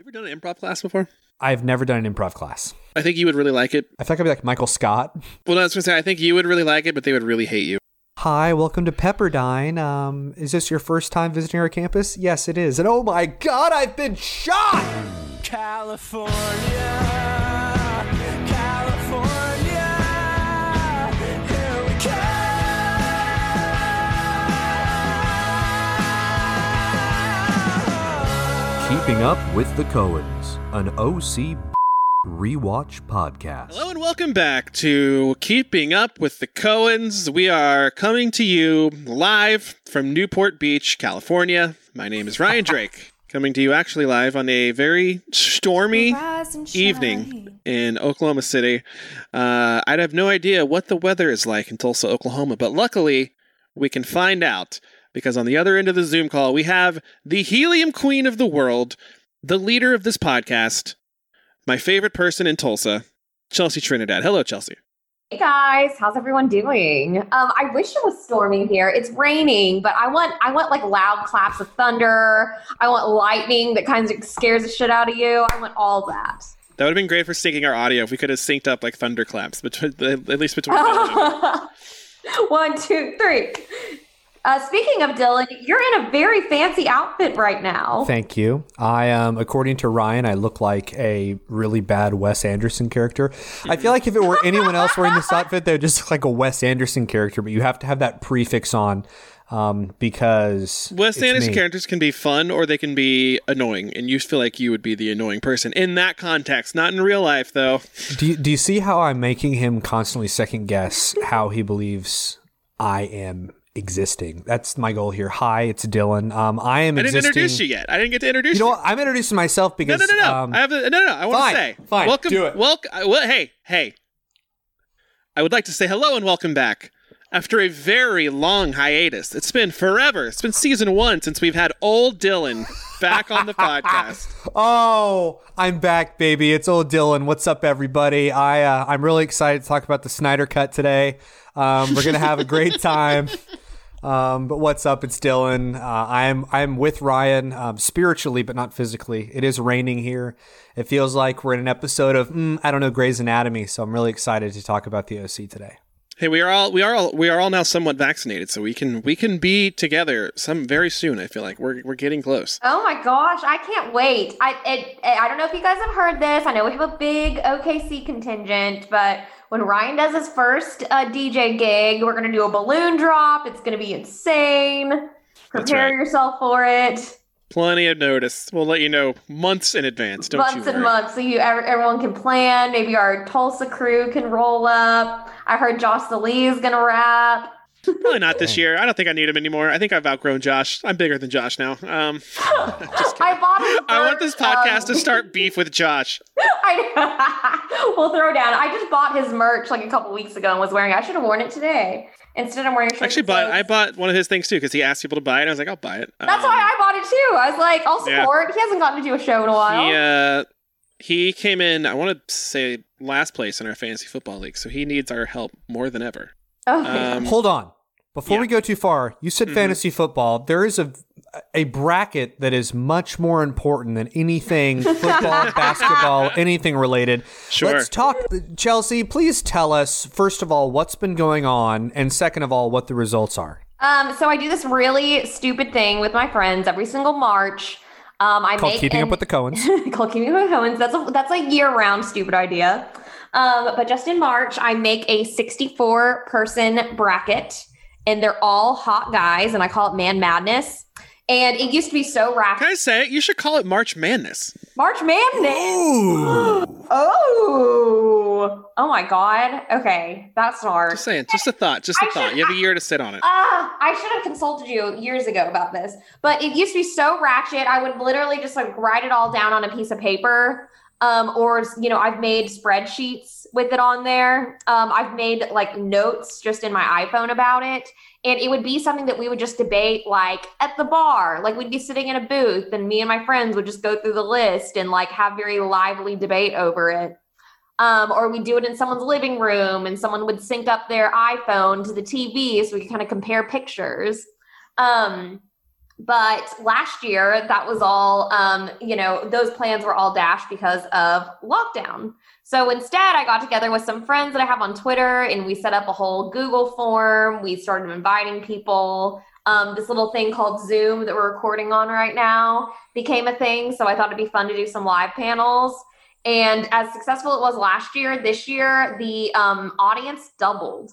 you ever done an improv class before? I've never done an improv class. I think you would really like it. I feel like I'd be like Michael Scott. Well, no, I was going to say, I think you would really like it, but they would really hate you. Hi, welcome to Pepperdine. Um, is this your first time visiting our campus? Yes, it is. And oh my god, I've been shot! California, California, Keeping Up with the Cohens, an OC rewatch podcast. Hello and welcome back to Keeping Up with the Cohens. We are coming to you live from Newport Beach, California. My name is Ryan Drake, coming to you actually live on a very stormy evening in Oklahoma City. Uh, I'd have no idea what the weather is like in Tulsa, Oklahoma, but luckily we can find out because on the other end of the Zoom call, we have the helium queen of the world, the leader of this podcast, my favorite person in Tulsa, Chelsea Trinidad. Hello, Chelsea. Hey guys, how's everyone doing? Um, I wish it was storming here. It's raining, but I want I want like loud claps of thunder. I want lightning that kind of scares the shit out of you. I want all that. That would have been great for syncing our audio if we could have synced up like thunderclaps between at least between. One, two, three. Uh, speaking of Dylan, you're in a very fancy outfit right now. Thank you. I um, according to Ryan, I look like a really bad Wes Anderson character. I feel like if it were anyone else wearing this outfit, they would just look like a Wes Anderson character. But you have to have that prefix on um, because Wes it's Anderson me. characters can be fun or they can be annoying, and you feel like you would be the annoying person in that context. Not in real life, though. Do you, do you see how I'm making him constantly second guess how he believes I am existing? That's my goal here. Hi, it's Dylan. Um, I am existing. I didn't existing. introduce you yet. I didn't get to introduce You You know what? I'm introducing myself No, because no, no, no. Um, I have to, no, no, no. I want fine, to say, fine, welcome, do it. welcome. Well, hey, hey. I would like to say hello and welcome back. After a very long hiatus, it's been forever. It's been season one since we've had old Dylan back on the podcast. Oh, I'm back, baby. It's old Dylan. What's up, everybody? I uh, I'm really excited to talk about the Snyder Cut today. Um, we're gonna have a great time. Um, but what's up? It's Dylan. Uh, I'm I'm with Ryan um, spiritually, but not physically. It is raining here. It feels like we're in an episode of mm, I don't know Grey's Anatomy. So I'm really excited to talk about the OC today. Hey, we are all we are all we are all now somewhat vaccinated, so we can we can be together some very soon. I feel like we're we're getting close. Oh my gosh, I can't wait. I it, I don't know if you guys have heard this. I know we have a big OKC contingent, but when Ryan does his first uh, DJ gig, we're gonna do a balloon drop. It's gonna be insane. Prepare right. yourself for it. Plenty of notice. We'll let you know months in advance. Don't months and months, so you everyone can plan. Maybe our Tulsa crew can roll up. I heard Josh the Lee is gonna rap. Probably not this year. I don't think I need him anymore. I think I've outgrown Josh. I'm bigger than Josh now. Um, just. I bought his I want this podcast um, to start beef with Josh. I we'll throw down. I just bought his merch like a couple weeks ago and was wearing. I should have worn it today. Instead, I'm wearing. a shirt Actually, bought says- I bought one of his things too because he asked people to buy it. and I was like, I'll buy it. That's Um, why I bought it too. I was like, I'll Yeah. support. He hasn't gotten to do a show in a while. He uh, he came in. I want to say last place in our fantasy football league, so he needs our help more than ever. Um, Hold on. Before yeah. we go too far, you said Mhm. fantasy football. There is a a bracket that is much more important than anything football, basketball, anything related. Sure. Let's talk Chelsea, please tell us first of all what's been going on and second of all what the results are. Um, so I do this really stupid thing with my friends every single March. Um, I Called make Keeping an- Up with the Cohens. called Keeping Up with the Cohens. That's a that's a year round stupid idea. Um, but just in March, I make a 64 person bracket, and they're all hot guys, and I call it Man Madness. And it used to be so ratchet. Can. I say it? You should call it March Madness. March Madness. Oh, oh my God. Okay, that's smart. Just saying. Just a thought. Just a I thought. should- You have a year to sit on it. Ah, I should have consulted you years ago about this. But it used to be so ratchet. I would literally just like write it all down on a piece of paper. Um, or you know, I've made spreadsheets with it on there. Um, I've made like notes just in my iPhone about it. And it would be something that we would just debate like at the bar. Like we'd be sitting in a booth and me and my friends would just go through the list and like have very lively debate over it. Um, or we do it in someone's living room and someone would sync up their iPhone to the TV so we could kind of compare pictures. Um, But last year, that was all, um, you know, those plans were all dashed because of lockdown. So instead, I got together with some friends that I have on Twitter and we set up a whole Google form. We started inviting people. Um, this little thing called Zoom that we're recording on right now became a thing. So I thought it'd be fun to do some live panels. And as successful it was last year, this year the um, audience doubled.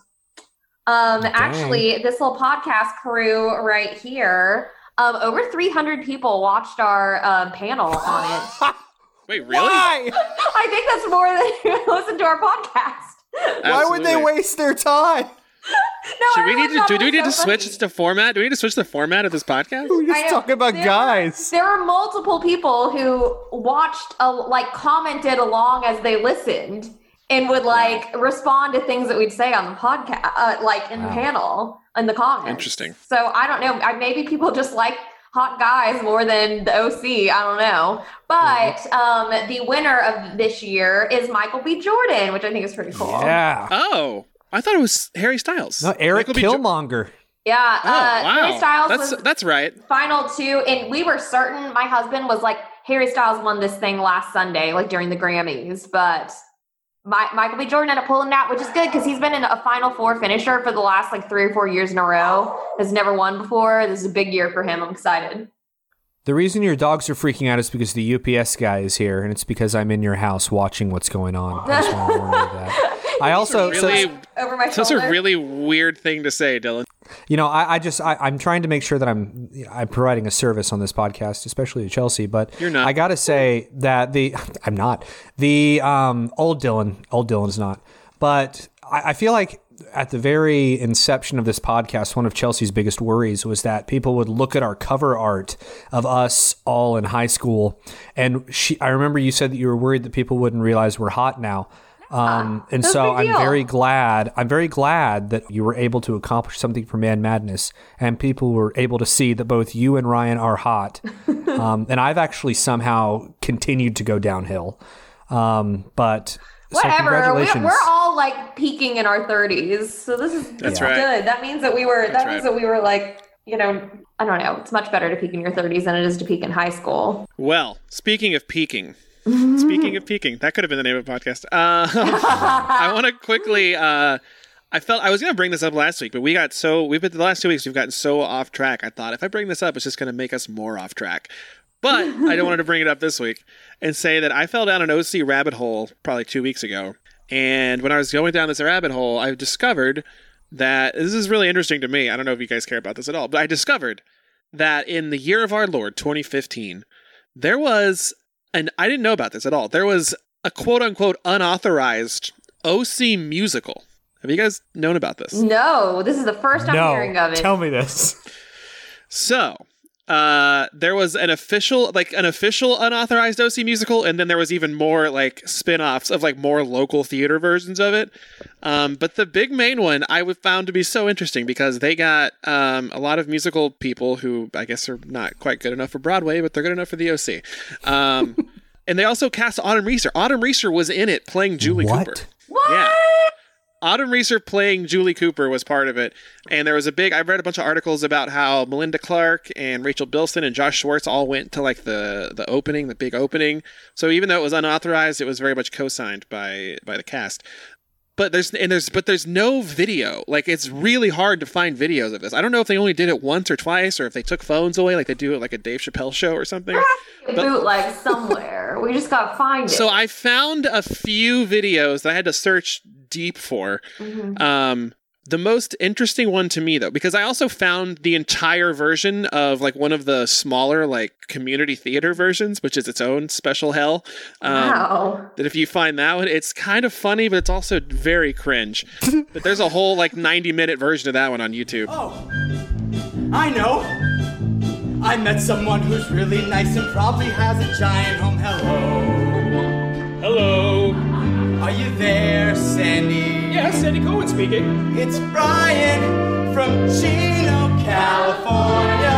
Um, actually, this little podcast crew right here, um, over 300 people watched our um, panel on it. Wait, really? Why? I think that's more than listen to our podcast. Why would they waste their time? No, Should we need to do, do we was need to so switch funny. the format? Do we need to switch the format of this podcast? We're just talking about There- guys. There were multiple people who watched, uh, like, commented along as they listened and would like respond to things that we'd say on the podcast, uh, like in the panel in the comments. Interesting. So I don't know. I, maybe people just like hot guys more than the OC. I don't know. But um, the winner of this year is Michael B. Jordan, which I think is pretty cool. Yeah. Oh, I thought it was Harry Styles. No, Eric Michael B. Jo- Killmonger. Yeah. Oh, uh, wow. Harry Styles that's was that's right. final two, and we were certain. My husband was like, Harry Styles won this thing last Sunday, like during the Grammys, but. My, Michael B. Jordan ended up pulling it out, which is good because he's been in a Final Four finisher for the last like three or four years in a row. Has never won before. This is a big year for him. I'm excited. The reason your dogs are freaking out is because the UPS guy is here, and it's because I'm in your house watching what's going on. I just want to warn you that. I also, so- Really, Over my that's shoulder. a really weird thing to say, Dylan. You know, I, I just, I, I'm trying to make sure that I'm, I'm providing a service on this podcast, especially to Chelsea. But You're not. I got to say that the, I'm not the um, old Dylan, old Dylan's not. But I, I feel like at the very inception of this podcast, one of Chelsea's biggest worries was that people would look at our cover art of us all in high school, and she. I remember you said that you were worried that people wouldn't realize we're hot now. Um, and That's so I'm deal. very glad. I'm very glad that you were able to accomplish something for Man Madness, and people were able to see that both you and Ryan are hot. um, and I've actually somehow continued to go downhill. Um, but so Whatever. we, congratulations. we're all like peaking in our 30s, so this is That's this right. good. That means that we were. That That's means right. that we were like, you know, I don't know. It's much better to peak in your 30s than it is to peak in high school. Well, speaking of peaking, speaking of peaking, that could have been the name of the podcast. Uh, I want to quickly. Uh, I felt I was going to bring this up last week, but we got so we've been the last two weeks. We've gotten so off track. I thought if I bring this up, it's just going to make us more off track. But I don't wanted to bring it up this week and say that I fell down an OC rabbit hole probably two weeks ago. And when I was going down this rabbit hole, I discovered that this is really interesting to me. I don't know if you guys care about this at all, but I discovered that in the year of our Lord 2015, there was, and I didn't know about this at all, there was a quote unquote unauthorized OC musical. Have you guys known about this? No, this is the first I'm no, hearing of it. tell me this. So, uh, there was an official, like an official unauthorized OC musical, and then there was even more like spin-offs of like more local theater versions of it. Um, but the big main one I w- found to be so interesting because they got um, a lot of musical people who I guess are not quite good enough for Broadway, but they're good enough for the OC. Um, and they also cast Autumn Reeser. Autumn Reeser was in it playing Julie What? Cooper. what? Yeah. Autumn Reeser playing Julie Cooper was part of it. And there was a big, I read a bunch of articles about how Melinda Clarke and Rachel Bilson and Josh Schwartz all went to like the, the opening, the big opening. So even though it was unauthorized, it was very much co-signed by, by the cast. But there's, and there's, but there's no video. Like it's really hard to find videos of this. I don't know if they only did it once or twice or if they took phones away, like they do it like a Dave Chappelle show or something. Bootleg somewhere. we just gotta find it. So I found a few videos that I had to search deep for. Mhm. Um, the most interesting one to me, though, because I also found the entire version of like one of the smaller like community theater versions, which is its own special hell. Um, wow. That if you find that one, it's kind of funny, but it's also very cringe. but there's a whole like 90 minute version of that one on YouTube. Oh, I know. I met someone who's really nice and probably has a giant home. Hello. Hello. Are you there, Sandy? Yeah, Sandy Cohen speaking. It's Brian from Chino, California.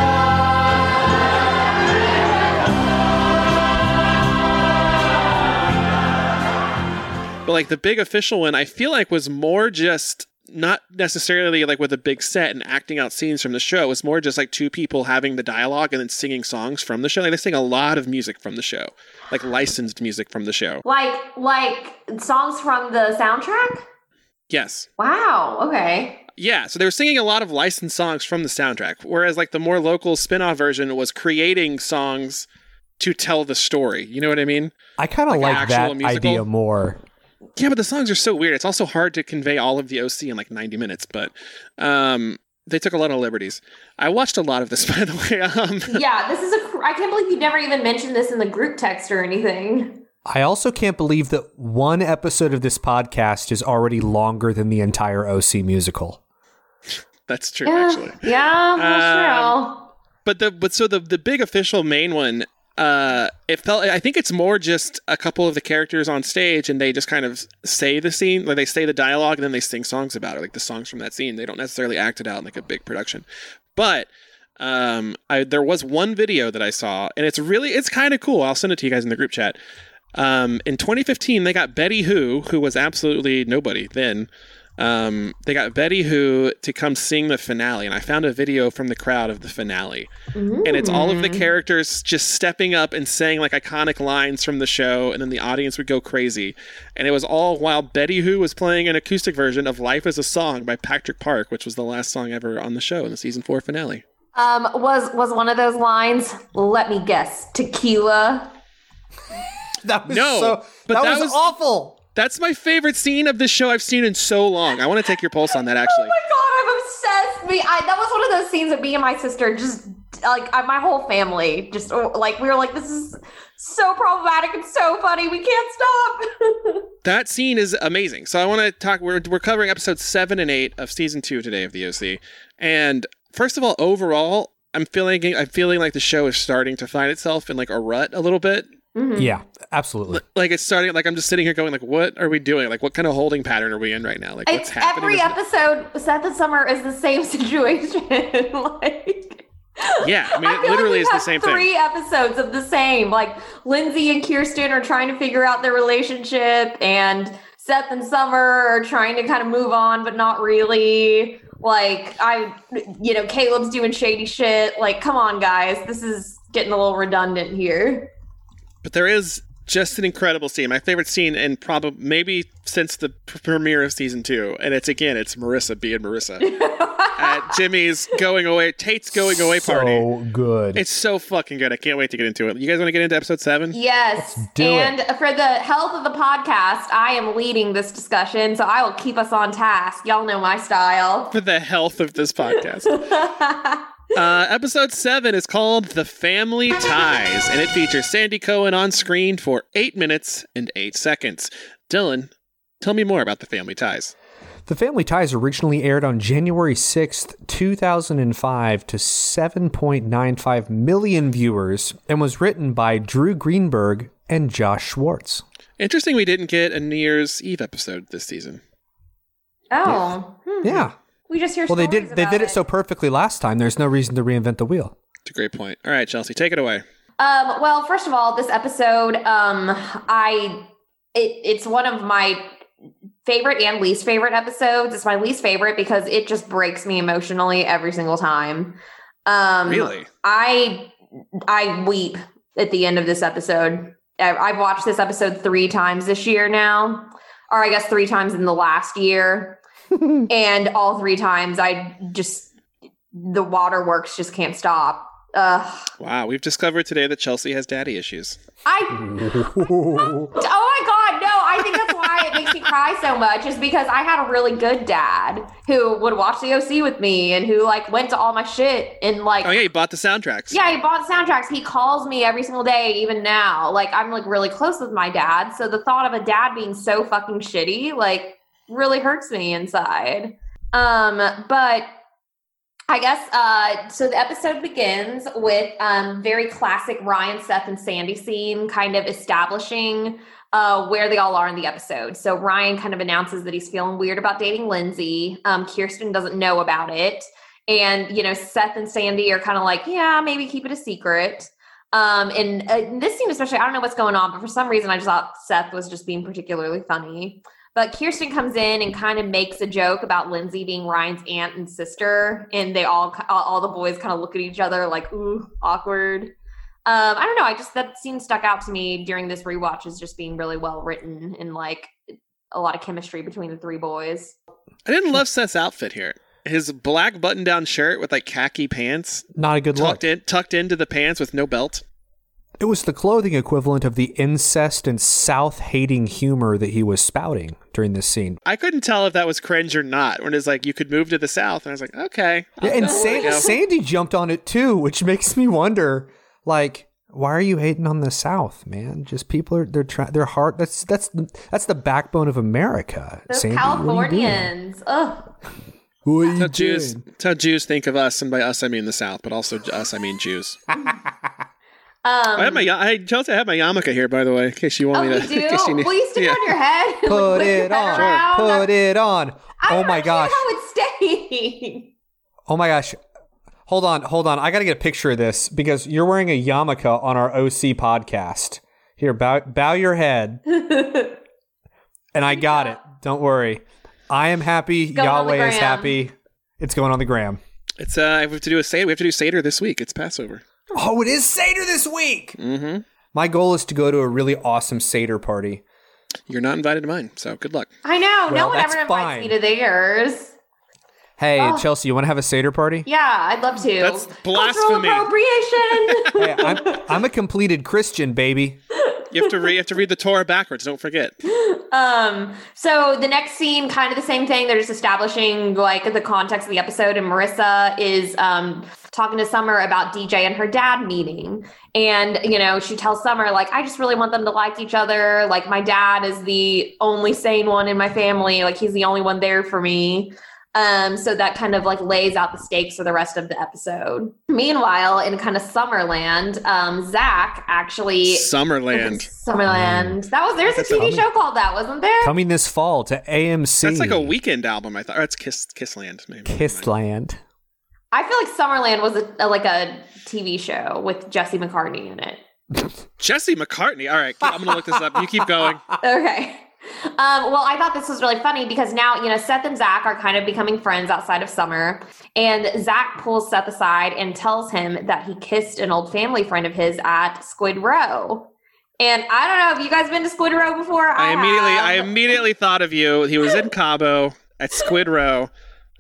But like the big official one, I feel like was more just not necessarily like with a big set and acting out scenes from the show. It was more just like two people having the dialogue and then singing songs from the show. Like they sing a lot of music from the show, like licensed music from the show. Like like songs from the soundtrack? Yes. Wow. Okay. Yeah, so they were singing a lot of licensed songs from the soundtrack, whereas like the more local spin-off version was creating songs to tell the story. You know what I mean? I kind of Like an like, actual that musical? idea more. Yeah, but the songs are so weird. It's also hard to convey all of the OC in like 90 minutes, but um they took a lot of liberties. I watched a lot of this by the way. Um Yeah, this is a. cr- I can't believe you never even mentioned this in the group text or anything. I also can't believe that one episode of this podcast is already longer than the entire OC musical. that's true Yeah, actually. yeah, that's Um, true. But the but so the the big official main one, uh, it felt. I think it's more just a couple of the characters on stage, and they just kind of say the scene, like they say the dialogue, and then they sing songs about it, like the songs from that scene. They don't necessarily act it out in like a big production, but. Um, I there was one video that I saw, and it's really it's kind of cool. I'll send it to you guys in the group chat. Um, in 2015, they got Betty Who, who was absolutely nobody then. Um, they got Betty Who to come sing the finale, and I found a video from the crowd of the finale and it's all of the characters just stepping up and saying like iconic lines from the show and then the audience would go crazy and it was all while betty who was playing an acoustic version of life as a song by patrick park which was the last song ever on the show in the season four finale Um, was was one of those lines? Let me guess, tequila. That was No, so, but that, that was, was- awful. That's my favorite scene of this show i've seen in so long i want to take your pulse on that oh actually Oh my god, I'm obsessed. Me, I, that was one of those scenes that me and my sister just like I, my whole family just oh, like we were like, this is so problematic and so funny. We can't stop. that scene is amazing. So I want to talk. We're we're covering episodes seven and eight of season two today of the OC. And first of all, overall, I'm feeling I'm feeling like the show is starting to find itself in like a rut a little bit. Mhm. Yeah, absolutely. Like it's starting. Like I'm just sitting here going, like, what are we doing? Like, what kind of holding pattern are we in right now? Like, what's It's happening? every Is- episode. Seth and Summer is the same situation. like, Yeah, I mean, it feel literally like is the have same thing. three episodes of the same. Like Lindsay and Kirsten are trying to figure out their relationship, and Seth and Summer are trying to kind of move on, but not really. Like I, you know, Caleb's doing shady shit. Like, come on, guys, this is getting a little redundant here. But there is just an incredible scene. My favorite scene, and probably maybe since the premiere of season two. And it's again, it's Marissa being Marissa at Jimmy's going away, Tate's going away party. So good. It's so fucking good. I can't wait to get into it. You guys want to get into episode seven? Yes. do it. and for the health of the podcast, I am leading this discussion, so I will keep us on task. Y'all know my style. For the health of this podcast. uh, episode seven is called The Family Ties, and it features Sandy Cohen on screen for eight minutes and eight seconds. Dylan, tell me more about The Family Ties. The Family Ties originally aired on January 6th, 2005 to 7.95 million viewers and was written by Drew Greenberg and Josh Schwartz. Interesting we didn't get a New Year's Eve episode this season. Oh, hmm. Yeah. We just hear. Well, they did they did it so perfectly last time. There's no reason to reinvent the wheel. It's a great point. All right, Chelsea, take it away. Um, well, first of all, this episode, um, I it, it's one of my favorite and least favorite episodes. It's my least favorite because it just breaks me emotionally every single time. Um, Really? I I weep at the end of this episode. I've watched this episode three times this year now, or I guess three times in the last year, and all three times I just the waterworks just can't stop. Ugh. Wow, we've discovered today that Chelsea has daddy issues. I oh my god, no! I think that's why it makes me cry so much is because I had a really good dad who would watch the OC with me and who like went to all my shit and like Oh yeah, he bought the soundtracks. yeah, he bought the soundtracks. He calls me every single day, even now. Like I'm like really close with my dad, so the thought of a dad being so fucking shitty like really hurts me inside. Um, but I guess uh so the episode begins with um very classic Ryan, Seth, and Sandy scene, kind of establishing uh where they all are in the episode. So Ryan kind of announces that he's feeling weird about dating Lindsay. Um Kirsten doesn't know about it. And you know, Seth and Sandy are kind of like, yeah, maybe keep it a secret. Um, and uh, this scene especially, I don't know what's going on, but for some reason, I just thought Seth was just being particularly funny. But Kirsten comes in and kind of makes a joke about Lindsay being Ryan's aunt and sister, and they all all all the boys kind of look at each other like, "Ooh, awkward." Um, I don't know. I just that scene stuck out to me during this rewatch as just being really well written and like a lot of chemistry between the three boys. I didn't love Seth's outfit here. His black button-down shirt with like khaki pants Not a good tucked look. in, tucked into the pants with no belt. It was the clothing equivalent of the incest and South hating humor that he was spouting during this scene. I couldn't tell if that was cringe or not. When it's like you could move to the south, and I was like, okay, Yeah, and There Sa- Sandy jumped on it too, which makes me wonder, like, why are you hating on the South, man? Just people are they're trying their heart. That's that's that's the backbone of America. Those Sandy, what are you doing? Californians. Ugh. What are That's how Jews, doing? that's how Jews think of us, and by us I mean the South, but also us I mean Jews. I have Um, my ya- I Chelsea, I have my yarmulke here, by the way, in case you want oh, me to. do? in case you need- Will you stick Yeah. on your head? Put it on. around? Put it on. I Oh my gosh. How it's staying. Oh my gosh. Hold on, hold on. I got to get a picture of this because you're wearing a yarmulke on our OC podcast. Here, bow, bow your head. and I got it. Don't worry. I am happy. Going on the Yahweh is happy. It's going on the gram. It's uh, we have to do a seder. We have to do seder this week. It's Passover. Oh, it is Seder this week. Mm-hmm. My goal is to go to a really awesome Seder party. You're not invited to mine, so good luck. I know. no one that's ever invites fine. me to theirs. Hey, Oh. Chelsea, you want to have a Seder party? Yeah, I'd love to. That's Cultural blasphemy. appropriation. Hey, I'm, I'm a completed Christian, baby. You have to read. You have to read the Torah backwards. Don't forget. um, so the next scene, kind of the same thing. They're just establishing like the context of the episode, and Marissa is um talking to Summer about DJ and her dad meeting. And, you know, she tells Summer, like, I just really want them to like each other. Like, my dad is the only sane one in my family. Like, he's the only one there for me. Um, so that kind of like lays out the stakes for the rest of the episode. Meanwhile, in kind of Summerland, um, Zach actually Summerland. Summerland. That was there's a TV coming. show called that, wasn't there? Coming this fall to AMC. That's like a Weeknd album. I thought. Or it's Kiss Kissland. Maybe. Kissland. I feel like Summerland was a, a, like a TV show with Jesse McCartney in it. Jesse McCartney. All right, I'm gonna look this up. You keep going. Okay. Um, well, I thought this was really funny because now, you know, Seth and Zach are kind of becoming friends outside of summer. And Zach pulls Seth aside and tells him that he kissed an old family friend of his at Squid Roe. And I don't know, have you guys been to Squid Roe before? I immediately, I immediately thought of you. He was in Cabo at Squid Roe.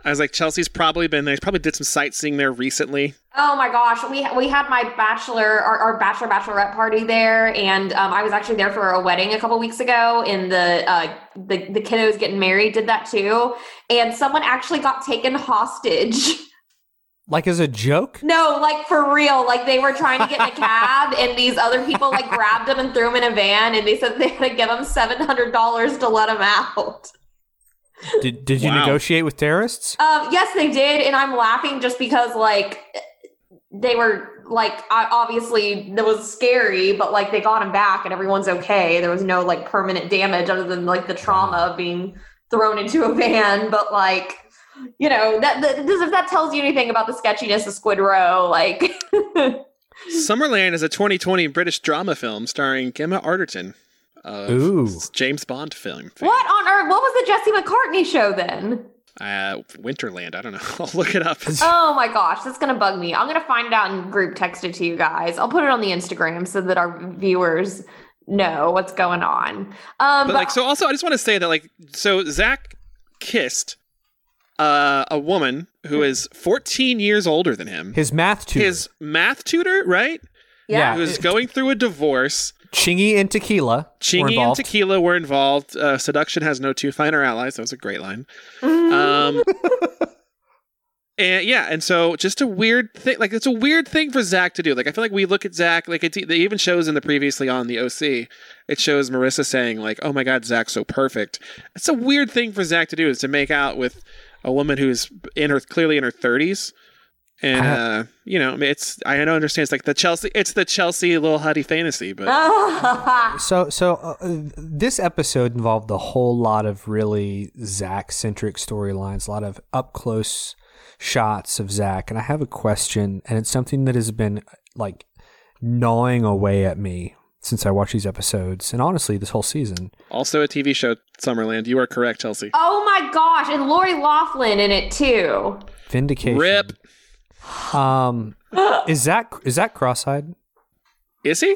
I was like, Chelsea's probably been there. He's probably did some sightseeing there recently. Oh my gosh, we we had my bachelor our, our bachelor bachelorette party there, and um, I was actually there for a wedding a couple weeks ago. And the uh, the the kiddos getting married did that too, and someone actually got taken hostage. Like as a joke? No, like for real. Like they were trying to get in a cab, and these other people like grabbed them and threw them in a van, and they said they had to give them seven hundred dollars to let them out. Did, did you Wow. negotiate with terrorists? Um, yes, they did, and I'm laughing just because like they were like I, obviously that was scary, but like they got him back and everyone's okay. There was no like permanent damage other than like the trauma of being thrown into a van. But like you know that, that if that tells you anything about the sketchiness of Squid Roe, like Summerland is a 2020 British drama film starring Gemma Arterton. Of Ooh. James Bond film. what on earth? What was the Jesse McCartney show then? Uh, Winterland. I don't know. I'll look it up. Oh my gosh, that's gonna bug me. I'm gonna find it out and group text it to you guys. I'll put it on the Instagram so that our viewers know what's going on. Um, but like so also i just want to say that like so zach kissed uh, a woman who is 14 years older than him His math tutor. his math tutor right yeah, yeah. who's going through a divorce Chingy and Tequila. were chingy and tequila were involved. Uh, seduction has no two finer allies. That was a great line. Um and yeah and so just a weird thing like it's a weird thing for zach to do. Like i feel like we look at zach like it, it even shows in the previously on the oc it shows marissa saying like oh my god zach's so perfect. It's a weird thing for zach to do is to make out with a woman who's in her clearly in her 30s and uh, you know, it's I don't understand. It's like the Chelsea. It's the Chelsea little huddy fantasy, but So, so uh, this episode involved a whole lot of really Zach centric storylines, a lot of up close shots of Zach. And I have a question, and it's something that has been like gnawing away at me since I watched these episodes, and honestly, this whole season. Also a TV show, Summerland. You are correct, Chelsea. Oh my gosh, and Lori Laughlin in it too. Vindication. Rip. Um, is Zach is Zach cross-eyed? Is he?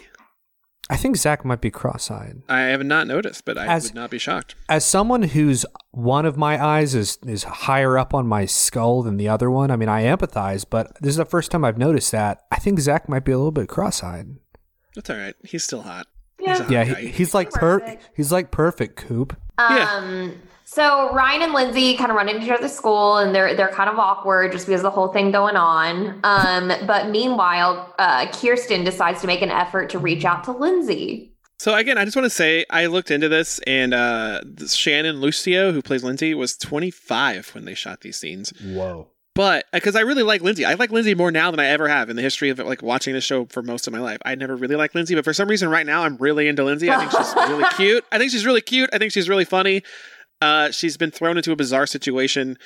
I think Zach might be cross-eyed. I have not noticed, but I As- would not be shocked. As someone whose one of my eyes is is higher up on my skull than the other one, I mean, I empathize, but this is the first time I've noticed that. I think Zach might be a little bit cross-eyed. That's all right. He's still hot. Yeah. Yeah, he, he's like per- Perfect. he's like perfect, Coop. Yeah. So Ryan and Lindsay kind of run into each other's school, and they're they're kind of awkward just because of the whole thing going on. Um, but meanwhile, uh, Kirsten decides to make an effort to reach out to Lindsay. So again, I just want to say I looked into this, and uh, Shannon Lucio, who plays Lindsay, was 25 when they shot these scenes. Whoa. But because I really like Lindsay, I like Lindsay more now than I ever have in the history of like watching this show for most of my life. I never really liked Lindsay, but for some reason, right now, I'm really into Lindsay. I think she's really cute. I think she's really cute. I think she's really funny. Uh, she's been thrown into a bizarre situation,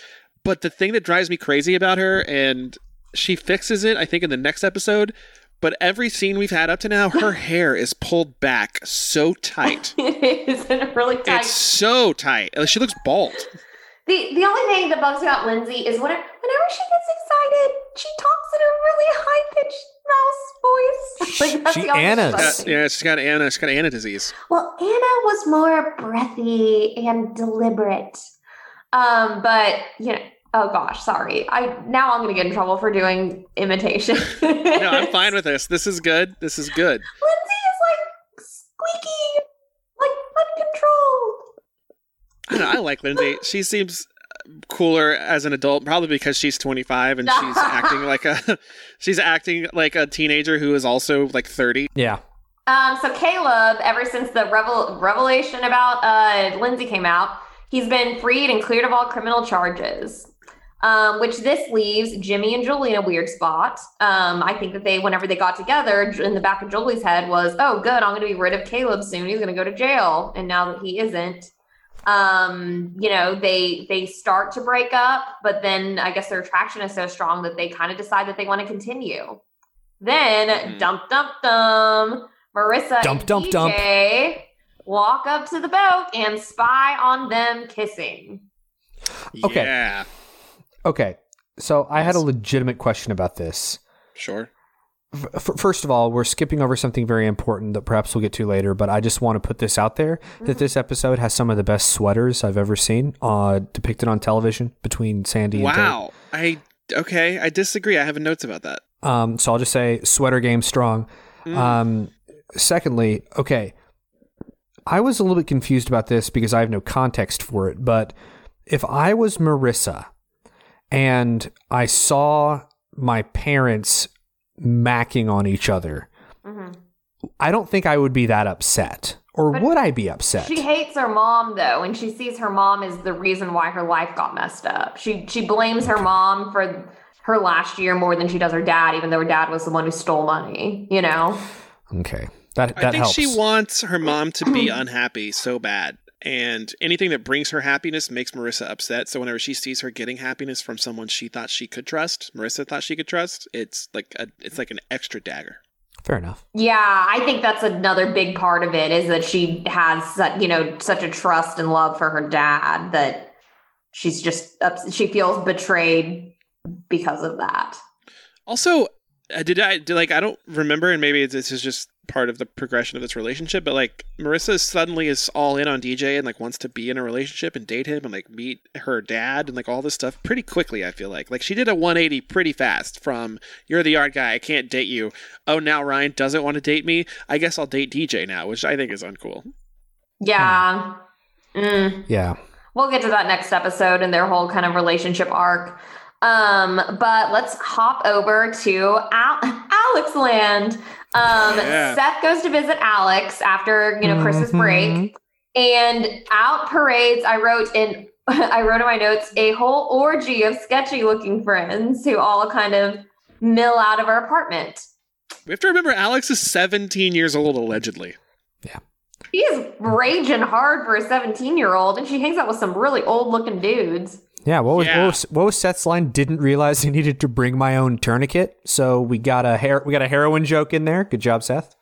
but the thing that drives me crazy about her, and she fixes it, I think, in the next episode. But every scene we've had up to now, her hair is pulled back so tight. it is in a really tight. It's so tight. She looks bald. The the only thing that bugs me about Lindsay is whenever, whenever she gets excited, she talks in a really high pitched mouse voice. Like, that's she the Anna's. Funny. Yeah, yeah, she's got Anna. She's got Anna disease. Well, Anna was more breathy and deliberate. Um, but you know, oh gosh, sorry. I now I'm gonna get in trouble for doing imitation. No, I'm fine with this. This is good. This is good. Lindsay is like squeaky, like uncontrolled. I don't know. I like Lindsay. She seems uh, cooler as an adult, probably because she's 25 and she's acting like a she's acting like a teenager who is also like 30. Yeah. Um, so Caleb, ever since the revel- revelation about uh, Lindsay came out, he's been freed and cleared of all criminal charges. Um, which this leaves Jimmy and Julie in a weird spot. Um, I think that they, whenever they got together, in the back of Julie's head was, "Oh, good, I'm going to be rid of Caleb soon. He's going to go to jail." And now that he isn't, um, you know, they they start to break up, but then I guess their attraction is so strong that they kind of decide that they want to continue. Then, Mhm. dump, dump, dump. Marissa Dump, and dump, dump. DJ walk up to the boat and spy on them kissing. Okay. Yeah. Okay. So I had a legitimate question about this. Sure. First of all, we're skipping over something very important that perhaps we'll get to later, but I just want to put this out there that this episode has some of the best sweaters I've ever seen uh, depicted on television between Sandy and Tate. Wow. I okay. I disagree. I have notes about that. Um, so I'll just say sweater game strong. Um, secondly, okay, I was a little bit confused about this because I have no context for it. But if I was Marissa and I saw my parents macking on each other, Mhm. I don't think I would be that upset. Or But would I be upset? She hates her mom though, and she sees her mom as the reason why her life got messed up. She she blames her mom for her last year more than she does her dad, even though her dad was the one who stole money. You know. okay, that that I think helps. she wants her mom to be unhappy so bad. And anything that brings her happiness makes Marissa upset. So whenever she sees her getting happiness from someone she thought she could trust, Marissa thought she could trust, it's like a it's like an extra dagger. Fair enough. Yeah, I think that's another big part of it is that she has, su- you know, such a trust and love for her dad that she's just she feels betrayed because of that. Also, uh, did I did like I don't remember, and maybe this is just part of the progression of this relationship, but like Marissa suddenly is all in on DJ and like wants to be in a relationship and date him and like meet her dad and like all this stuff pretty quickly. I feel like like she did a 180 pretty fast from you're the art guy, I can't date you. Oh, now Ryan doesn't want to date me. I guess I'll date DJ now, which I think is uncool. Yeah. Mm. Yeah. We'll get to that next episode and their whole kind of relationship arc. Um, but let's hop over to Al- Alex Land. Um, Yeah. Seth goes to visit Alex after you know Christmas break, and out parades. I wrote in I wrote in my notes a whole orgy of sketchy looking friends who all kind of mill out of our apartment. We have to remember Alex is 17 years old allegedly. Yeah. She's raging hard for a 17 year old, and she hangs out with some really old looking dudes. Yeah, what was, Yeah. what was what was Seth's line? Didn't realize I needed to bring my own tourniquet, so we got a hair we got a heroin joke in there. Good job, Seth.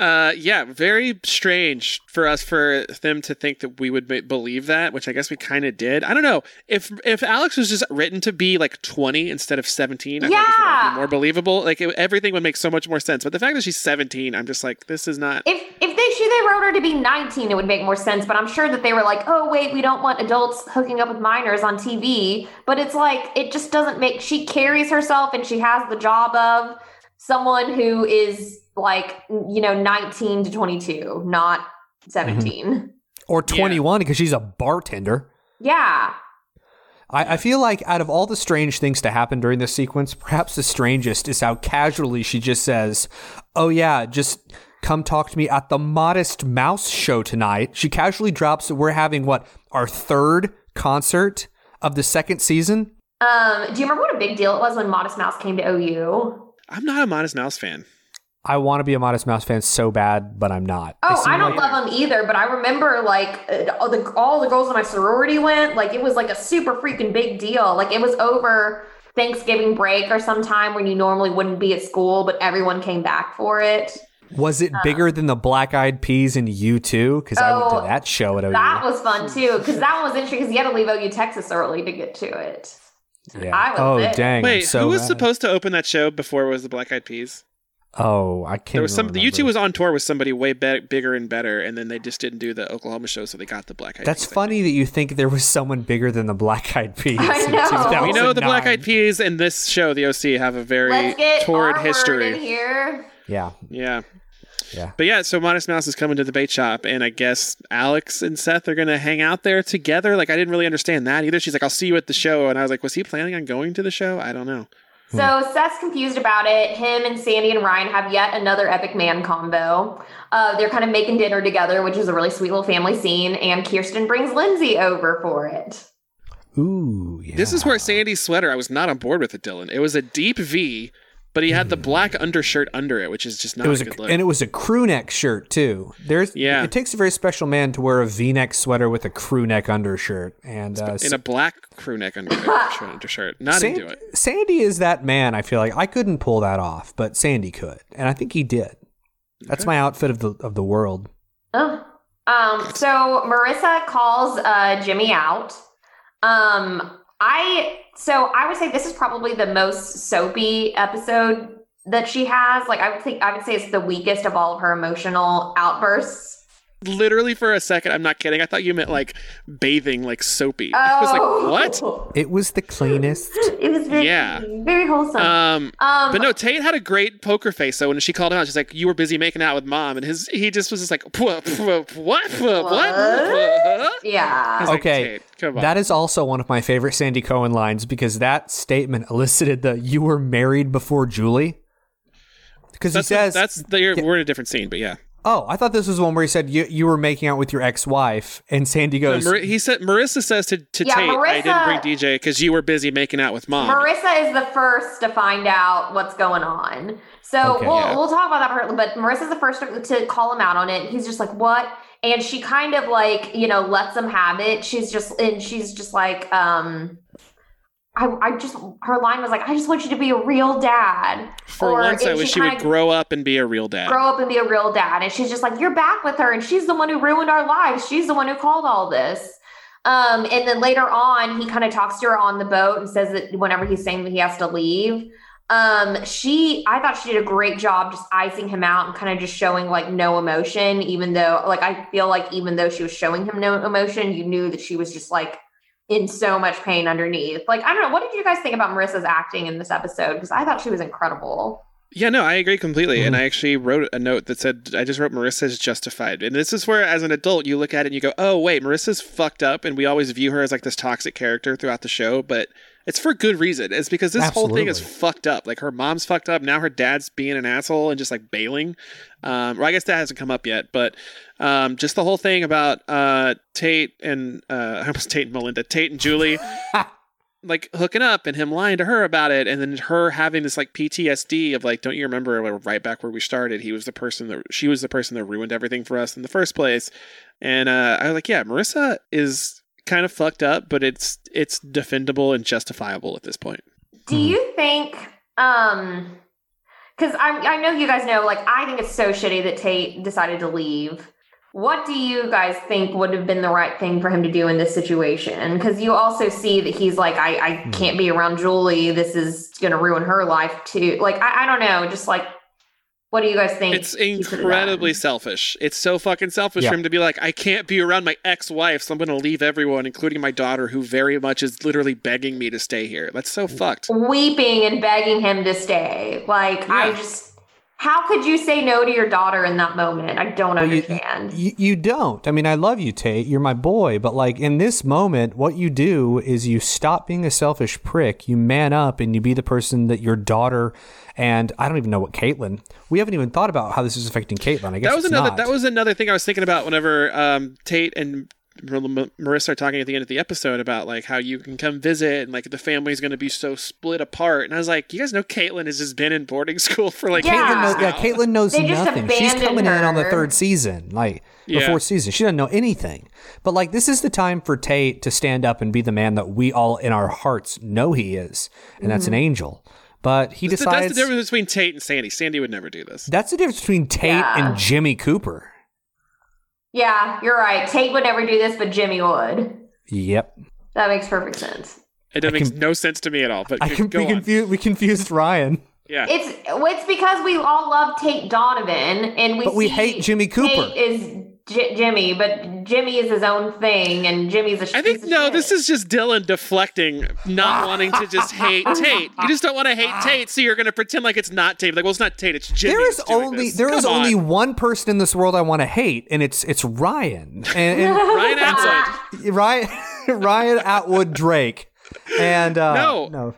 Uh, yeah, very strange for us for them to think that we would believe that, which I guess we kind of did. I don't know if if Alex was just written to be like twenty instead of seventeen. I think this would all Yeah. be more believable. Like it, everything would make so much more sense. But the fact that she's seventeen, I'm just like, this is not. If if they she they wrote her to be 19, it would make more sense. But I'm sure that they were like, oh wait, we don't want adults hooking up with minors on TV. But it's like it just doesn't make. She carries herself, and she has the job of someone who is like you know 19 to 22, not 17. Or 21 because she's a bartender. Yeah. I, I feel like out of all the strange things to happen during this sequence, perhaps the strangest is how casually she just says, Oh, yeah, just come talk to me at the Modest Mouse show tonight. She casually drops that we're having what, our third concert of the second season? Um, do you remember what a big deal it was when Modest Mouse came to OU? I'm not a Modest Mouse fan. I want to be a Modest Mouse fan so bad, but I'm not. Oh, seem I don't like- love them either, but I remember like uh, all the all the girls in my sorority went. Like it was like a super freaking big deal. Like it was over Thanksgiving break or sometime when you normally wouldn't be at school, but everyone came back for it. Was it bigger than the Black Eyed Peas and U2? Because I went Oh, to that show at OU. That was fun too, because that one was interesting because you had to leave OU Texas early to get to it. yeah. I was oh, there. dang. Wait, so who was mad. supposed to open that show before it was the Black Eyed Peas? Oh, I can't. There was some. even The remember. U2 was on tour with somebody way be- bigger and better, and then they just didn't do the Oklahoma show, so they got the Black Eyed peas. That's Peas. funny that you think there was someone bigger than the Black Eyed Peas. I know. We know the Black Eyed Peas and this show, the OC, have a very Let's torrid our in history. here. Yeah. Yeah. Yeah. But yeah, so Modest Mouse is coming to the bait shop, and I guess Alex and Seth are going to hang out there together. Like, I didn't really understand that either. She's like, I'll see you at the show. And I was like, was he planning on going to the show? I don't know. So Seth's confused about it. Him and Sandy and Ryan have yet another epic man combo. Uh, they're kind of making dinner together, which is a really sweet little family scene. And Kirsten brings Lindsay over for it. Ooh, yeah. This is where Sandy's sweater, I was not on board with it, Dylan. It was a deep V, but he had the black undershirt under it, which is just not Hmm. it was a a, good look. and it was a crew neck shirt too. There's Yeah. It takes a very special man to wear a V-neck sweater with a crew neck undershirt, and uh, in a black crew neck under- undershirt. Not San- into it. Sandy is that man. I feel like I couldn't pull that off, but Sandy could, and I think he did. That's my outfit of the of the world. Oh. Um, so Marissa calls uh, Jimmy out. Um, I so I would say this is probably the most soapy episode that she has. Like I would think I would say it's the weakest of all of her emotional outbursts. Literally for a second, I'm not kidding. I thought you meant like bathing, like soapy. I was like, what? Oh. It was the cleanest. It was very, Yeah. very wholesome. Um, um, but no, Tate had a great poker face. So when she called him out, she's like, "You were busy making out with mom," and his he just was just like, "What? What? What? what? Yeah. was like, Okay, come on. That is also one of my favorite Sandy Cohen lines because that statement elicited the "you were married before Julie." Because he that's says, that's the, we're in a different scene, but yeah. "Oh, I thought this was one where he said you you were making out with your ex-wife," and Sandy goes, Mar- he said Marissa says to, to Yeah, Tate, "I didn't bring DJ because you were busy making out with mom." Marissa is the first to find out what's going on. So Okay. we'll Yeah. we'll talk about that part, but Marissa's the first to, to call him out on it. He's just like, "What?" And she kind of like, you know, lets him have it. She's just and she's just like, um I, I just her line was like, I just want you to be a real dad. For Or once, I wish she she would grow up and be a real dad. grow up and be a real dad. And she's just like, You're back with her, and she's the one who ruined our lives. She's the one who called all this. Um, and then later on, he kind of talks to her on the boat and says that whenever he's saying that he has to leave, um, she I thought she did a great job just icing him out and kind of just showing like no emotion, even though like I feel like even though she was showing him no emotion, you knew that she was just like in so much pain underneath. Like, I don't know, what did you guys think about Marissa's acting in this episode? Because I thought she was incredible. Yeah, no, I agree completely. Mm-hmm. And I actually wrote a note that said, I just wrote Marissa's justified. And this is where, as an adult, you look at it and you go, oh, wait, Marissa's fucked up. And we always view her as like this toxic character throughout the show. But it's for good reason. It's because this whole thing is fucked up. Like her mom's fucked up. Now her dad's being an asshole and just like bailing. Um, or I guess that hasn't come up yet. But um, just the whole thing about uh, Tate and, uh, I almost Tate and Melinda, Tate and Julie. like hooking up and him lying to her about it and then her having this like PTSD of like don't you remember right back where we started he was the person that she was the person that ruined everything for us in the first place and uh I was like yeah Marissa is kind of fucked up but it's it's defendable and justifiable at this point Do you think um because I I know you guys know. Like, I think it's so shitty that Tate decided to leave. What do you guys think would have been the right thing for him to do in this situation? Because you also see that he's like, I, I Hmm. can't be around Julie. This is going to ruin her life too. Like, I, I don't know. Just like, what do you guys think? It's he should have incredibly selfish. It's so fucking selfish Yeah. for him to be like, I can't be around my ex-wife, so I'm going to leave everyone, including my daughter, who very much is literally begging me to stay here. That's so mm. fucked. weeping and begging him to stay. Like, I just, how could you say no to your daughter in that moment? I don't Well, you- understand. You, you don't. I mean, I love you, Tate. You're my boy. But like in this moment, what you do is you stop being a selfish prick. You man up and you be the person that your daughter and I don't even know what Caitlyn. We haven't even thought about how this is affecting Caitlyn. I guess That was it's another. not. That was another thing I was thinking about whenever um, Tate and Mar- Mar- Marissa are talking at the end of the episode about like how you can come visit and like the family's going to be so split apart. And I was like, you guys know Caitlyn has just been in boarding school for like Yeah. Caitlyn knows, yeah, now. Caitlyn knows nothing. She's abandoned coming in on the third season, like the Yeah. fourth season. She doesn't know anything. But like this is the time for Tate to stand up and be the man that we all in our hearts know he is, and that's an Mm-hmm. angel. But he That's the- decides That's the difference between Tate and Sandy. Sandy would never do this. That's the difference between Tate Yeah. and Jimmy Cooper. Yeah, you're right. Tate would never do this, but Jimmy would. Yep. That makes perfect sense. It I makes can- no sense to me at all. But I g- can go be confused. We confused Ryan. Yeah. It's it's because we all love Tate Donovan, and we But we see hate Jimmy Cooper. Tate is J- Jimmy, but Jimmy is his own thing, and Jimmy's a. I think piece of no. shit. This is just Dylan deflecting, not wanting to just hate Tate. You just don't want to hate Tate, so you're going to pretend like it's not Tate. Like, well, it's not Tate. It's Jimmy. There is only this. there is Come only on. one person in this world I want to hate, and it's it's Ryan and, and Ryan Atwood. Ryan Ryan Atwood Drake. And uh, No. no,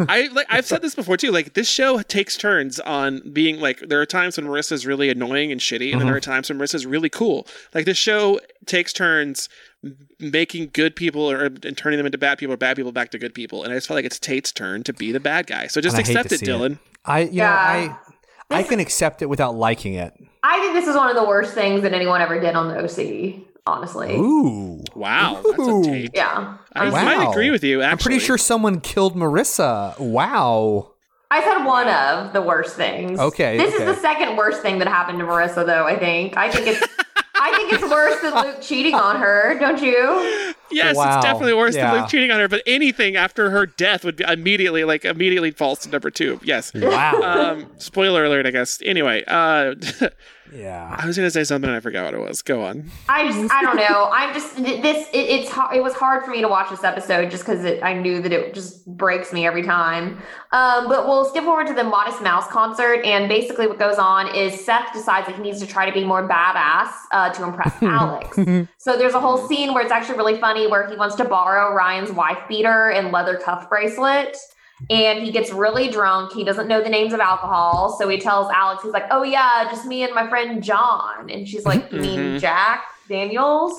I like I've said this before too. Like this show takes turns on being like there are times when Marissa's really annoying and shitty, and then there mm-hmm. are times when Marissa's really cool. Like this show takes turns making good people or and turning them into bad people or bad people back to good people. And I just felt like it's Tate's turn to be the bad guy. So just And I hate accept it, see Dylan. I you Yeah. know I I can accept it without liking it. I think this is one of the worst things that anyone ever did on the OC. Honestly, Ooh, Wow, that's Ooh. a Tate. yeah. I Wow. might agree with you. Actually, I'm pretty sure someone killed Marissa. Wow. I said one of the worst things. Okay, This okay. is the second worst thing that happened to Marissa, though. I think. I think it's. I think it's worse than Luke cheating on her. Don't you? Yes, Wow. it's definitely worse Yeah. than Luke cheating on her. But anything after her death would be immediately like immediately falls to number two. Yes. Wow. Um, spoiler alert, I guess. Anyway, uh, yeah. I was gonna say something and I forgot what it was. Go on. I just. I don't know. I'm just. This. It, it's. har- It was hard for me to watch this episode just because I knew that it just breaks me every time. Um, but we'll skip forward to the Modest Mouse concert, and basically what goes on is Seth decides that he needs to try to be more badass uh, to impress Alex. So there's a whole scene where it's actually really funny where he wants to borrow Ryan's wife beater and leather cuff bracelet. And he gets really drunk. He doesn't know the names of alcohol. So he tells Alex, he's like, Oh, yeah, just me and my friend John. And she's like, You mean Mhm. Jack Daniels?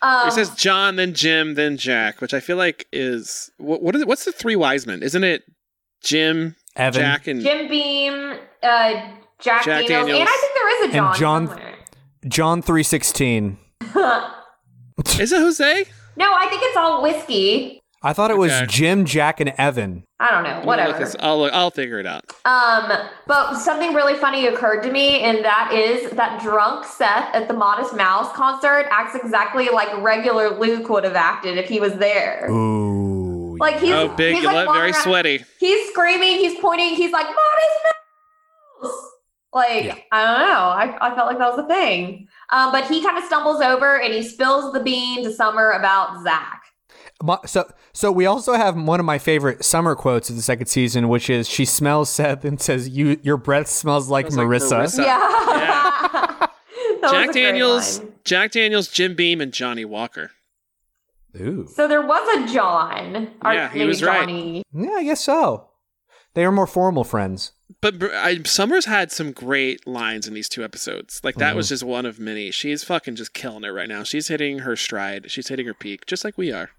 Um, It says John, then Jim, then Jack, which I feel like is what, what is it? What's the three wise men? Isn't it Jim, Evan. Jack, and Jim Beam, uh, Jack, Jack Daniels, Daniels. And I think there is a And John. John- somewhere. John three sixteen. is it Jose? no, I think it's all whiskey. I thought it was Okay. Jim, Jack, and Evan. I don't know. I'm gonna Whatever. look I'll look, I'll figure it out. Um, but something really funny occurred to me, and that is that drunk Seth at the Modest Mouse concert acts exactly like regular Luke would have acted if he was there. Ooh. Like he's oh, big, he's like very around- sweaty. He's screaming, he's pointing, he's like Modest Mouse. Like Yeah. I don't know, I, I felt like that was a thing. Um, but he kind of stumbles over and he spills the bean to Summer about Zach. Mo- So, so we also have one of my favorite summer quotes of the second season, which is she smells Seth and says, "You, your breath smells like Smells like Marissa." Marissa. Yeah. That was a Jack Daniels. Jack Daniels, Jim Beam, and Johnnie Walker. Ooh, So there was a John. Or Yeah, he maybe was right. Johnny. yeah, I guess so. They are more formal friends. But I, Summers had some great lines in these two episodes. Like that Mm-hmm. was just one of many. She's fucking just killing it right now. She's hitting her stride. She's hitting her peak, just like we are.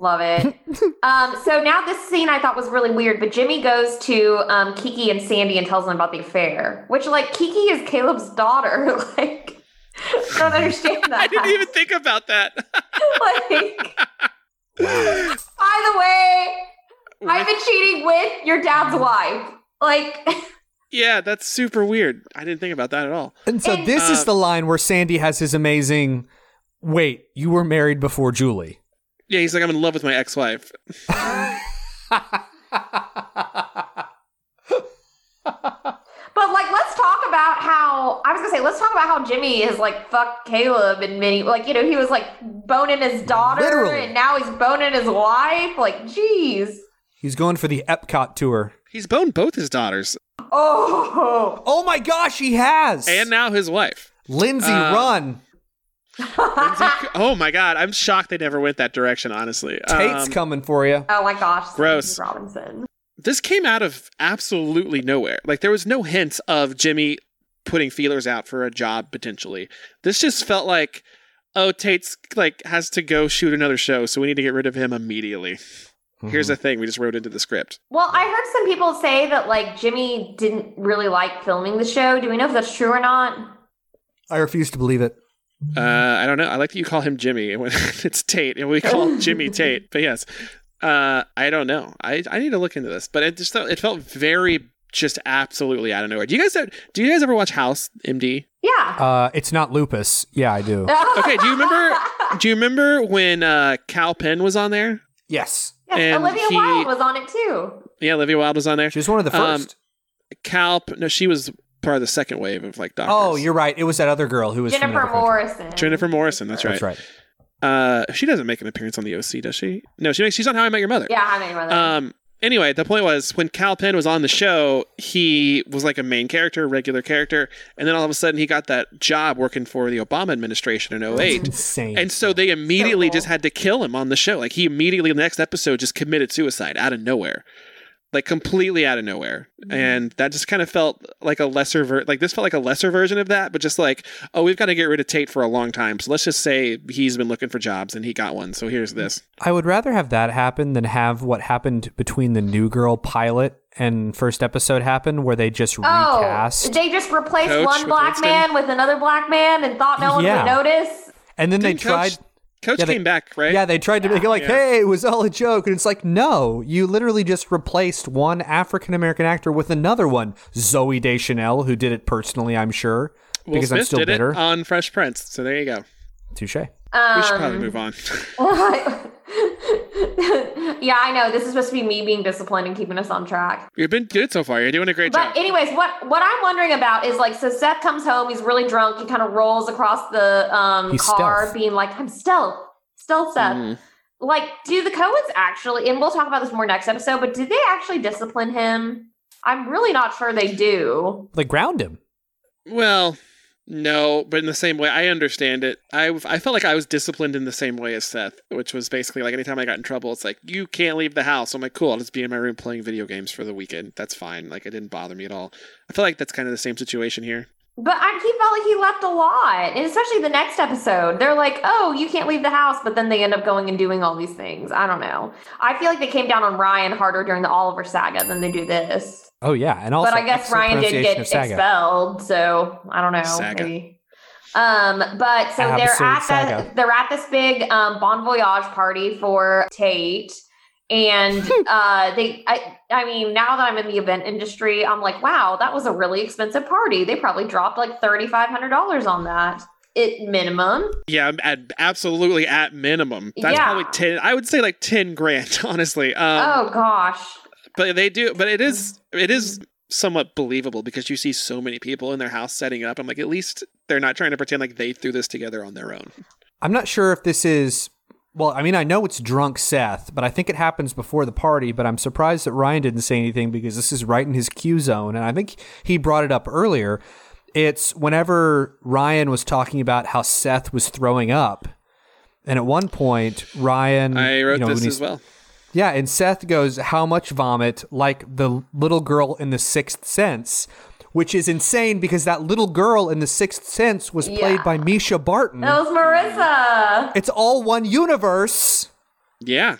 Love it. um, so now this scene I thought was really weird, but Jimmy goes to um, Kiki and Sandy and tells them about the affair, which like Kiki is Caleb's daughter. like, I don't understand that. I didn't even think about that. like, by the way, I've been cheating with your dad's wife. Like, Yeah, that's super weird. I didn't think about that at all. And so And- this is Uh, the line where Sandy has his amazing. Wait, you were married before Julie. Yeah, he's like, I'm in love with my ex-wife. But like, let's talk about how I was gonna say. Let's talk about how Jimmy is like fuck Caleb and many like you know he was like boning his daughter Literally. and now he's boning his wife. Like, jeez. He's going for the Epcot tour. He's boned both his daughters Oh, Oh my gosh, he has. and now his wife. Lindsay, Uh, run. Lindsay- oh my god, I'm shocked they never went that direction. Honestly, Tate's Um, coming for you. oh my gosh, Gross. Robinson. this came out of absolutely nowhere. Like there was no hints of Jimmy putting feelers out for a job potentially. This just felt like, oh, Tate's like has to go shoot another show, so we need to get rid of him immediately. Here's Mm-hmm. the thing: we just wrote into the script. Well, I heard some people say that like Jimmy didn't really like filming the show. Do we know if that's true or not? I refuse to believe it. Uh, I don't know. I like that you call him Jimmy when it's Tate, and we call Jimmy Tate. But yes, uh, I don't know. I I need to look into this, but it just felt, it felt very just absolutely out of nowhere. Do you guys do you guys ever watch House MD? Yeah. Uh, it's not lupus. Yeah, I do. Okay, do you remember? do you remember when uh, Kal Penn was on there? yes. Yes, and Olivia he- Wilde was on it too. Yeah, Olivia Wilde was on there. She was one of the Um, first. Cal, no, she was part of the second wave of like doctors. oh, you're right. It was that other girl who was Jennifer another country. Morrison. Jennifer Morrison. That's right. That's right. Uh, she doesn't make an appearance on the OC, does she? No, she makes. She's on How I Met Your Mother. Yeah, How I know your mother. Um. Anyway, the point was when Kal Penn was on the show, he was like a main character, regular character, and then all of a sudden he got that job working for the Obama administration in 08. Insane. And so they immediately cool. just had to kill him on the show. Like he immediately, the next episode, just committed suicide out of nowhere, like completely out of nowhere. Mm-hmm. And that just kind of felt like a lesser ver- like this felt like a lesser version of that, but just like, oh, we've got to get rid of Tate for a long time. So let's just say he's been looking for jobs and he got one. So here's this. I would rather have that happen than have what happened between the New Girl pilot and first episode happen, where they just oh, recast, they just replaced Coach one black Winston? man with another black man and thought no one Yeah. would notice. and then they Didn't Coach- tried. Coach Yeah, they- came back, right? Yeah, they tried to make it like, Yeah. hey, it was all a joke. And it's like, no, you literally just replaced one African American actor with another one, Zooey Deschanel, who did it personally, I'm sure, Will because Smith I'm still did bitter. it on Fresh Prince. So there you go. Touche. We should Um, probably move on. yeah, I know. This is supposed to be me being disciplined and keeping us on track. You've been good so far. You're doing a great But job. But anyways, what what I'm wondering about is like, so Seth comes home, he's really drunk, he kind of rolls across the um He's car, stealth. being like, "I'm stealth, stealth, Seth." Mhm. Like, do the Cohens actually? And we'll talk about this more next episode. But did they actually discipline him? I'm really not sure they do. Like, ground him. Well, no, but in the same way, I understand it. I I felt like I was disciplined in the same way as Seth, which was basically like anytime I got in trouble, it's like you can't leave the house. I'm like, cool, I'll just be in my room playing video games for the weekend. That's fine. Like it didn't bother me at all. I feel like that's kind of the same situation here. But I, he felt like he left a lot, and especially the next episode, they're like, "Oh, you can't leave the house," but then they end up going and doing all these things. I don't know. I feel like they came down on Ryan harder during the Oliver saga than they do this. Oh, yeah. And also, but I guess Ryan did get expelled, so I don't know. Saga. Maybe. Um, but so they're at saga. the, they're at this big um, bon voyage party for Tate, and uh, they I I mean now that I'm in the event industry, I'm like, wow, that was a really expensive party. They probably dropped like thirty five hundred dollars on that. It minimum. Yeah, at absolutely at minimum. That's Yeah. probably ten. I would say like ten grand, honestly. Um, oh gosh. But they do. But it is mm-hmm. it is somewhat believable because you see so many people in their house setting up. I'm like, at least they're not trying to pretend like they threw this together on their own. I'm not sure if this is. Well, I mean, I know it's drunk Seth, but I think it happens before the party. But I'm surprised that Ryan didn't say anything because this is right in his cue zone. And I think he brought it up earlier. It's whenever Ryan was talking about how Seth was throwing up. And at one point, Ryan. I wrote you know, this as well. Yeah, and Seth goes, How much vomit? Like the little girl in The Sixth Sense, which is insane because that little girl in The Sixth Sense was played Yeah. by Mischa Barton. That was Marissa. It's all one universe. Yeah.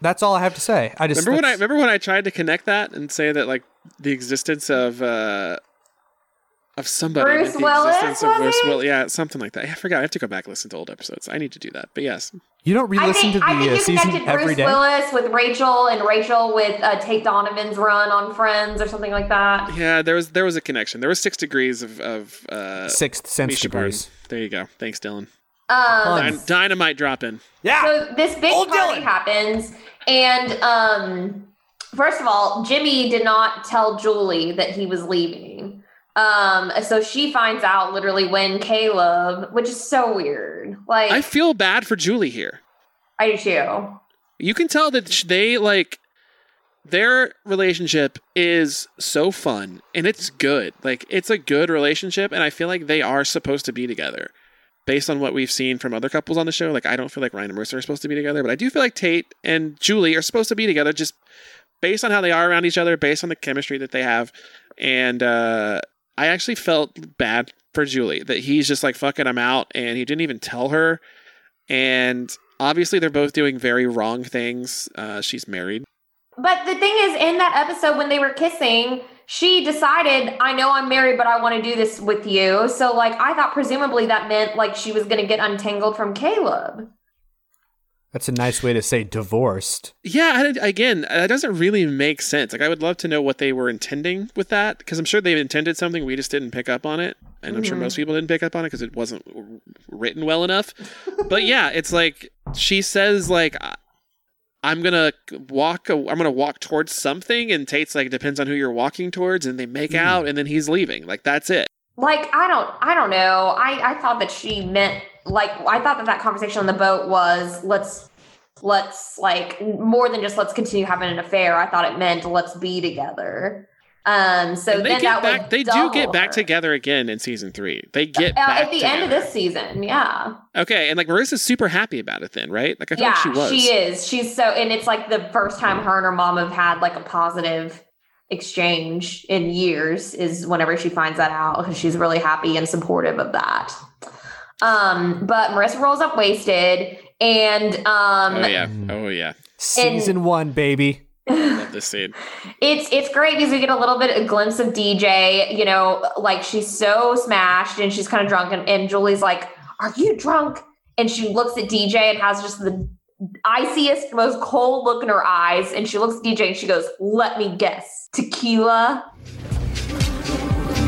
That's all I have to say. I just Remember when I remember when I tried to connect that and say that like the existence of uh of somebody. Bruce the Willis, existence of Bruce? Willis. Yeah, something like that. I forgot. I have to go back and listen to old episodes. I need to do that. But yes, You don't re-listen think, to the I think uh, you season connected every Bruce day. Willis with Rachel and Rachel with uh, Tate Donovan's run on Friends or something like that. yeah. There was there was a connection. There was six degrees of of uh, Sixth sense Mischa Barton. There you go. Thanks, Dylan. Um, Dyn- dynamite dropping. Yeah. So this big Old party Dylan. happens, and um, first of all, Jimmy did not tell Julie that he was leaving. Um, so she finds out literally when Caleb, which is so weird. Like I feel bad for Julie here. I do too. You can tell that they like their relationship is so fun and it's good. Like it's a good relationship, and I feel like they are supposed to be together. Based on what we've seen from other couples on the show, like I don't feel like Ryan and Marissa are supposed to be together, but I do feel like Tate and Julie are supposed to be together, just based on how they are around each other, based on the chemistry that they have. And uh, I actually felt bad for Julie that he's just like fucking I'm out, and he didn't even tell her. And obviously, they're both doing very wrong things. Uh, she's married. But the thing is, in that episode when they were kissing, she decided, I know I'm married, but I want to do this with you. So, like, I thought presumably that meant like she was going to get untangled from Caleb. That's a nice way to say divorced. Yeah, I- again, that doesn't really make sense. Like, I would love to know what they were intending with that because I'm sure they intended something. We just didn't pick up on it, and I'm sure mm-hmm. most people didn't pick up on it because it wasn't written well enough. but yeah, it's like she says, like, I- I'm gonna walk. I'm gonna walk towards something, and Tate's like, depends on who you're walking towards, and they make mm-hmm. out, and then he's leaving. Like, that's it. Like, I don't, I don't know. I, I thought that she meant like, I thought that that conversation on the boat was let's, let's like more than just let's continue having an affair. I thought it meant let's be together. Um, so And they then get that back. They do get back her. together again in season three. They get Uh, back at the end of this season. Yeah. Okay, and like Marissa's super happy about it then, right? Like I feel yeah, like she was. She is. She's so, and it's like the first time her and her mom have had like a positive exchange in years is whenever she finds that out because she's really happy and supportive of that. Um, but Marissa rolls up wasted, and um, Oh yeah. Oh yeah. Season one, baby. Love this scene. it's it's great because we get a little bit of a glimpse of DJ. You know, like she's so smashed and she's kind of drunk, and, and Julie's like, "Are you drunk?" And she looks at DJ and has just the iciest, most cold look in her eyes, and she looks at DJ and she goes, "Let me guess, tequila."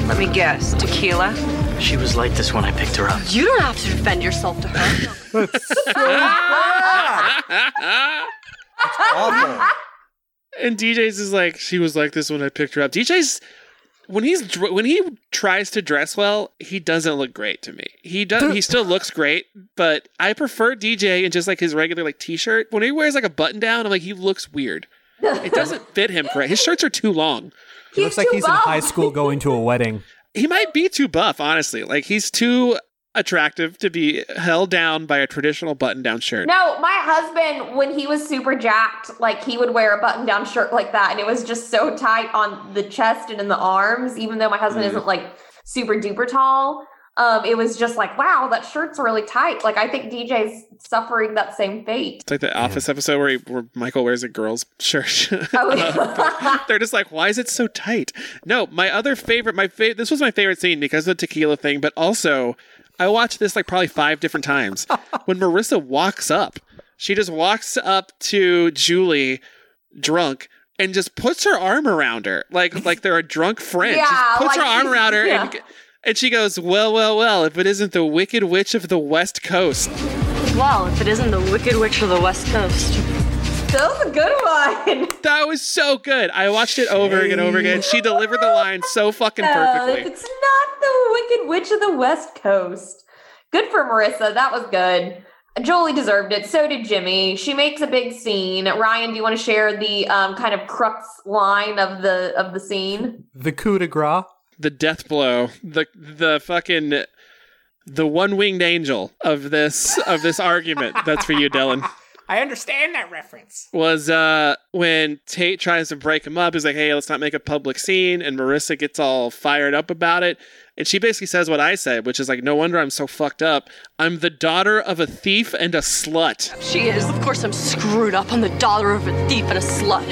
Let me guess. Tequila? She was like this when I picked her up. You don't have to defend yourself to her. Awful. And DJ's is like, she was like this when I picked her up. DJ's when he's when he tries to dress well, he doesn't look great to me. He does. he still looks great, but I prefer DJ in just like his regular like t-shirt. When he wears like a button down, I'm like he looks weird. It doesn't fit him correct. His shirts are too long. He looks like too he's in high school going to a wedding. He might be too buff, honestly. Like he's too attractive to be held down by a traditional button-down shirt. No, my husband, when he was super jacked, like he would wear a button down shirt like that. And it was just so tight on the chest and in the arms, even though my husband Mm. isn't like super duper tall. Um, it was just like, wow, that shirt's really tight. Like I think DJ's suffering that same fate. It's like the Office episode where, he, where Michael wears a girl's shirt. Oh, yeah. They're just like, why is it so tight? No, my other favorite, my fa- this was my favorite scene because of the tequila thing, but also I watched this like probably five different times. when Marissa walks up, she just walks up to Julie, drunk, and just puts her arm around her like like they're a drunk friend. Yeah, just puts her arm around her yeah. And she goes, Well, well, well, if it isn't the Wicked Witch of the West Coast. well, if it isn't the Wicked Witch of the West Coast. that was a good one. That was so good. I watched it over and over again. She delivered the line so fucking No, perfectly. it's not the Wicked Witch of the West Coast. Good for Marissa. That was good. Julie deserved it. So did Jimmy. She makes a big scene. Ryan, do you want to share the um, kind of crux line of the of the scene? The coup de grace. The death blow, the the fucking the one winged angel of this of this argument. That's for you, Dylan. I understand that reference. Was uh when Tate tries to break him up, he's like, "Hey, let's not make a public scene," and Marissa gets all fired up about it, and she basically says what I said, which is like, "No wonder I'm so fucked up. I'm the daughter of a thief and a slut." She is. Of course, I'm screwed up. I'm the daughter of a thief and a slut.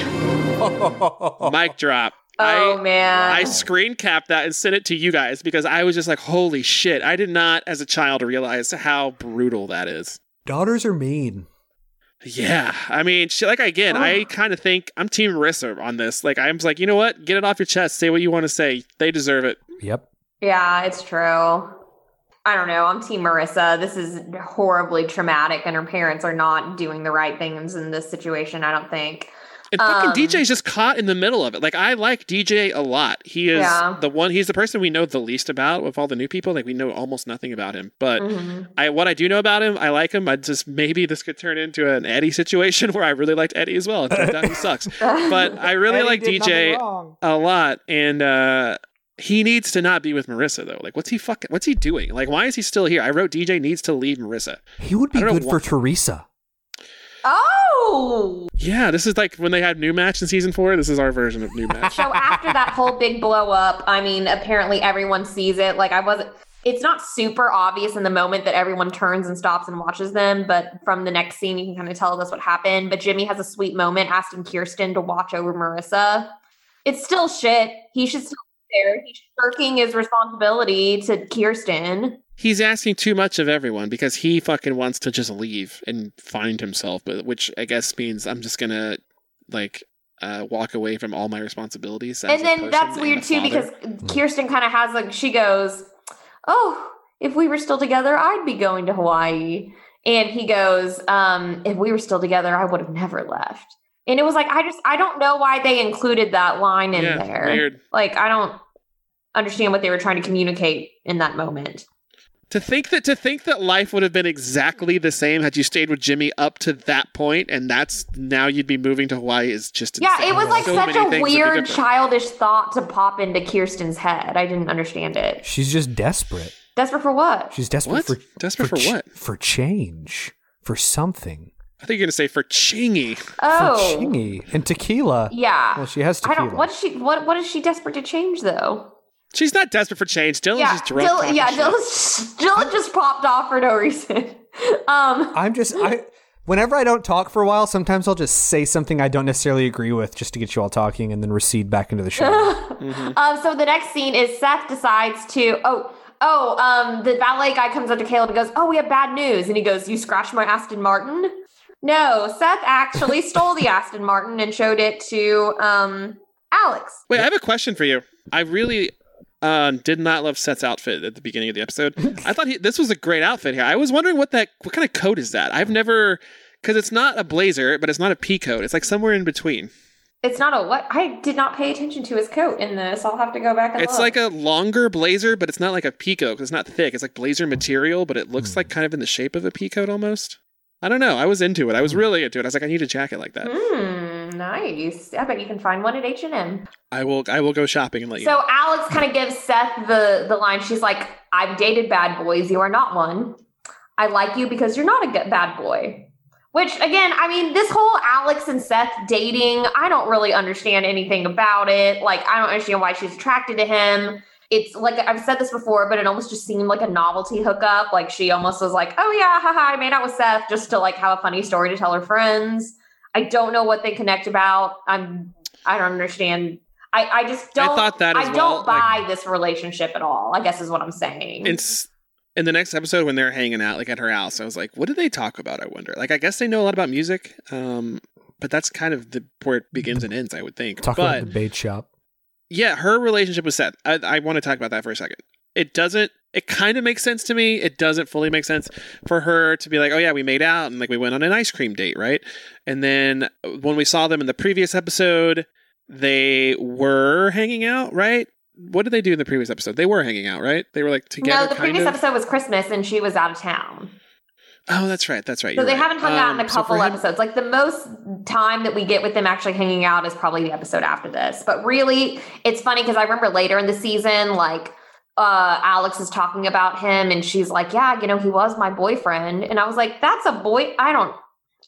Mic drop. Oh I, man. I screen capped that and sent it to you guys because I was just like, holy shit. I did not, as a child, realize how brutal that is. Daughters are mean. Yeah. I mean, she, like, again, I kind of think I'm Team Marissa on this. Like, I'm just like, you know what? Get it off your chest. Say what you want to say. They deserve it. Yep. Yeah, it's true. I don't know. I'm Team Marissa. This is horribly traumatic, and her parents are not doing the right things in this situation, I don't think. And fucking Um, DJ's just caught in the middle of it. Like, I like DJ a lot. He is Yeah. the one, he's the person we know the least about of all the new people. Like, we know almost nothing about him. But Mhm. I what I do know about him, I like him. I just maybe this could turn into an Eddie situation where I really liked Eddie as well. It turns out he sucks. But I really like DJ a lot, and uh, he needs to not be with Marissa though. Like, what's he fucking? What's he doing? Like, why is he still here? I wrote DJ needs to leave Marissa. He would be I don't know good why- for Teresa. Oh! Yeah, this is like when they had new match in season four. This is our version of new match. So after that whole big blow up, I mean, apparently everyone sees it. Like I wasn't. It's not super obvious in the moment that everyone turns and stops and watches them, but from the next scene, you can kind of tell us what happened. But Jimmy has a sweet moment asking Kirsten to watch over Marissa. It's still shit. He should still be there. He's shirking his responsibility to Kirsten. He's asking too much of everyone because he fucking wants to just leave and find himself, but which I guess means I'm just gonna like uh, walk away from all my responsibilities. and then that's and weird too father. because Kirsten kind of has like she goes, "Oh, if we were still together, I'd be going to Hawaii." And he goes, um, "If we were still together, I would have never left." And it was like I just I don't know why they included that line in Yeah, there. weird. Like I don't understand what they were trying to communicate in that moment. To think that to think that life would have been exactly the same had you stayed with Jimmy up to that point, and that's now you'd be moving to Hawaii is just insane Yeah, insane. it was like So such a things would be weird childish thought to pop into Kirsten's head. I didn't understand it. She's just desperate. Desperate for what? She's desperate What? for Desperate for ch- what? For change. For something. I think you're gonna say for Chingy. Oh, For chingy and tequila. yeah. Well, she has I tequila. don't. What is she? What What is she desperate to change though? She's not desperate for change. Dylan's yeah, just drunk. Dylan, yeah. shit. Dylan, Dylan just popped off for no reason. Um, I'm just I. Whenever I don't talk for a while, sometimes I'll just say something I don't necessarily agree with, just to get you all talking, and then recede back into the show. um. So the next scene is Seth decides to. Oh. Oh. Um. The valet guy comes up to Caleb and goes, "Oh, we have bad news." And he goes, "You scratched my Aston Martin." No, Seth actually stole the Aston Martin and showed it to um Alex. Wait, I have a question for you. I really uh, did not love Seth's outfit at the beginning of the episode. I thought he, this was a great outfit here. I was wondering what that what kind of coat is that. I've never because it's not a blazer, but it's not a pea coat. It's like somewhere in between. It's not a what? I did not pay attention to his coat in this. I'll have to go back and It's look. like a longer blazer, but it's not like a pea coat 'cause it's not thick. It's like blazer material, but it looks like kind of in the shape of a pea coat almost. I don't know. I was into it. I was really into it. I was like, I need a jacket like that. Hmm, nice. I bet you can find one at H and M. I will. I will go shopping and let you. know. So Alex kind of gives Seth the the line. She's like, "I've dated bad boys. You are not one. I like you because you're not a bad boy." Which again, I mean, this whole Alex and Seth dating, I don't really understand anything about it. Like, I don't understand why she's attracted to him. It's like I've said this before, but it almost just seemed like a novelty hookup. Like she almost was like, "Oh yeah, haha, I made out with Seth just to like have a funny story to tell her friends." I don't know what they connect about. I'm I don't understand. I I just don't. thought that as I don't buy this relationship at all. I guess is what I'm saying. in, in the next episode when they're hanging out like at her house i was like what do they talk about i wonder like i guess they know a lot about music um but that's kind of the where it begins and ends i would think Talk but about the bait shop. yeah her relationship with seth i, I want to talk about that for a second it doesn't it kind of makes sense to me it doesn't fully make sense for her to be like oh yeah we made out and like we went on an ice cream date right and then when we saw them in the previous episode they were hanging out right what did they do in the previous episode they were hanging out right they were like together no, the previous of episode was Christmas and she was out of town. Oh, that's right. That's right. So they right. haven't hung out in Um, a so couple for him- episodes. Like the most time that we get with them actually hanging out is probably the episode after this. But really, it's funny because I remember later in the season, like uh, Alex is talking about him, and she's like, "Yeah, you know, he was my boyfriend," and I was like, "That's a boy." I don't,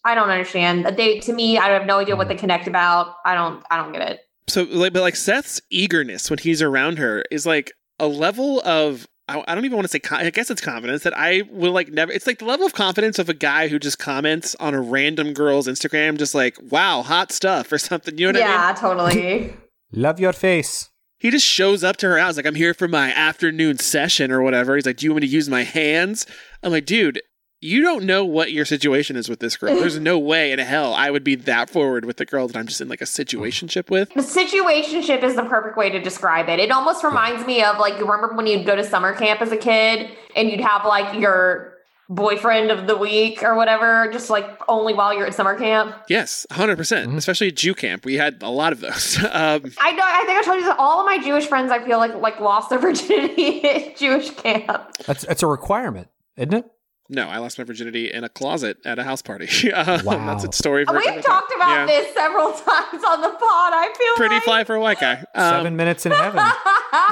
I don't understand. They to me, I have no idea what they connect about. I don't, I don't get it. So, like, but like Seth's eagerness when he's around her is like a level of. I I don't even want to say. con- I guess it's confidence that I will like never. It's like the level of confidence of a guy who just comments on a random girl's Instagram, just like "Wow, hot stuff" or something. You know what I mean? yeah, totally. Love your face. He just shows up to her house like, I'm here for my afternoon session or whatever. He's like, Do you want me to use my hands? I'm like, dude, you don't know what your situation is with this girl. There's no way in hell I would be that forward with the girl that I'm just in like a situationship with. The situationship is the perfect way to describe it. It almost reminds me of like you remember when you'd go to summer camp as a kid and you'd have like your boyfriend of the week or whatever, just like only while you're at summer camp. Yes, 100%. percent Mm-hmm. Especially at Jew camp. We had a lot of those. um, I know. I think I told you that all of my Jewish friends, I feel like like lost their virginity at Jewish camp. That's that's a requirement, isn't it? No, I lost my virginity in a closet at a house party. um, Wow. That's a story for a We've different time. talked about Yeah. this several times on the pod. I feel Pretty like. fly for a white guy. Um, Seven minutes in heaven.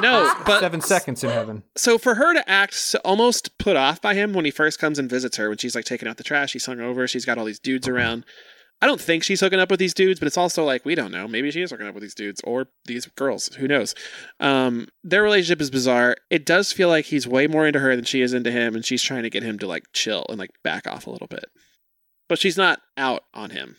No, but Seven seconds in heaven. so for her to act so, almost put off by him when he first comes and visits her, when she's like taking out the trash, he's hung over, she's got all these dudes around. I don't think she's hooking up with these dudes, but it's also like we don't know. Maybe she is hooking up with these dudes or these girls. Who knows? Um, their relationship is bizarre. It does feel like he's way more into her than she is into him, and she's trying to get him to like chill and like back off a little bit. But she's not out on him.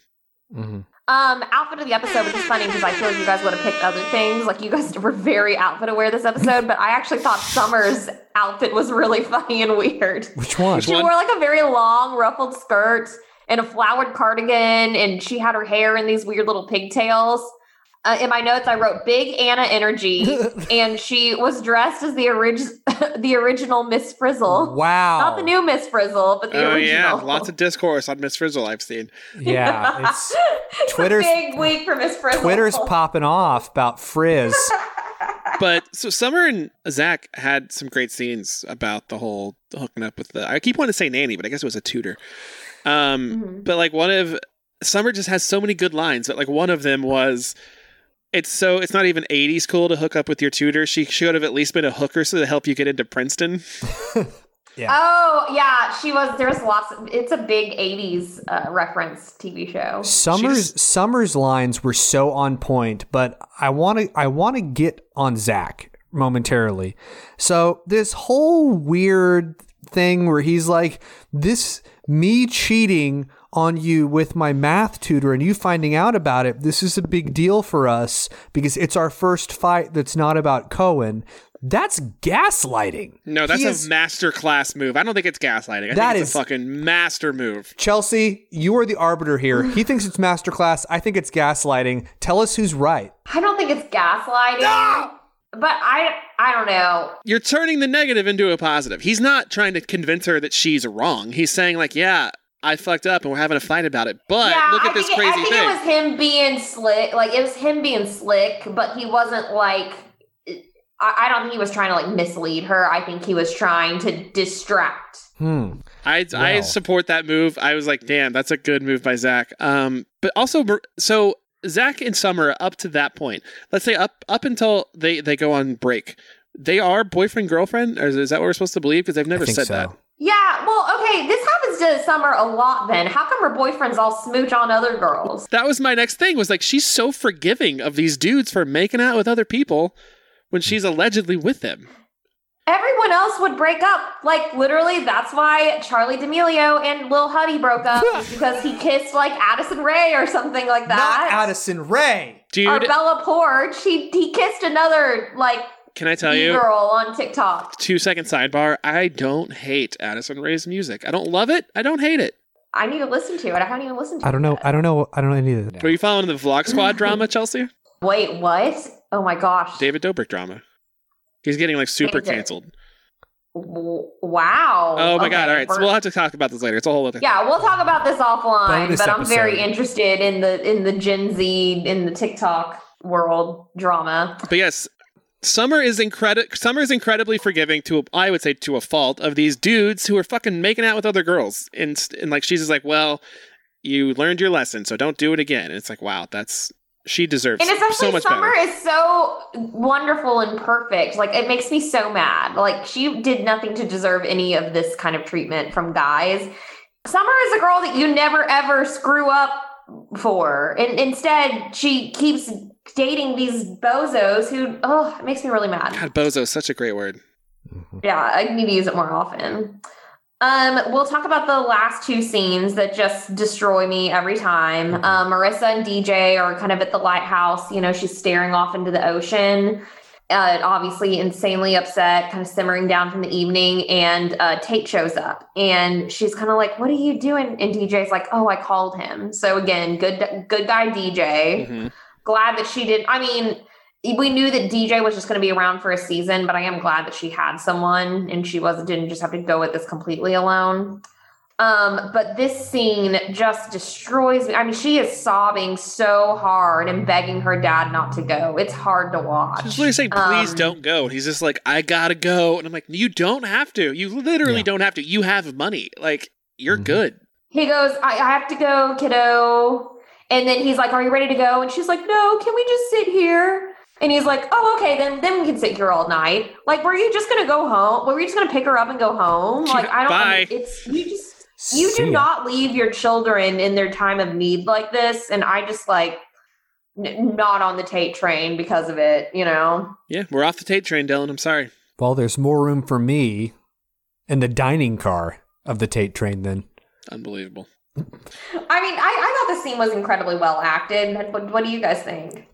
hmm Um, outfit of the episode, which is funny because I feel like you guys would have picked other things. Like you guys were very outfit aware this episode, but I actually thought Summer's outfit was really funny and weird. Which one? She one? wore like a very long ruffled skirt and a flowered cardigan, and she had her hair in these weird little pigtails. Uh, in my notes, I wrote "Big Anna energy," and she was dressed as the orig- the original Miss Frizzle, Wow. not the new Miss Frizzle, but the Oh original. yeah, lots of discourse on Miss Frizzle I've seen. Yeah, it's It's a Twitter's- big week for Miss Frizzle. Twitter's popping off about Frizz. but so Summer and Zach had some great scenes about the whole hooking up with the. I keep wanting to say nanny, but I guess it was a tutor. Um, Mhm. but like one of Summer just has so many good lines. But like one of them was, "It's so it's not even '80s cool to hook up with your tutor. She should have at least been a hooker so to help you get into Princeton." Yeah. Oh yeah, she was. There's lots. Of, it's a big '80s uh, reference TV show. Summers just- Summers lines were so on point, but I want to I want to get on Zach momentarily. So this whole weird thing where he's like this me cheating on you with my math tutor and you finding out about it. This is a big deal for us because it's our first fight that's not about Cohen. That's gaslighting. No, that's He a is- master class move. I don't think it's gaslighting. I That think it's is- a fucking master move. Chelsea, you are the arbiter here. He thinks it's masterclass. I think it's gaslighting. Tell us who's right. I don't think it's gaslighting, but I I don't know. You're turning the negative into a positive. He's not trying to convince her that she's wrong. He's saying like, "Yeah, I fucked up and we're having a fight about it." But yeah, look I at this think, it, crazy I think thing. it was him being slick. Like it was him being slick, but he wasn't like. I, I don't think he was trying to like mislead her. I think he was trying to distract. Hmm. I I support that move. I was like, damn, that's a good move by Zach. Um, but also, so Zach and Summer up to that point, let's say up up until they they go on break, they are boyfriend girlfriend. Or is, is that what we're supposed to believe? Because they've never I think said so. that. Yeah, well, okay, this happens to Summer a lot. Then how come her boyfriends all smooch on other girls? That was my next thing. Was like she's so forgiving of these dudes for making out with other people when she's allegedly with them. Everyone else would break up. Like literally, that's why Charli D'Amelio and Lil Huddy broke up because he kissed like Addison Rae or something like that. Not Addison Rae. dude. Or Bella Poarch. He he kissed another like can I tell you? girl on TikTok. Two second sidebar. I don't hate Addison Rae's music. I don't love it. I don't hate it. I need to listen to it. I haven't even listened to it. I don't know. it. I don't know. I don't know any of that. Are you following the Vlog Squad drama, Chelsea? Wait, what? Oh my gosh. David Dobrik drama. He's getting like super canceled. Wow. Oh my Okay, god! All right, so we're- we'll have to talk about this later. It's a whole other. Yeah, we'll talk about this offline, Bonus but I'm very interested in the in the Gen Z in the TikTok world drama. But yes, Summer is incredible. Summer is incredibly forgiving to, I would say, to a fault of these dudes who are fucking making out with other girls, and and like she's just like, well, you learned your lesson, so don't do it again. And it's like, wow, that's she deserves And especially so much Summer better. is so wonderful and perfect. Like it makes me so mad. Like she did nothing to deserve any of this kind of treatment from guys. Summer is a girl that you never ever screw up for. And instead she keeps dating these bozos who oh, it makes me really mad. God, bozo is such a great word. Mm-hmm. Yeah, I need to use it more often. Um, we'll talk about the last two scenes that just destroy me every time. Um, Marissa and DJ are kind of at the lighthouse. You know, she's staring off into the ocean. Uh, obviously, insanely upset, kind of simmering down from the evening. And uh, Tate shows up, and she's kind of like, "What are you doing?" And DJ's like, "Oh, I called him." So again, good, good guy DJ. Mhm. Glad that she did. I mean, we knew that DJ was just going to be around for a season, but I am glad that she had someone and she wasn't didn't just have to go with this completely alone. Um, but this scene just destroys me. I mean, she is sobbing so hard and begging her dad not to go. It's hard to watch. She's literally saying, "Please Um, don't go." And he's just like, "I gotta go." And I'm like, "You don't have to. You literally Yeah. don't have to. You have money. Like you're Mhm. good." He goes, I, I have to go, kiddo. And then he's like, Are you ready to go? And she's like, No, can we just sit here? And he's like, Oh, okay, then then we can sit here all night. Like, were you just gonna go home? Were you just gonna pick her up and go home? Like, I don't Bye. it's you just you See do ya. not leave your children in their time of need like this. And I just like n- not on the Tate train because of it, you know? Yeah, we're off the Tate train, Dylan. I'm sorry. Well, there's more room for me in the dining car of the Tate train then. Unbelievable. I mean, I, I thought the scene was incredibly well acted. What, what do you guys think?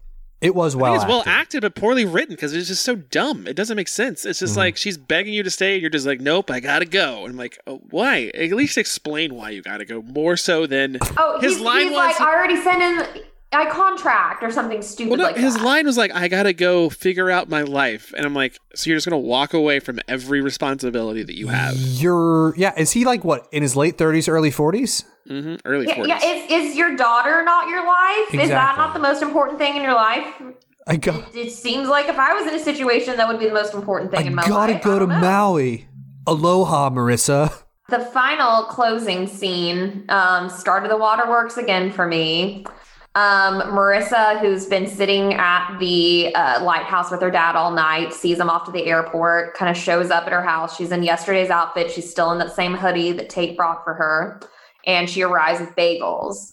It was well think it's well acted. acted, but poorly written because it's just so dumb. It doesn't make sense. It's just Mhm. like she's begging you to stay, and you're just like, "Nope, I gotta go." And I'm like, oh, "Why? At least explain why you gotta go." More so than Oh, His he's, line he's was- like, I already sent in I contract or something stupid well, no, like his that. line was like, "I gotta go figure out my life," and I'm like, "So you're just gonna walk away from every responsibility that you have?" You're yeah. Is he like what in his late thirties, early forties? hmm Early Yeah, 40s. yeah, is, is your daughter not your life? Is that not the most important thing in your life? I got It seems like if I was in a situation, that would be the most important thing I in my life. You gotta life. go to don't know. Maui. Aloha, Marissa. The final closing scene um, started the waterworks again for me. Um, Marissa, who's been sitting at the uh, lighthouse with her dad all night, sees him off to the airport, kind of shows up at her house. She's in yesterday's outfit. She's still in that same hoodie that Tate brought for her. And she arrives with bagels.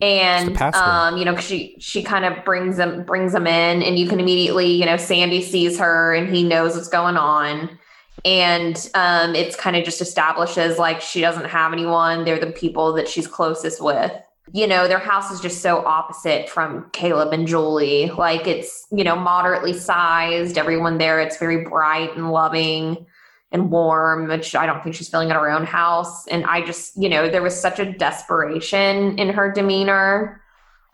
And um, you know, she she kind of brings them brings them in, and you can immediately, you know, Sandy sees her and he knows what's going on and um, it's kind of just establishes like she doesn't have anyone they're the people that she's closest with you know their house is just so opposite from caleb and julie. Like it's you know moderately sized everyone there it's very bright and loving and warm which i don't think she's feeling at her own house. And i just you know there was such a desperation in her demeanor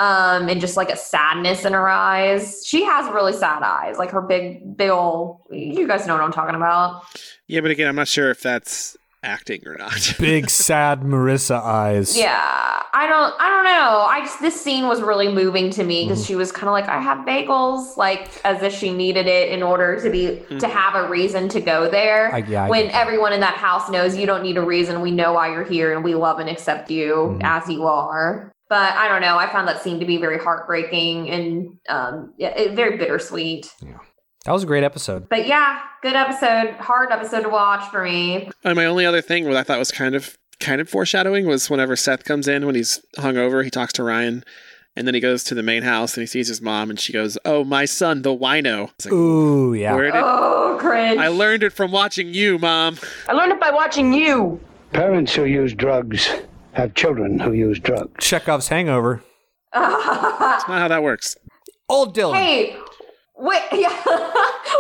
um and just like a sadness in her eyes. She has really sad eyes like her big big old you guys know what i'm talking about. Yeah, but again, I'm not sure if that's acting or not. Big sad Marissa eyes. Yeah, I don't, I don't know. I just this scene was really moving to me because she was kind of like, I have bagels, like as if she needed it in order to be to have a reason to go there. I- yeah, I when get everyone in that house knows you don't need a reason, we know why you're here, and we love and accept you Mhm. as you are. But I don't know. I found that scene to be very heartbreaking and um, yeah, it, very bittersweet. That was a great episode. But yeah, good episode. Hard episode to watch for me. And my only other thing, what I thought was kind of kind of foreshadowing, was whenever Seth comes in when he's hungover, he talks to Ryan, and then he goes to the main house and he sees his mom, and she goes, "Oh, my son, the wino." It's like, Ooh, yeah. where did Oh, cringe. I learned it from watching you, mom? I learned it by watching you. Parents who use drugs have children who use drugs. Chekhov's hangover. That's not how that works. Old Dylan. Hey, wait, yeah.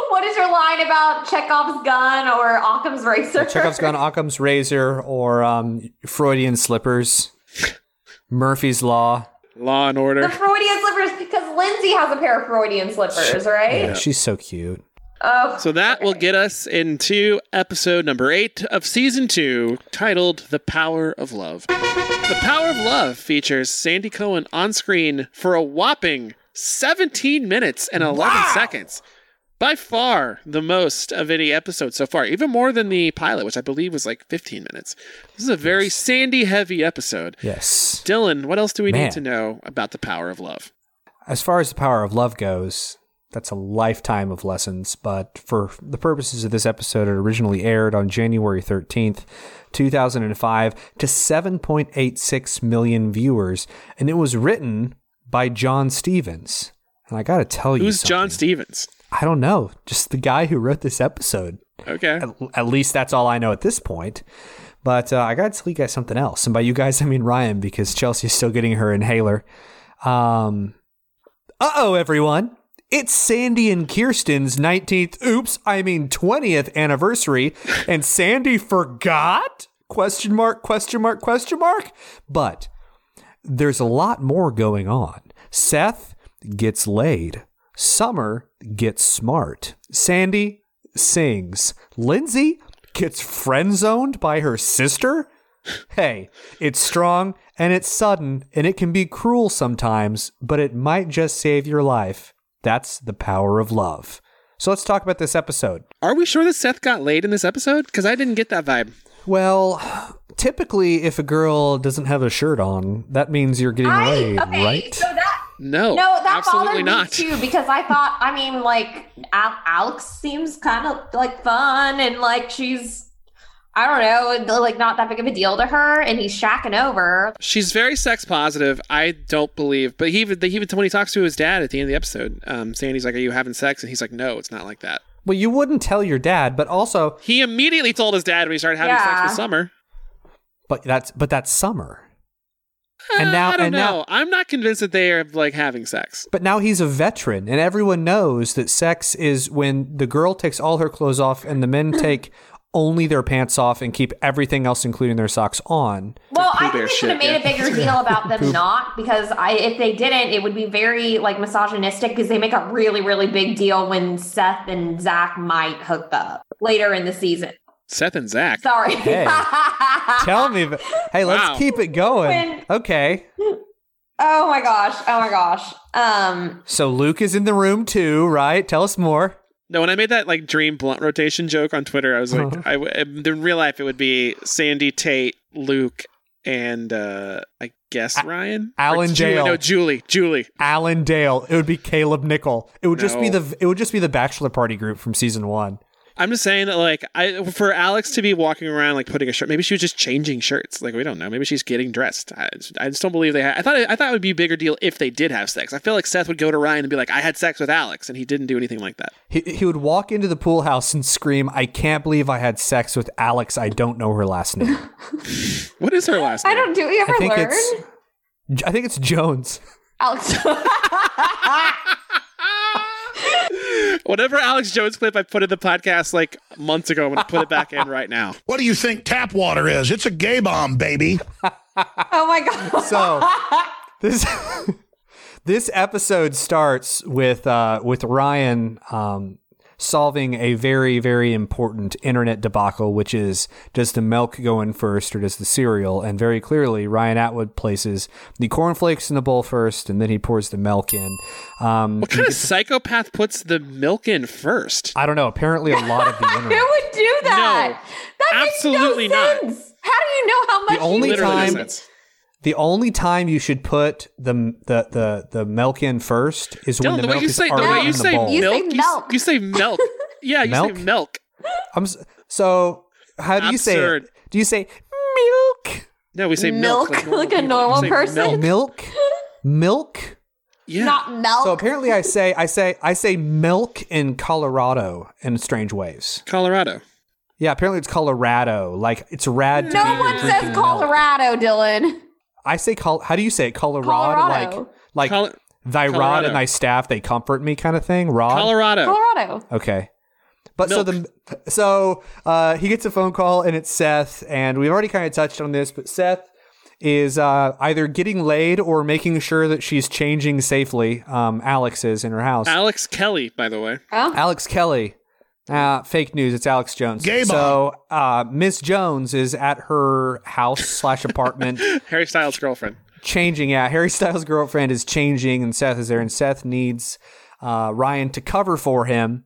what is your line about Chekhov's gun or Occam's razor? Chekhov's gun, Occam's razor, or um, Freudian slippers. Murphy's Law. Law and Order, The Order. Freudian slippers, because Lindsay has a pair of Freudian slippers, right? Yeah, she's so cute. Oh, So that will get us into episode number eight of season two, titled The Power of Love. The Power of Love features Sandy Cohen on screen for a whopping 17 minutes and 11 seconds. By far the most of any episode so far, even more than the pilot, which I believe was like 15 minutes. This is a very Sandy heavy episode. Yes. Dylan, what else do we Man. need to know about the power of love? As far as the power of love goes, that's a lifetime of lessons. But for the purposes of this episode, it originally aired on January 13th, 2005, to 7.86 million viewers. And it was written by John Stephens. And I got to tell you, Who's John. Stephens? I don't know. Just the guy who wrote this episode. Okay. At, at least that's all I know at this point. But uh, I got to tell you guys something else. And by you guys, I mean Ryan, because Chelsea's still getting her inhaler. Um, uh oh, everyone. It's Sandy and Kirsten's 19th, oops, I mean 20th anniversary, and Sandy forgot? Question mark, question mark, question mark. But there's a lot more going on. Seth gets laid. Summer gets smart. Sandy sings. Lindsay gets friend zoned by her sister. Hey, it's strong and it's sudden and it can be cruel sometimes, but it might just save your life. That's the power of love. So let's talk about this episode. Are we sure that Seth got laid in this episode? Because I didn't get that vibe. Well, typically, if a girl doesn't have a shirt on, that means you're getting I, laid, okay, right? so that No, no, that absolutely bothered not. me too because I thought, I mean, like Al- Alex seems kind of like fun and like she's, I don't know, like not that big of a deal to her, and he's shacking over. She's very sex positive. I don't believe, but he even he even when he talks to his dad at the end of the episode, um, Sandy's like, "Are you having sex?" And he's like, "No, it's not like that." Well, you wouldn't tell your dad, but also, He immediately told his dad when he started having sex with Summer. But that's but that's summer. And Uh, now- I don't and now- know. I'm not convinced that they are like having sex. But now he's a veteran, and everyone knows that sex is when the girl takes all her clothes off and the men take only their pants off and keep everything else, including their socks, on. Well, I think they should have made yeah. a bigger deal about them not because I if they didn't, it would be very like misogynistic because they make a really really big deal when Seth and Zach might hook up later in the season. Seth and Zach. Sorry. Hey, Tell me, but- hey, let's Wow. keep it going. When- Okay, oh my gosh. Oh my gosh. Um. so Luke is in the room too, right? Tell us more. No, when I made that like dream blunt rotation joke on Twitter, I was like, Uh-huh. I w- in real life it would be Sandy, Tate, Luke, and uh I guess Ryan, Or Alan Julie, Dale. No, Julie, Julie. Alan Dale. It would be Caleb Nichol. It would just be the it would just be the bachelor party group from season one. I'm just saying that like I for Alex to be walking around like putting a shirt, maybe she was just changing shirts. Like we don't know. Maybe she's getting dressed. I just, I just don't believe they. Had, I thought I thought it would be a bigger deal if they did have sex. I feel like Seth would go to Ryan and be like, "I had sex with Alex," and he didn't do anything like that. He, he would walk into the pool house and scream, "I can't believe I had sex with Alex. I don't know her last name." What is her last name? I don't. Do we ever I think learn? it's I think it's Jones. Alex. Whatever Alex Jones clip I put in the podcast like months ago, I'm gonna put it back in right now. What do you think tap water is? It's a gay bomb, baby. oh my god. So this this episode starts with uh, with Ryan um, solving a very very important internet debacle, which is does the milk go in first or does the cereal? And very clearly, Ryan Atwood places the cornflakes in the bowl first, and then he pours the milk in. Um, What kind of psychopath puts the milk in first? I don't know. Apparently, a lot of the Who internet. would do that? that absolutely makes no not. sense. How do you know how much? The only you Literally no time- sense. The only time you should put the the the, the milk in first is when Dylan, the the way milk you is say the already way in you the say bowl. You say milk, you, you say milk. Yeah, you Milk? say milk. I'm s- so. How do you say it? Do you say milk? No, we say milk, Milk, normal like a people. normal We person? Milk. Milk, milk. Yeah. Not milk. So apparently, I say I say I say milk in Colorado in strange ways. Colorado. Yeah, apparently it's Colorado. Like it's rad. to be no here one drinking says milk. Colorado, Dylan. I say col. How do you say it? Colorado? Colorado. Like like Col- thy rod and thy staff they comfort me kind of thing. Rod. Colorado. Colorado. Okay. But so the so uh, he gets a phone call and it's Seth and we've already kind of touched on this, but Seth is uh, either getting laid or making sure that she's changing safely. Um, Alex is in her house. Alex Kelly, by the way. Alex Kelly. Uh, fake news. It's Alex Jones. Gay so uh, Miss Jones is at her house slash apartment Harry Styles' girlfriend. changing. Yeah, Harry Styles' girlfriend is changing, and Seth is there, and Seth needs uh, Ryan to cover for him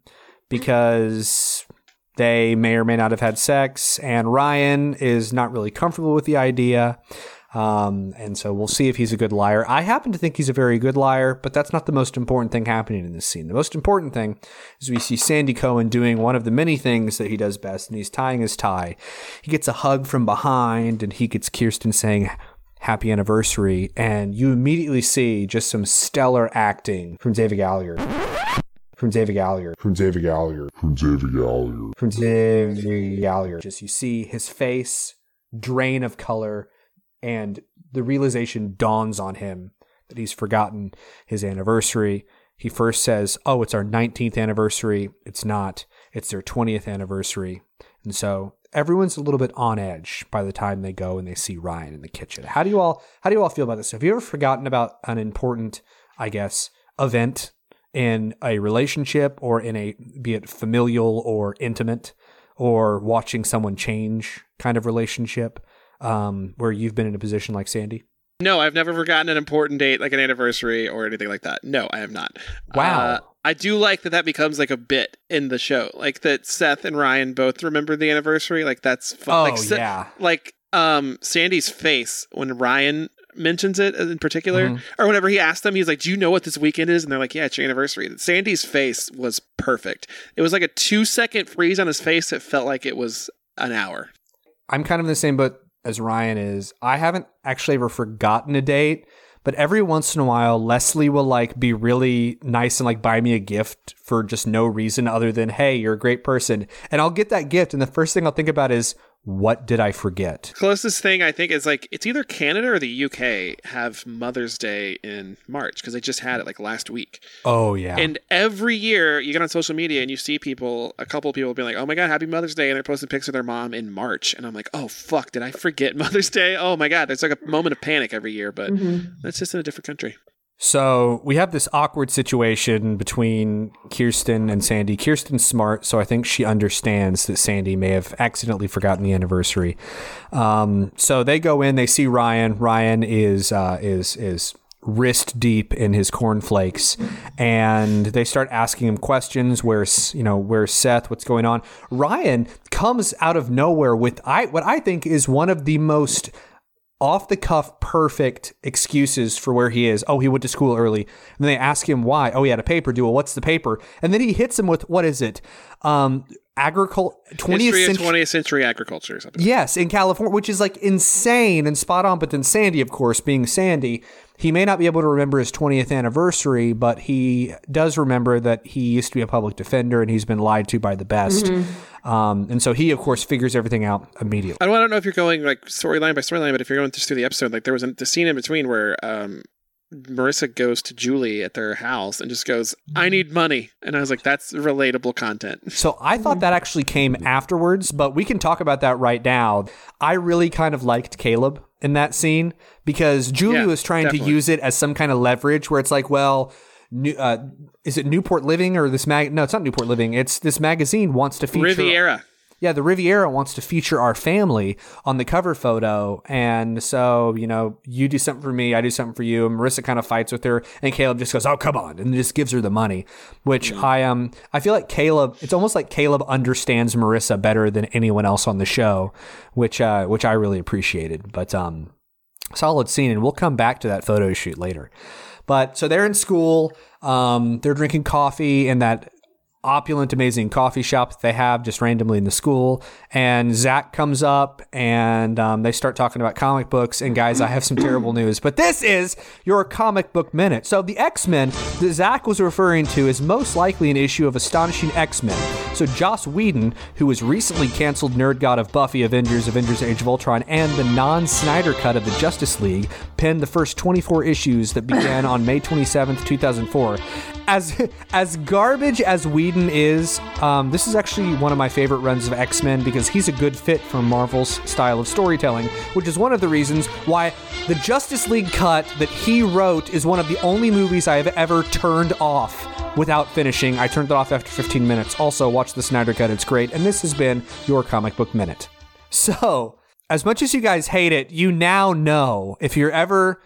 because they may or may not have had sex, and Ryan is not really comfortable with the idea. Um, and so we'll see if he's a good liar. I happen to think he's a very good liar, but that's not the most important thing happening in this scene. The most important thing is we see Sandy Cohen doing one of the many things that he does best, and he's tying his tie. He gets a hug from behind, and he gets Kirsten saying, Happy anniversary. And you immediately see just some stellar acting from David Gallagher. From David Gallagher. From David Gallagher. From David Gallagher. From David Gallagher. Just you see his face drain of color, and the realization dawns on him that he's forgotten his anniversary. He first says, Oh, it's our 19th anniversary. It's not, it's their 20th anniversary. And so everyone's a little bit on edge by the time they go and they see Ryan in the kitchen. How do you all how do you all feel about this? Have you ever forgotten about an important, I guess, event in a relationship or in a be it familial or intimate or watching someone change kind of relationship um, where you've been in a position like Sandy? No, I've never forgotten an important date like an anniversary or anything like that. No, I have not. Wow. Uh, I do like that that becomes like a bit in the show. Like that Seth and Ryan both remember the anniversary. Like that's fun. Oh like, yeah. like um Sandy's face when Ryan mentions it in particular Mhm. or whenever he asked them he's like do you know what this weekend is and they're like yeah it's your anniversary Sandy's face was perfect it was like a two second freeze on his face It felt like it was an hour I'm kind of in the same boat as Ryan is. I haven't actually ever forgotten a date, but every once in a while, Leslie will like be really nice and like buy me a gift for just no reason other than, hey, you're a great person. And I'll get that gift. And the first thing I'll think about is, what did I forget? closest thing I think is like it's either Canada or the UK have Mother's Day in March because they just had it like last week. Oh, yeah. And every year you get on social media and you see people, a couple of people being like, "Oh my god, Happy Mother's Day!" and they're posting pics of their mom in March, and I'm like, "Oh fuck, did I forget Mother's Day?" Oh my god, there's like a moment of panic every year, but mm-hmm. that's just in a different country. So we have this awkward situation between Kirsten and Sandy. Kirsten's smart, so I think she understands that Sandy may have accidentally forgotten the anniversary. Um, so they go in, they see Ryan. Ryan is uh, is is wrist deep in his cornflakes, and they start asking him questions. Where's you know where's Seth? What's going on? Ryan comes out of nowhere with I what I think is one of the most off the cuff perfect excuses for where he is. Oh, he went to school early. And then they ask him why. Oh, he had a paper due. Well, what's the paper? And then he hits him with what is it? Um agriculture 20th History century 20th century agriculture or something. Yes, in California, which is like insane and spot on. But then Sandy, of course, being Sandy, he may not be able to remember his 20th anniversary, but he does remember that he used to be a public defender and he's been lied to by the best. Um, and so he, of course, figures everything out immediately. I don't, know if you're going like storyline by storyline, but if you're going just through the episode, like there was a, the scene in between where um, Marissa goes to Julie at their house and just goes, "I need money," and I was like, "That's relatable content." So I thought that actually came afterwards, but we can talk about that right now. I really kind of liked Caleb in that scene because Julie Yeah, was trying definitely. to use it as some kind of leverage where it's like, well, New, uh, is it Newport Living or this mag? No, it's not Newport Living. It's this magazine wants to feature Riviera. Yeah, the Riviera wants to feature our family on the cover photo. And so, you know, you do something for me, I do something for you. And Marissa kind of fights with her and Caleb just goes, Oh, come on, and just gives her the money. Which I um I feel like Caleb it's almost like Caleb understands Marissa better than anyone else on the show, which uh which I really appreciated. But um solid scene, and we'll come back to that photo shoot later. But so they're in school, um, they're drinking coffee in that opulent, amazing coffee shop that they have just randomly in the school. And Zach comes up and um, they start talking about comic books. And guys, I have some terrible news, but this is your comic book minute. So the X Men that Zach was referring to is most likely an issue of Astonishing X Men. So Joss Whedon, who was recently canceled nerd god of Buffy, Avengers, Avengers Age of Ultron, and the non Snyder cut of the Justice League, penned the first 24 issues that began on May 27th, 2004. As as garbage as Whedon is, um, this is actually one of my favorite runs of X Men because he's a good fit for Marvel's style of storytelling, which is one of the reasons why the Justice League cut that he wrote is one of the only movies I have ever turned off without finishing. I turned it off after 15 minutes. Also, watch the Snyder Cut, it's great. And this has been your comic book minute. So, as much as you guys hate it, you now know if you're ever.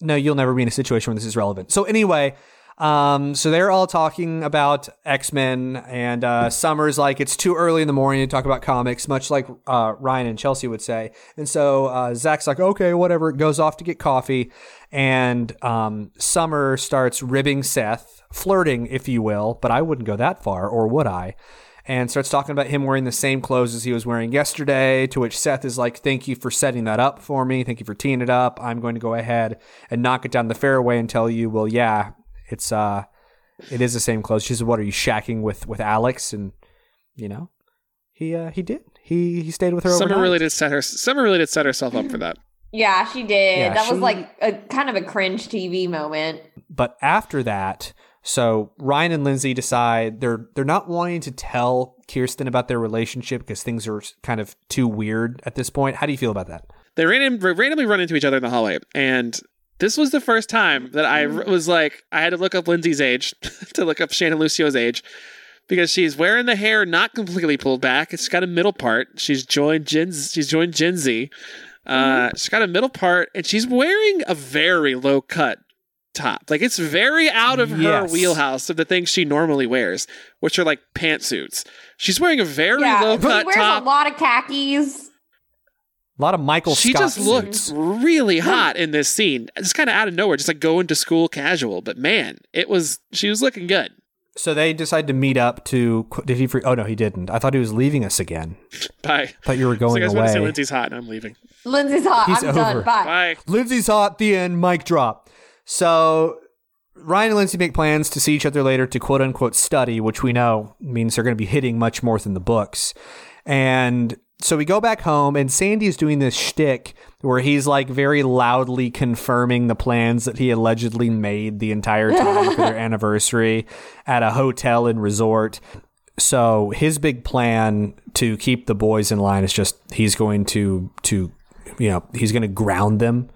No, you'll never be in a situation where this is relevant. So, anyway. Um, so they're all talking about X Men, and uh, Summer's like it's too early in the morning to talk about comics, much like uh, Ryan and Chelsea would say. And so uh, Zach's like, okay, whatever. Goes off to get coffee, and um, Summer starts ribbing Seth, flirting, if you will. But I wouldn't go that far, or would I? And starts talking about him wearing the same clothes as he was wearing yesterday. To which Seth is like, "Thank you for setting that up for me. Thank you for teeing it up. I'm going to go ahead and knock it down the fairway and tell you, well, yeah, it's uh it is the same clothes. She says, "What are you shacking with with Alex?" And you know, he uh, he did. He he stayed with her Summer overnight. really did set her. Summer really did set herself up for that. Yeah, she did. Yeah, that was like a kind of a cringe TV moment. But after that, so Ryan and Lindsay decide they're they're not wanting to tell Kirsten about their relationship because things are kind of too weird at this point. How do you feel about that? They ran randomly run into each other in the hallway, and this was the first time that I was like, I had to look up Lindsay's age to look up Shannon Lucio's age because she's wearing the hair not completely pulled back. It's got a middle part. She's joined Gen. She's joined Gen Z. Uh, She's got a middle part, and she's wearing a very low cut top. Like it's very out of her wheelhouse of the things she normally wears, which are like pantsuits. She's wearing a very yeah, low she cut wears top. a lot of khakis. A lot of Michael she Scott just looked really hot in this scene. Just kind of out of nowhere, just like going to school casual. But man, it was she was looking good. So they decide to meet up to. Did he? Free, oh no, he didn't. I thought he was leaving us again. Bye. thought you were So going I guys want to say away. Lindsay's hot, and I'm leaving. Lindsay's hot. He's I'm done. over. Bye. Bye. Lindsay's hot. The end. Mic drop. So Ryan and Lindsay make plans to see each other later to quote unquote study, which we know means they're going to be hitting much more than the books. And so we go back home, and Sandy's doing this shtick where he's like very loudly confirming the plans that he allegedly made the entire time for their anniversary at a hotel and resort. So his big plan to keep the boys in line is just he's going to to you know he's going to ground them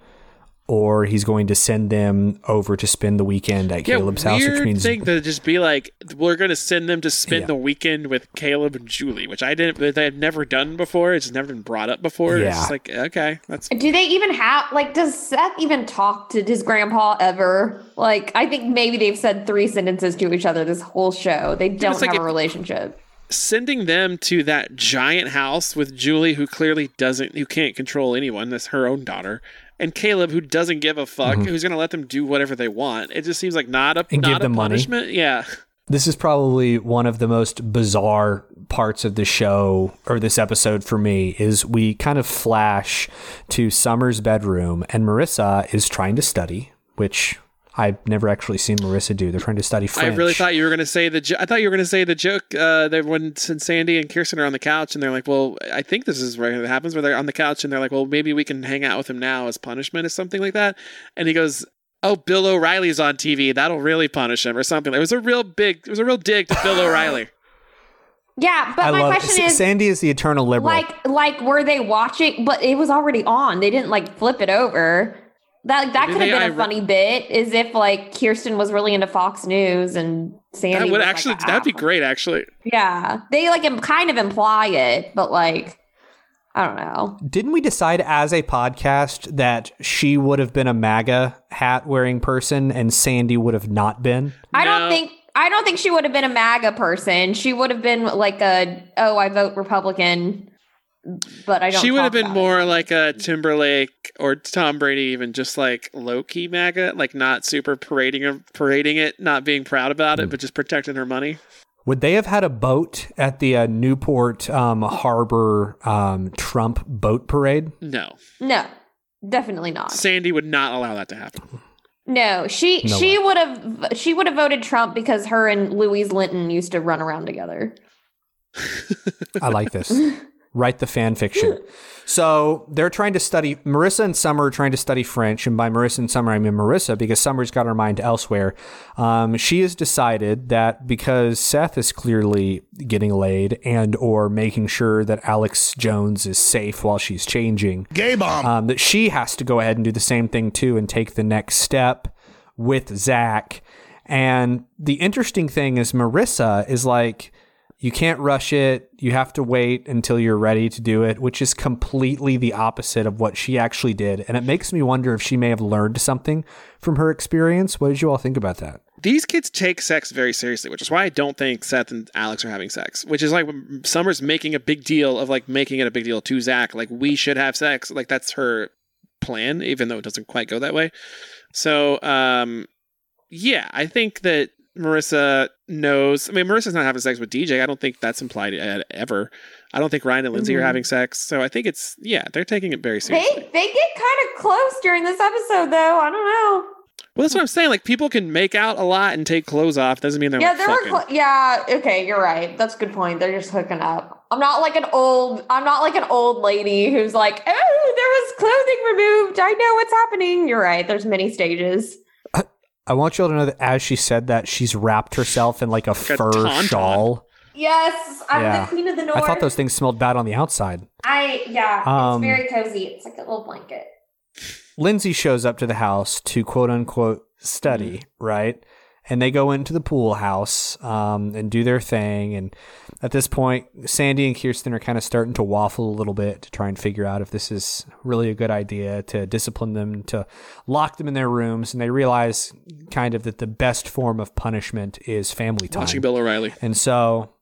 or he's going to send them over to spend the weekend at Yeah, Caleb's house, weird which means thing to just be like, we're going to send them to spend Yeah. the weekend with Caleb and Julie, which I didn't, that I've never done before. It's never been brought up before. It's Yeah. just like, okay, that's Do they even have like? Does Seth even talk to his grandpa ever? Like, I think maybe they've said three sentences to each other this whole show. They don't it's like have if- a relationship. sending them to that giant house with Julie, who clearly doesn't, who can't control anyone. That's her own daughter. And Caleb, who doesn't give a fuck, who's going to let them do whatever they want. It just seems like not a Mm-hmm. And not give them money. punishment. Yeah, this is probably one of the most bizarre parts of the show or this episode for me is we kind of flash to Summer's bedroom and Marissa is trying to study, which I've never actually seen Marissa do. They're trying to study French. I really thought you were going to say the. Jo- I thought you were going to say the joke uh, that when Sandy and Kirsten are on the couch and they're like, "Well, I think this is where it happens." Where they're on the couch and they're like, "Well, maybe we can hang out with him now as punishment or something like that." And he goes, "Oh, Bill O'Reilly's on TV. That'll really punish him or something." It was a real big. It was a real dig to Bill O'Reilly. Yeah, but I my love question S- is, Sandy is the eternal liberal. like, like were they watching? But it was already on. They didn't like flip it over. That that could have been I a re- funny bit, is if like Kirsten was really into Fox News and Sandy That would was, like, actually. that'd be great. Actually, Yeah, they like im- kind of imply it, but like, I don't know. Didn't we decide as a podcast that she would have been a MAGA hat wearing person and Sandy would have not been? I No. don't think I don't think she would have been a MAGA person. She would have been like a oh, I vote Republican, but I don't. Know. She would have been more it. like a Timberlake or Tom Brady, even just like low key MAGA, like not super parading parading it, not being proud about it, but just protecting her money. Would they have had a boat at the uh, Newport um, Harbor um, Trump boat parade? No, no, definitely not. Sandy would not allow that to happen. No, she No she would have she would have voted Trump because her and Louise Linton used to run around together. I like this. Write the fan fiction. So they're trying to study. Marissa and Summer are trying to study French, and by Marissa and Summer, I mean Marissa because Summer's got her mind elsewhere. Um, she has decided that because Seth is clearly getting laid and or making sure that Alex Jones is safe while she's changing, Gay bomb. um, that she has to go ahead and do the same thing too and take the next step with Zach. And the interesting thing is, Marissa is like, you can't rush it. You have to wait until you're ready to do it, which is completely the opposite of what she actually did. And it makes me wonder if she may have learned something from her experience. What did you all think about that? These kids take sex very seriously, which is why I don't think Seth and Alex are having sex. Which is like Summer's making a big deal of like making it a big deal to Zach, like we should have sex. Like that's her plan, even though it doesn't quite go that way. So, um, yeah, I think that Marissa knows. I mean, Marissa's not having sex with DJ. I don't think that's implied uh, ever. I don't think Ryan and Lindsay are Mhm. having sex. So I think it's yeah, they're taking it very seriously. they get kind of close during this episode though. I don't know. Well, that's what I'm saying. Like people can make out a lot and take clothes off. Doesn't mean they're yeah, like they're cl- yeah. Okay, you're right. That's a good point. They're just hooking up. I'm not like an old I'm not like an old lady who's like, "Oh, there was clothing removed. I know what's happening." You're right. There's many stages. I want you all to know that as she said that, she's wrapped herself in like a a fur tauntaun. shawl. Yes, I'm Yeah. the queen of the north. I thought those things smelled bad on the outside. I yeah, Um, it's very cozy. It's like a little blanket. Lindsay shows up to the house to quote unquote study, right? And they go into the pool house um, and do their thing. And at this point, Sandy and Kirsten are kind of starting to waffle a little bit to try and figure out if this is really a good idea to discipline them, to lock them in their rooms. And they realize kind of that the best form of punishment is family time. Watching Bill O'Reilly. And so,